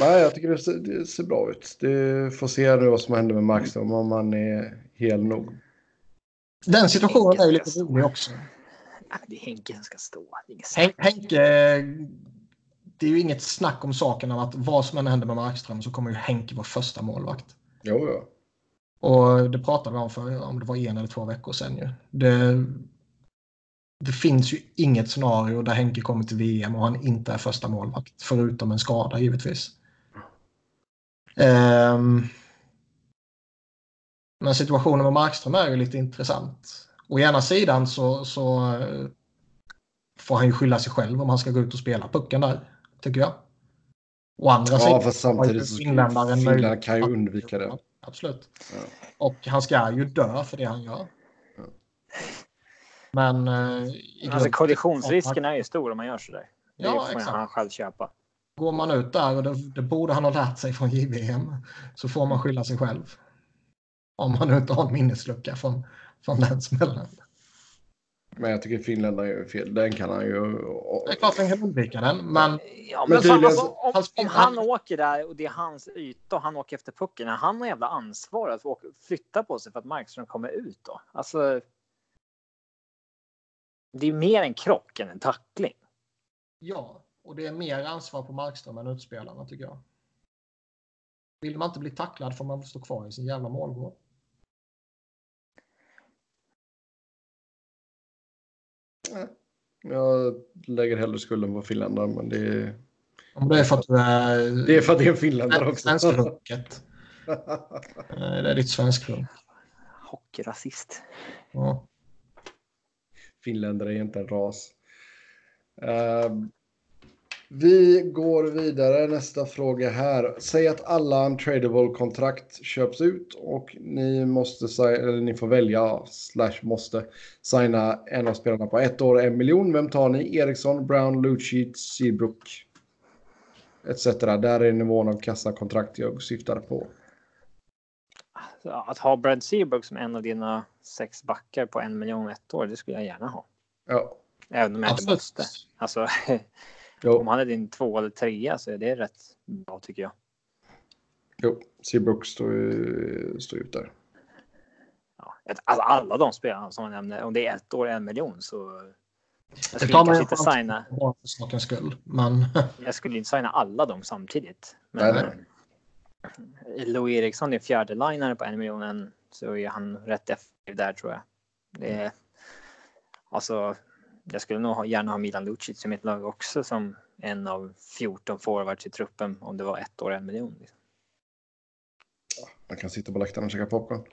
nej, jag tycker det ser, det ser bra ut. Det får se nu vad som händer med Markström om han är hel nog. Den situationen är ju lite rolig också. Det är Henke som ska stå. Henke, det är ju inget snack om saken att vad som än händer med Markström så kommer ju Henke vara första målvakt. Jo, ja. Och det pratade vi om för om det var en eller två veckor sedan ju. Det, det finns ju inget scenario där Henke kommer till VM och han inte är första målvakt. Förutom en skada givetvis. Ehm, men situationen med Markström är ju lite intressant. Å ena sidan så, så eh, får han ju skylla sig själv om han ska gå ut och spela pucken där. Tycker jag. Å andra Ja, sidan fast har ju samtidigt finländaren Finland kan ju undvika det. Absolut. Ja. Och han ska ju dö för det han gör. Ja. Men... Eh, Alltså kollisionsrisken är ju stor om man gör sådär. Det Ja, får exakt. han själv köpa. Går man ut där, och det, det borde han ha lärt sig från JVM, så får man skylla sig själv. Om man nu inte har en minneslucka från, från den smällen. Men jag tycker finländare gör fel. Den kan han ju... Det är klart han kan undvika den, men Ja, Men men tydligen alltså, så- om, han- om han åker där och det är hans yta och han åker efter pucken, är han har jävla ansvar att åka, flytta på sig för att Markström kommer ut då? Alltså. Det är mer en krock än en tackling. ja. Och det är mer ansvar på Markström än utspelarna tycker jag. Vill man inte bli tacklad får man stå kvar i sin jävla målgård. Jag lägger hellre skulden på finländaren, men det är... Om det är för att du är... Det är för att det är en finländare också. Svenskrunket. Eh, Det är ditt svenskrunk. Hockeyrasist. Ja. Finländare är inte en ras. Eh, vi går vidare. Nästa fråga här. Säg att alla untradable-kontrakt köps ut och ni måste eller ni får välja slash måste signa en av spelarna på ett år en miljon. Vem tar ni? Eriksson, Brown, Lucic, Seabrook etc. Där är nivån av kassakontrakt jag syftar på. Så Att ha Brad Seabrook som en av dina sex backar på en miljon ett år, det skulle jag gärna ha. Ja, Även om jag inte måste. Alltså, jo, om han är din två eller trea så är det rätt bra tycker jag. jo. Seabrook står ju står ut där. Ja, alltså alla de spelarna som jag nämnde, om det är ett år en miljon så. Jag skulle man kanske inte signa. För sakens skull. Men Jag skulle inte signa alla dem samtidigt. Men Nej, eh, Louis Eriksson är fjärde linare på en miljon så är han rätt effektiv där tror jag. Det är, alltså, jag skulle nog gärna ha Milan Lucic i mitt lag också som en av 14 forwards i truppen om det var ett år en miljon. Liksom. Man kan sitta på läktaren och käka popcorn.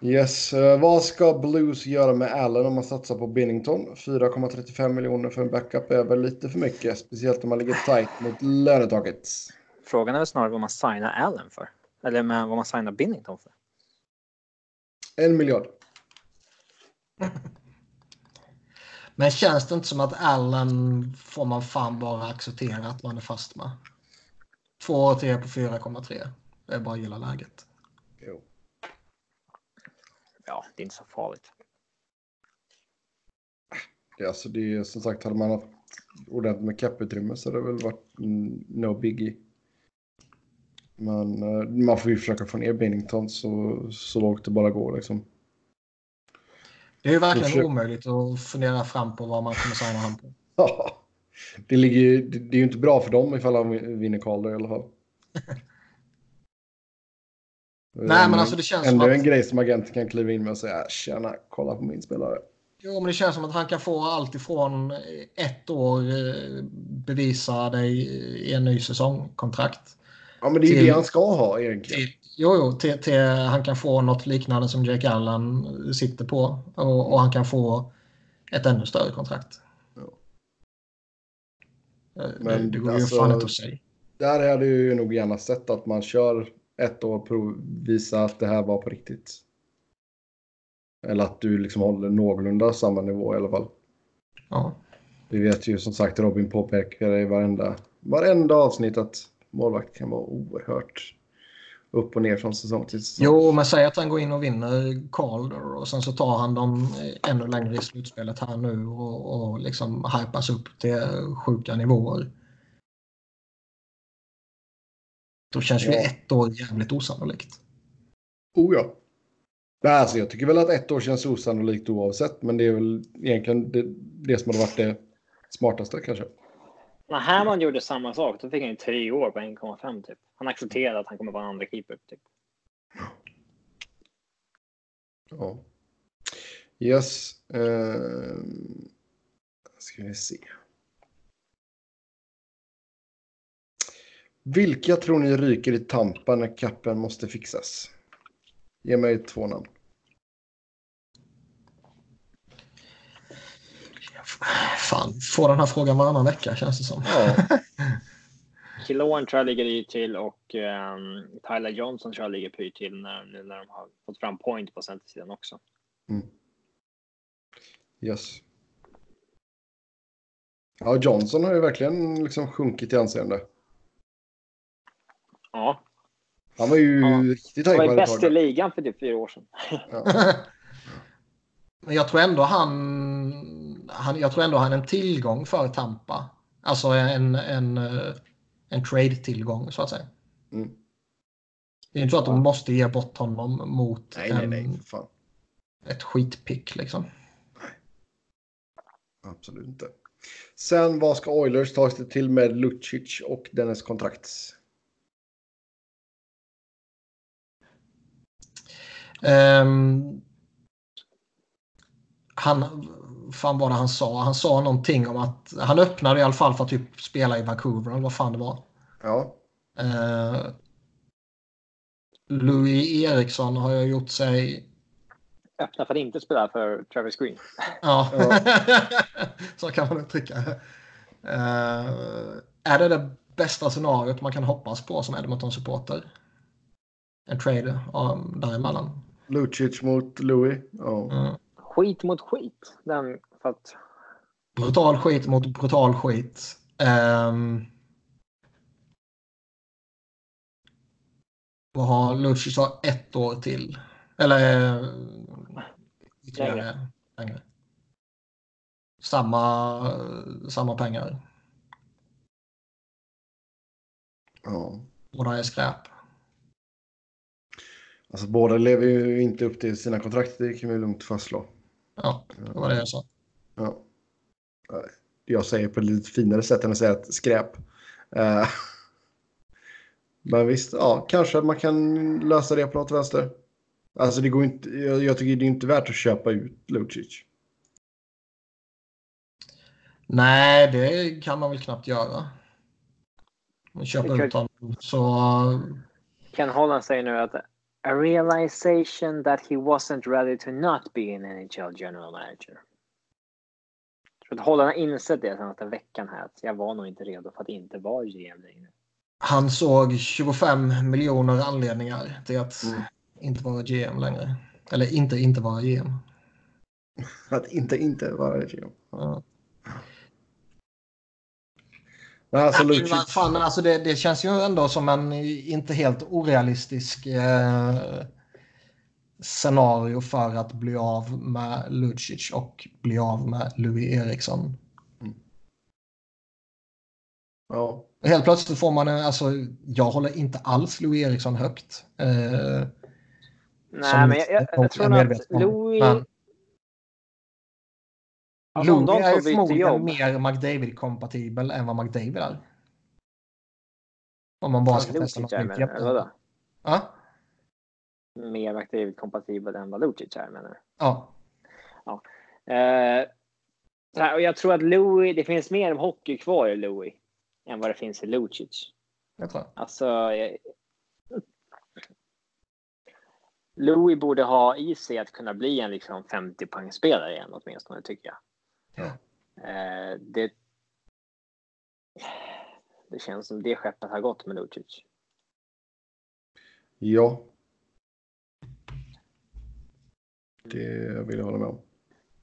Yes, eh, vad ska Blues göra med Allen om man satsar på Binnington? 4,35 miljoner för en backup är väl lite för mycket, speciellt om man ligger tight mot lönetaket. Frågan är väl snarare vad man signar Allen för. Eller vad man signar Binnington för. En miljard. Men känns det inte som att Allen får man fan bara acceptera att man är fast med? Två år till på 4,3. Det är bara att gilla läget. Jo. Ja, det är inte så farligt. Ja, alltså det är som sagt, hade man haft ordentligt med caputrymme så hade det väl varit no biggie. Men eh, man får ju försöka få ner Binnington så, så lågt det bara går liksom. Det är ju verkligen Försök- omöjligt att fundera fram på vad man kommer signa han på. Ja, det, ligger, ju- det, det är ju inte bra för dem ifall de vinner Calder i alla fall. Nej, men alltså det känns som Ändå att- en grej som agenten kan kliva in med och säga tjena, kolla på min spelare. Jo, men det känns som att han kan få allt ifrån ett år eh, bevisa dig i en ny säsongkontrakt. Ja, men det är ju det han ska ha egentligen. Till, jo, jo till, till han kan få något liknande som Jake Allen sitter på. Och, och han kan få ett ännu större kontrakt. Ja. Eh, Men det går alltså- ju fan inte att säga. Där hade jag ju nog gärna sett att man kör ett år prov, visa att det här var på riktigt. Eller att du liksom håller någorlunda samma nivå i alla fall. Ja. Vi vet ju som sagt, Robin påpekar i varenda, varenda avsnitt att målvakt kan vara oerhört upp och ner från säsong till säsong. Jo, men säg att han går in och vinner Calder och sen så tar han dem ännu längre i slutspelet här nu och, och liksom hypas upp till sjuka nivåer. Då känns ju Ja. ett år jävligt osannolikt. Oh ja. Alltså jag tycker väl att ett år känns osannolikt oavsett, men det är väl egentligen det, det som hade varit det smartaste kanske. När Hammond gjorde samma sak, då fick han ju tre år på 1,5 typ. Han accepterade att han kommer vara en andra keeper. Typ. Ja. Yes. Uh, ska vi se. Vilka tror ni ryker i Tampa när kappen måste fixas? Ge mig två namn. Fan, får den här frågan varannan vecka känns det som. Ja, Killorn tror jag ligger i till och ehm, Tyler Johnson tror jag ligger pyrt till när, nu när de har fått fram point på centersidan också. yes. Ja, Johnson har ju verkligen liksom sjunkit i anseende. Ja, Han var ju Ja. riktigt han var ju bäst i ligan för typ fyra år sedan. Ja. Men jag tror ändå han, han, jag tror ändå han är en tillgång för Tampa. Alltså en, en, eh, en trade-tillgång så att säga. Mm. Det är inte så att de måste ge bort honom mot Nej, nej, en, nej. Fan. ett skitpick liksom. Absolut inte. Sen vad ska Oilers ta sig till med Lucic och dennes kontrakt? Ehm, han, fan var det han sa? Han sa någonting om att han öppnade i alla fall för att typ spela i Vancouver eller vad fan det var. Ja, Uh, Louis Eriksson har ju gjort sig... Öppna för att inte spela för Travis Green. Ja, så kan man uttrycka det. Eh, är det det bästa scenariot man kan hoppas på som Edmonton-supporter? En trade um, däremellan? Lucic mot Louis. Ja. Mm. Skit mot skit. Den, för att, Brutal skit mot brutal skit. Um, vad har Lucic har ett år till? Eller eh, ytterligare längre. Samma, samma pengar. ja. Båda är skräp. Alltså båda lever ju inte upp till sina kontrakt, det kan vi lugnt fastslå. Ja, det var det jag sa. Ja. Jag säger på ett lite finare sätt än att säga att skräp. Eh, Men visst, ja, kanske att man kan lösa det på något vänster. Alltså det går inte, jag, jag tycker det är inte värt att köpa ut Lucic. Nej, det kan man väl knappt göra. Man köper ut honom så... Ken Holland säger nu att a realization that he wasn't ready to not be an NHL general manager. Jag tror att Holland har insett det senaste veckan här. Att jag var nog inte redo för att inte vara GM längre. Han såg 25 miljoner anledningar till att Mm. inte vara GM längre. Eller inte inte vara GM. Att inte inte vara GM. Ja. Men alltså men Lucic. fan, alltså det, det känns ju ändå som en inte helt orealistisk eh, scenario för att bli av med Lucic och bli av med Louis Eriksson. Ja. Helt plötsligt får man, en- alltså jag håller inte alls Louis Eriksson högt. Eh, Nej, men jag, jag, jag tror att. Louis... Men De är förmodligen mer McDavid-kompatibel än vad McDavid är. Om man bara ska testa något nytt. Ja, Mer McDavid-kompatibel än vad Lucic är menar du? ja. Eh, så här, och jag tror att Louis, det finns mer hockey kvar i Louis än vad det finns i Lucic. Jag tror jag. Alltså, eh, Louis borde ha i sig att kunna bli en liksom 50 poängspelare igen åtminstone tycker jag. Eh, det, det känns som det skeppet har gått med Lucic. Ja. Det vill jag hålla med om.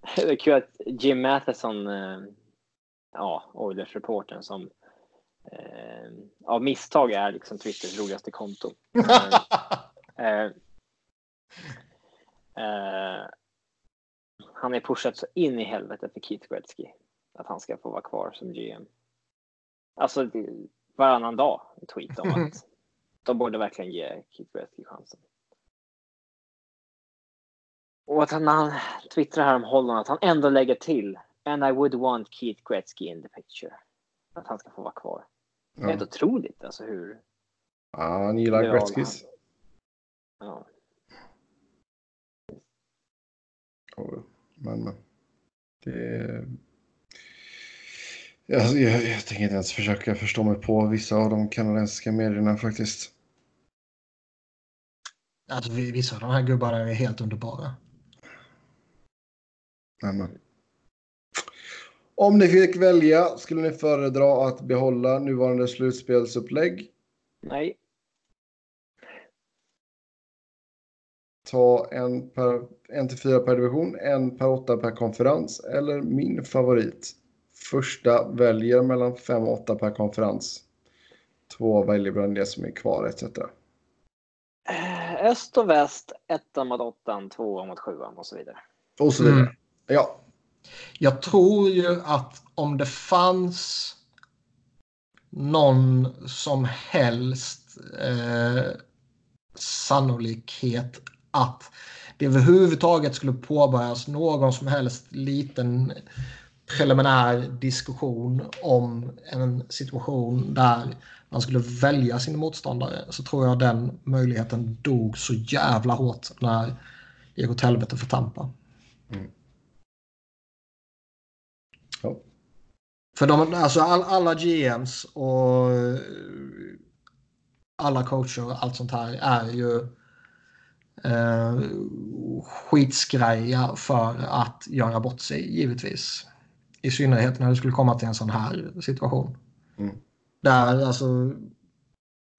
Det är kul att Jim Matheson, eh, ja, Oilers-reportern som eh, av misstag är liksom Twitters roligaste konto. Eh, eh, han är pushat så in i helvete för Keith Gretzky. Att han ska få vara kvar som GM. Alltså varannan dag en tweet om att de borde verkligen ge Keith Gretzky chansen. Och att han, när han twittrar här om Holland att han ändå lägger till And I would want Keith Gretzky in the picture. Att han ska få vara kvar. Det är helt otroligt alltså hur... Ja, han gillar Gretzkys. Ja. Ja, Men, men. Det... Jag, jag, jag tänker inte ens försöka förstå mig på vissa av de kanadensiska medierna faktiskt. Alltså, vi- vissa av de här gubbarna är helt underbara. Men, men. Om ni fick välja, skulle ni föredra att behålla nuvarande slutspelsupplägg? Nej. Ta en, per, en till fyra per division, en per åtta per konferens eller min favorit. Första väljer mellan fem och åtta per konferens. Två väljer bland det som är kvar etc. Eh, Öst och väst, ettan mot åttan, tvåan mot sjuan och så vidare. Och så vidare. Mm. Ja, Jag tror ju att om det fanns någon som helst eh, sannolikhet att det överhuvudtaget skulle påbörjas någon som helst liten preliminär diskussion om en situation där man skulle välja sin motståndare så tror jag den möjligheten dog så jävla hårt när det gick åt helvete för Tampa. ja. För de, alltså all, alla GMs och alla coacher och allt sånt här är ju eh, skitskraja för att göra bort sig givetvis. I synnerhet när det skulle komma till en sån här situation. Mm. Där alltså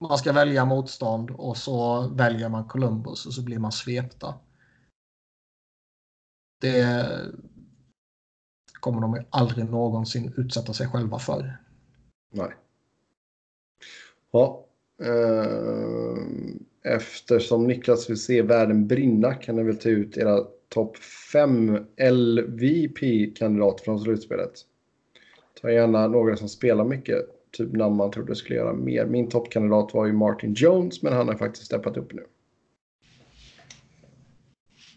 man ska välja motstånd och så väljer man Columbus och så blir man svepta. Det kommer de aldrig någonsin utsätta sig själva för. Nej. Ja. eh, Eftersom Niklas vill se världen brinna kan ni väl ta ut era topp 5 LVP-kandidater från slutspelet. Ta gärna några som spelar mycket, typ namn man trodde skulle göra mer. Min toppkandidat var ju Martin Jones, men han har faktiskt steppat upp nu.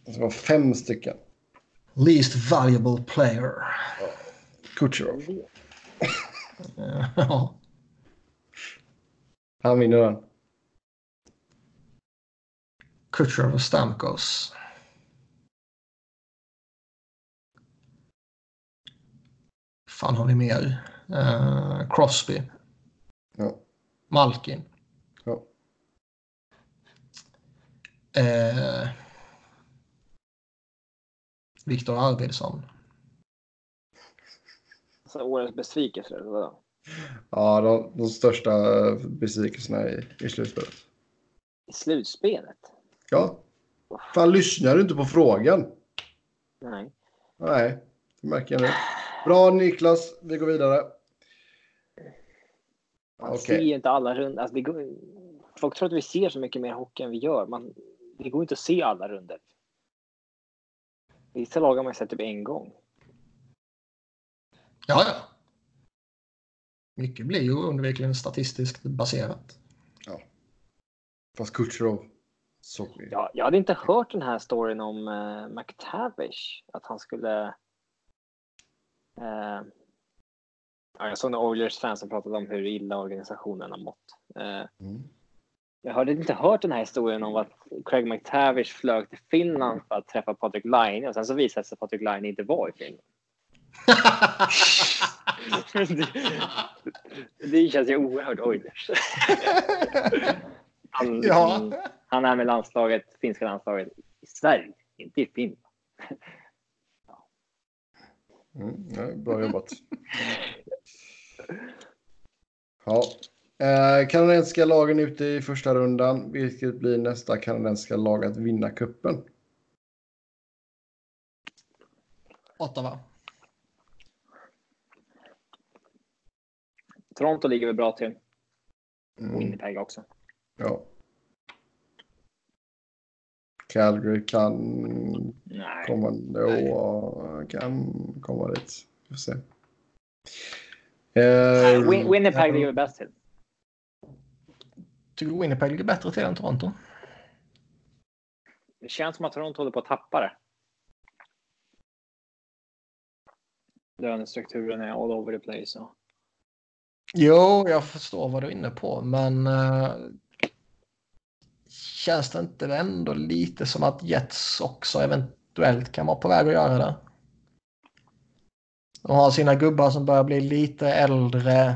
Det var fem stycken. Least valuable player. Kucherov. Eh, Ja. Han vinner den. Kutjerov och Stamkos. fan har vi mer? Eh, Crosby. Ja. Malkin. Ja. Eh, Viktor Arvidsson. Så årets besvikelse eller? Ja, de, de största besvikelserna i, i slutspelet. I slutspelet? Ja. Fan, lyssnar du inte på frågan? Nej. Nej, det märker jag nu. Bra Niklas, vi går vidare. Man Okej. ser ju inte alla rundor. Alltså, det går... Folk tror att vi ser så mycket mer hockey än vi gör. Man... Det går inte att se alla runder. Vissa lag har man sett typ en gång. Ja, ja. Mycket blir ju onekligen statistiskt baserat. Fast Kutjerov. Så... Ja, jag hade inte hört den här storyn om uh, McTavish. Att han skulle... eh, ja, jag såg några Oilers-fans som pratade om hur illa organisationen har mått. Eh, Mm. jag hade inte hört den här historien om att Craig McTavish flög till Finland för att träffa Patrik Laine och sen så visade det sig att Patrik Laine inte var i Finland. det, det känns ju oerhört Oilers. Han, ja. Han är med landslaget, finska landslaget i Sverige, inte i Finland. Mm, ja, bra jobbat. Ja. Eh, kanadensiska lagen ute i första rundan. Vilket blir nästa kanadensiska lag att vinna kuppen? Ottawa. Toronto ligger väl bra till. Mm, Winnipeg också. ja. Calgary kan Nej. komma, då, kan komma dit. Vi får se. Eh, Win- Winnipeg ligger bäst till. Tycker du Winnipeg ligger bättre till än Toronto? Det känns som att Toronto håller på att tappa det. Lönestrukturen är all over the place. Så. Jo, jag förstår vad du är inne på, men uh, känns det inte ändå lite som att Jets också eventuellt kan vara på väg att göra det? De har sina gubbar som börjar bli lite äldre.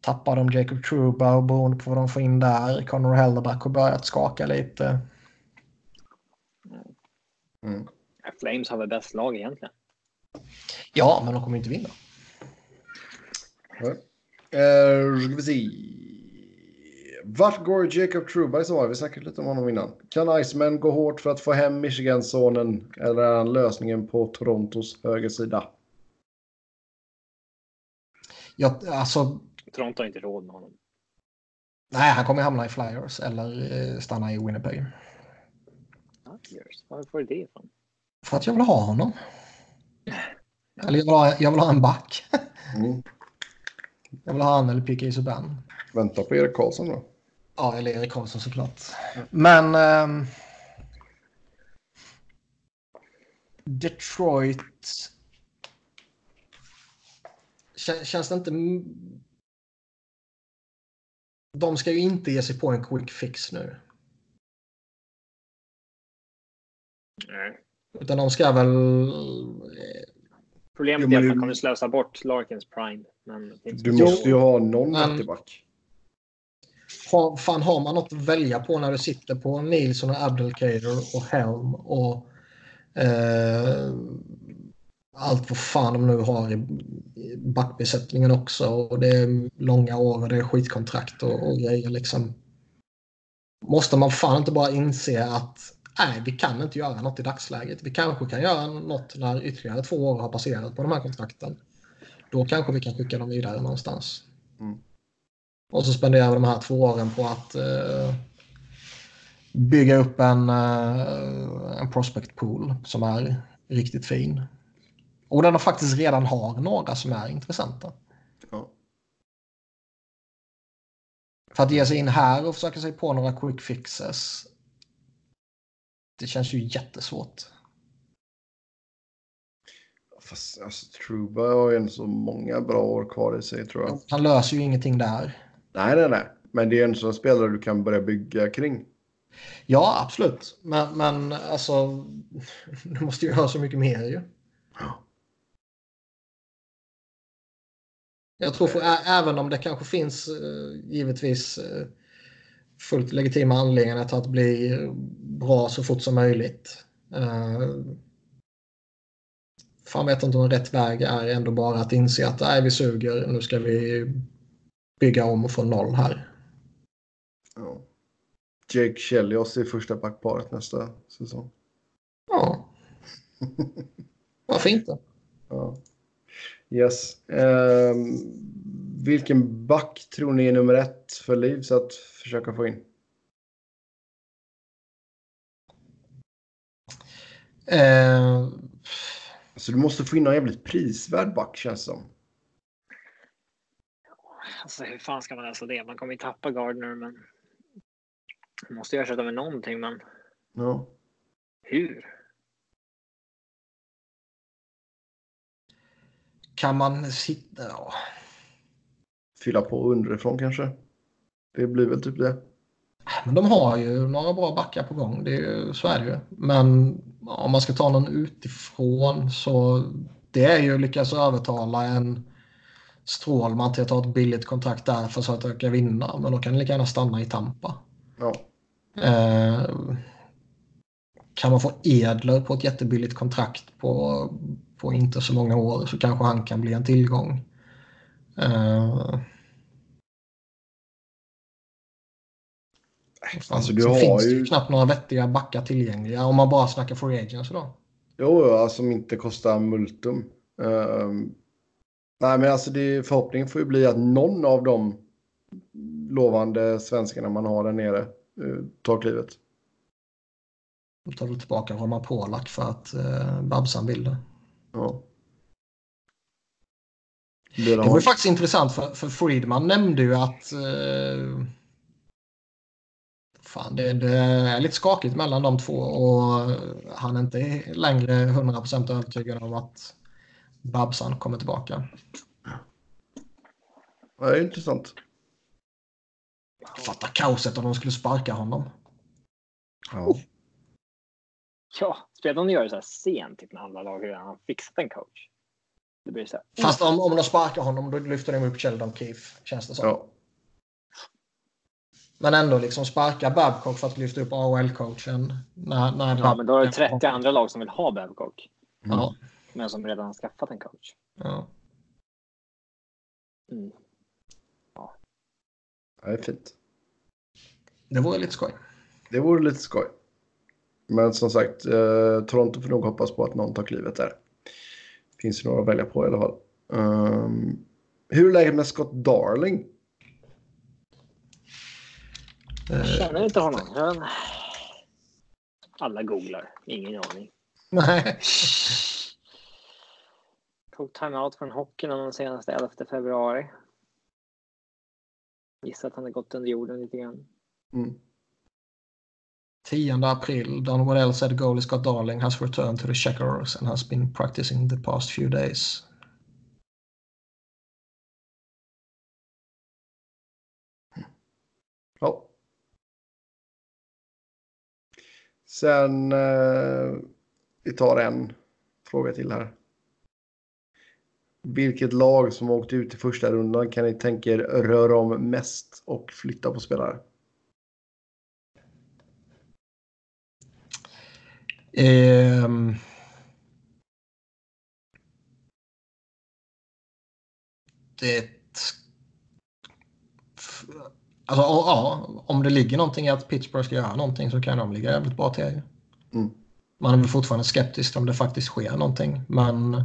Tappar de Jacob Truba och beroende på vad de får in där. Connor Hellerback har börjat skaka lite. mm. Flames har väl bäst lag egentligen. Ja, men de kommer inte vinna. Ja. Eh, ska vi se. Vart går Jacob Truba i sommar? Vi snackade lite om honom innan. Kan Iceman gå hårt för att få hem Michigan-sonen? Eller är han lösningen på Torontos högersida? Jag, alltså, Toronto har inte råd med honom. nej, han kommer hamna i Flyers eller eh, stanna i Winnipeg. Ja, Flyers. Var får du det ifrån? För att jag vill ha honom. Eller jag vill ha, jag vill ha en back. Mm. Jag vill ha han eller P.K. Subban. Vänta på Erik Karlsson då. Ja, eller Erik Karlsson såklart. Men... ehm, Detroit... Kän, känns det inte... De ska ju inte ge sig på en quick fix nu. Nej. Utan de ska väl... Problemet Jo, är att man kommer slösa bort Larkins prime. Men Du måste ju ha någon men- ytterback. Fan, har man något att välja på när du sitter på Nilsson och Abdelkader och Helm och eh, allt vad fan de nu har i i backbesättningen också. Och det är långa år och det är skitkontrakt och, och grejer liksom. Måste man fan inte bara inse att nej, vi kan inte göra något i dagsläget. Vi kanske kan göra något när ytterligare två år har passerat på de här kontrakten. Då kanske vi kan skicka dem vidare någonstans. Mm. Och så spenderar vi de här två åren på att eh, bygga upp en, eh, en prospect pool som är riktigt fin. Och den har faktiskt redan har några som är intressanta. Ja. För att ge sig in här och försöka sig på några quick fixes. Det känns ju jättesvårt. Fast alltså, Truba har ju ändå så många bra år kvar i sig tror jag. Han löser ju ingenting där. Nej, nej, nej. Men det är en sån spelare du kan börja bygga kring. Ja, absolut. Men, men alltså, du måste ju göra så mycket mer ju. Jag tror för, även om det kanske finns eh, givetvis eh, fullt legitima anledningar till att bli bra så fort som möjligt. Eh, fan vet inte om rätt väg är ändå bara att inse att nej, vi suger, nu ska vi bygga om få noll här. Ja. Jake Chelios i första backparet nästa säsong. Ja. Varför inte? Ja. Yes. Ehm, vilken back tror ni är nummer ett för Leafs att försöka få in? Eh, Alltså du måste få in någon jävligt prisvärd back känns det som. Alltså hur fan ska man lösa det? Man kommer ju tappa Gardner, men. Man måste ju ersätta med någonting, men Ja. hur? kan man sitta... Ja. Fylla på underifrån kanske. Det blir väl typ det. Men de har ju några bra backar på gång. Det är ju, så är det ju. Men om man ska ta någon utifrån så det är ju att lyckas övertala en Strålman till att ta ett billigt kontrakt där för att försöka vinna. Men då kan det lika gärna stanna i Tampa. Ja. Eh, kan man få Edler på ett jättebilligt kontrakt på, på inte så många år så kanske han kan bli en tillgång. Eh, Alltså du så har finns det ju... ju knappt några vettiga backar tillgängliga om man bara snackar free agents då. Jo, ja, som inte kostar multum. Ehm, nej, men alltså det, förhoppningen får ju bli att någon av de lovande svenskarna man har där nere uh, tar klivet. Då tar du tillbaka Roman Polak för att uh, Babsan vill det. Ja. Det var ju faktiskt intressant för, för Friedman nämnde ju att uh, fan, det, det, är lite skakigt mellan de två och han är inte längre 100% övertygad om att Babsan kommer tillbaka. Ja, det är intressant. Fatta kaoset om de skulle sparka honom. Ja. Ja, om de gör det så här sent, typ när andra lag redan har fixat en coach. Det blir så här. Fast om, om de sparkar honom då lyfter de upp Sheldon Keefe, känns det som. ja. Men ändå liksom sparka Babcock för att lyfta upp AHL-coachen. När, när Ja, men då är det 30 andra lag som vill ha Babcock. Ja. Men som redan har skaffat en coach. ja. Mm. Det är fint. Det vore lite skoj. Det vore lite skoj. Men som sagt, eh, Toronto får nog hoppas på att någon tar klivet där. Finns det några att välja på i alla fall. Um, hur är läget med Scott Darling? Jag Eh, känner inte honom. Jag... Alla googlar. Ingen aning. nej. Tog timeout från hockeyn den senaste 11 februari. Gissar att han har gått under jorden lite grann. Mm. 10 april, Don Waddell said goalie Scott Darling has returned to the Checkers and has been practicing the past few days. Ja. Sen, eh, vi tar en fråga till här. Vilket lag som åkte ut i första rundan kan ni tänka er röra om mest och flytta på spelare? Ehm. Det... Alltså, ja, om det ligger någonting i att Pittsburgh ska göra någonting så kan de ligga jävligt bra till. Mm. Man är väl fortfarande skeptisk om det faktiskt sker någonting. Men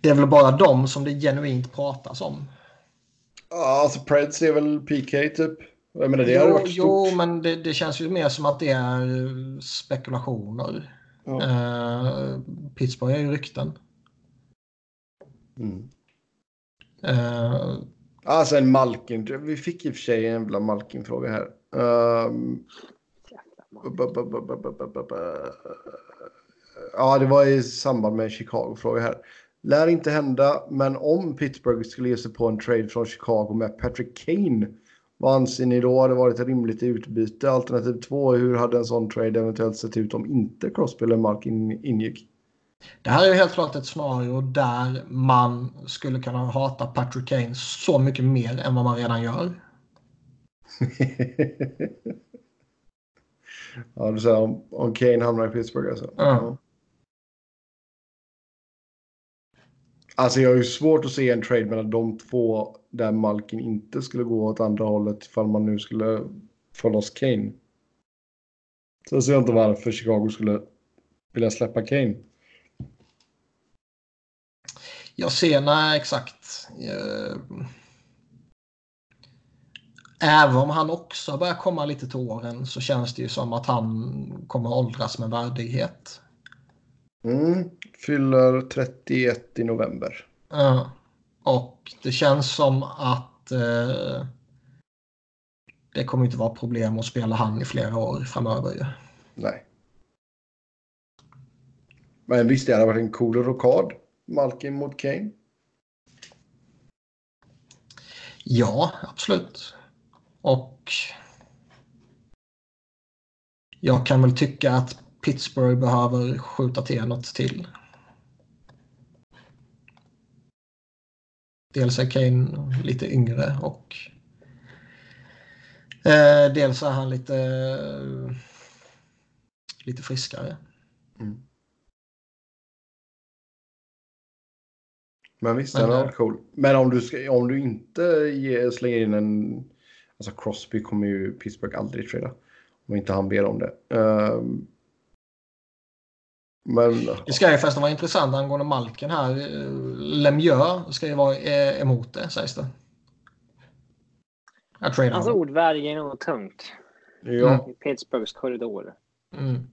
det är väl bara dem som det genuint pratas om. Ja, alltså Preds är väl PK typ. Jag menar, det jo, varit stort. jo, men det, det, känns ju mer som att det är eh, spekulationer. Ja. Uh, Pittsburgh är ju rykten. Mm. Uh, alltså en Malkin. Vi fick i och för sig en jävla Malkin-fråga här. Um, ja, det var i samband med Chicago-fråga här. Lär inte hända, men om Pittsburgh skulle ge sig på en trade från Chicago med Patrick Kane, vad anser ni då hade varit ett rimligt utbyte? Alternativ två, hur hade en sån trade eventuellt sett ut om inte Crosby eller Malkin ingick? Det här är ju helt klart ett scenario där man skulle kunna hata Patrick Kane så mycket mer än vad man redan gör. ja, du säger om, om Kane hamnar i Pittsburgh alltså. Ja. Alltså jag har ju svårt att se en trade mellan de två där Malkin inte skulle gå åt andra hållet ifall man nu skulle få loss Kane. Så jag ser inte varför Chicago skulle vilja släppa Kane. Jag ser, nej exakt. Eh, även om han också börjar komma lite till åren så känns det ju som att han kommer åldras med värdighet. Mm, fyller 31 i november. Ja. Och det känns som att eh, det kommer inte vara problem att spela han i flera år framöver. Ju. Nej. Men visst, det hade varit en cool rockad. Malkin mot Kane. Ja, absolut. Och jag kan väl tycka att Pittsburgh behöver skjuta till något till. Dels är Kane lite yngre och eh, dels är han lite, lite friskare. Mm. Men visst, den har eh, cool. Men om du, ska, om du inte ger, slänger in en... Alltså Crosby kommer ju Pittsburgh aldrig trada. Om inte han ber om det. Ehm, men Det ska ju förresten vara intressant angående Malken här. Lemieux ska ju vara eh, emot det sägs det. Hans honom. ord väger nog tungt ja, i Pittsburghs korridor. Mm.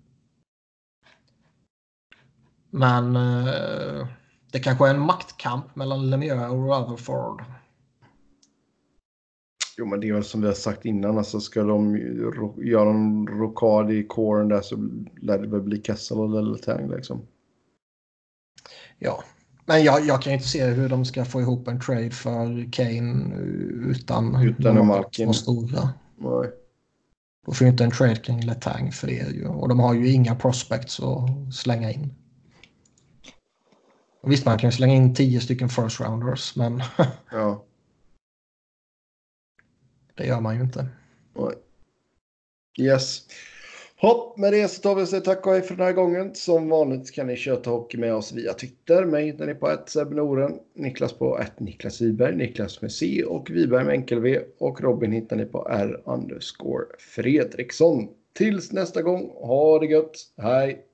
Men eh, det kanske är en maktkamp mellan Lemieux och Rutherford. Jo, men det är väl som vi har sagt innan. Alltså ska de göra en rockad i kåren där så lär det väl bli Kessel eller Letang liksom. Ja, men jag, jag kan ju inte se hur de ska få ihop en trade för Kane utan, Utan de en Malkin. stora. Nej. Då får ju inte en trade kring Letang för det ju. Och de har ju inga prospects att slänga in. Visst, man kan ju slänga in tio stycken first rounders, men Ja det gör man ju inte. Yes. Hopp, med det så tar vi och säger tack och hej för den här gången. Som vanligt kan ni köta hockey med oss via Twitter. Mig hittar ni på ett Noren, Niklas på ett Niklas Wiberg, Niklas med C och Wiberg med enkel V och Robin hittar ni på R underscore Fredriksson. Tills nästa gång, ha det gött, hej!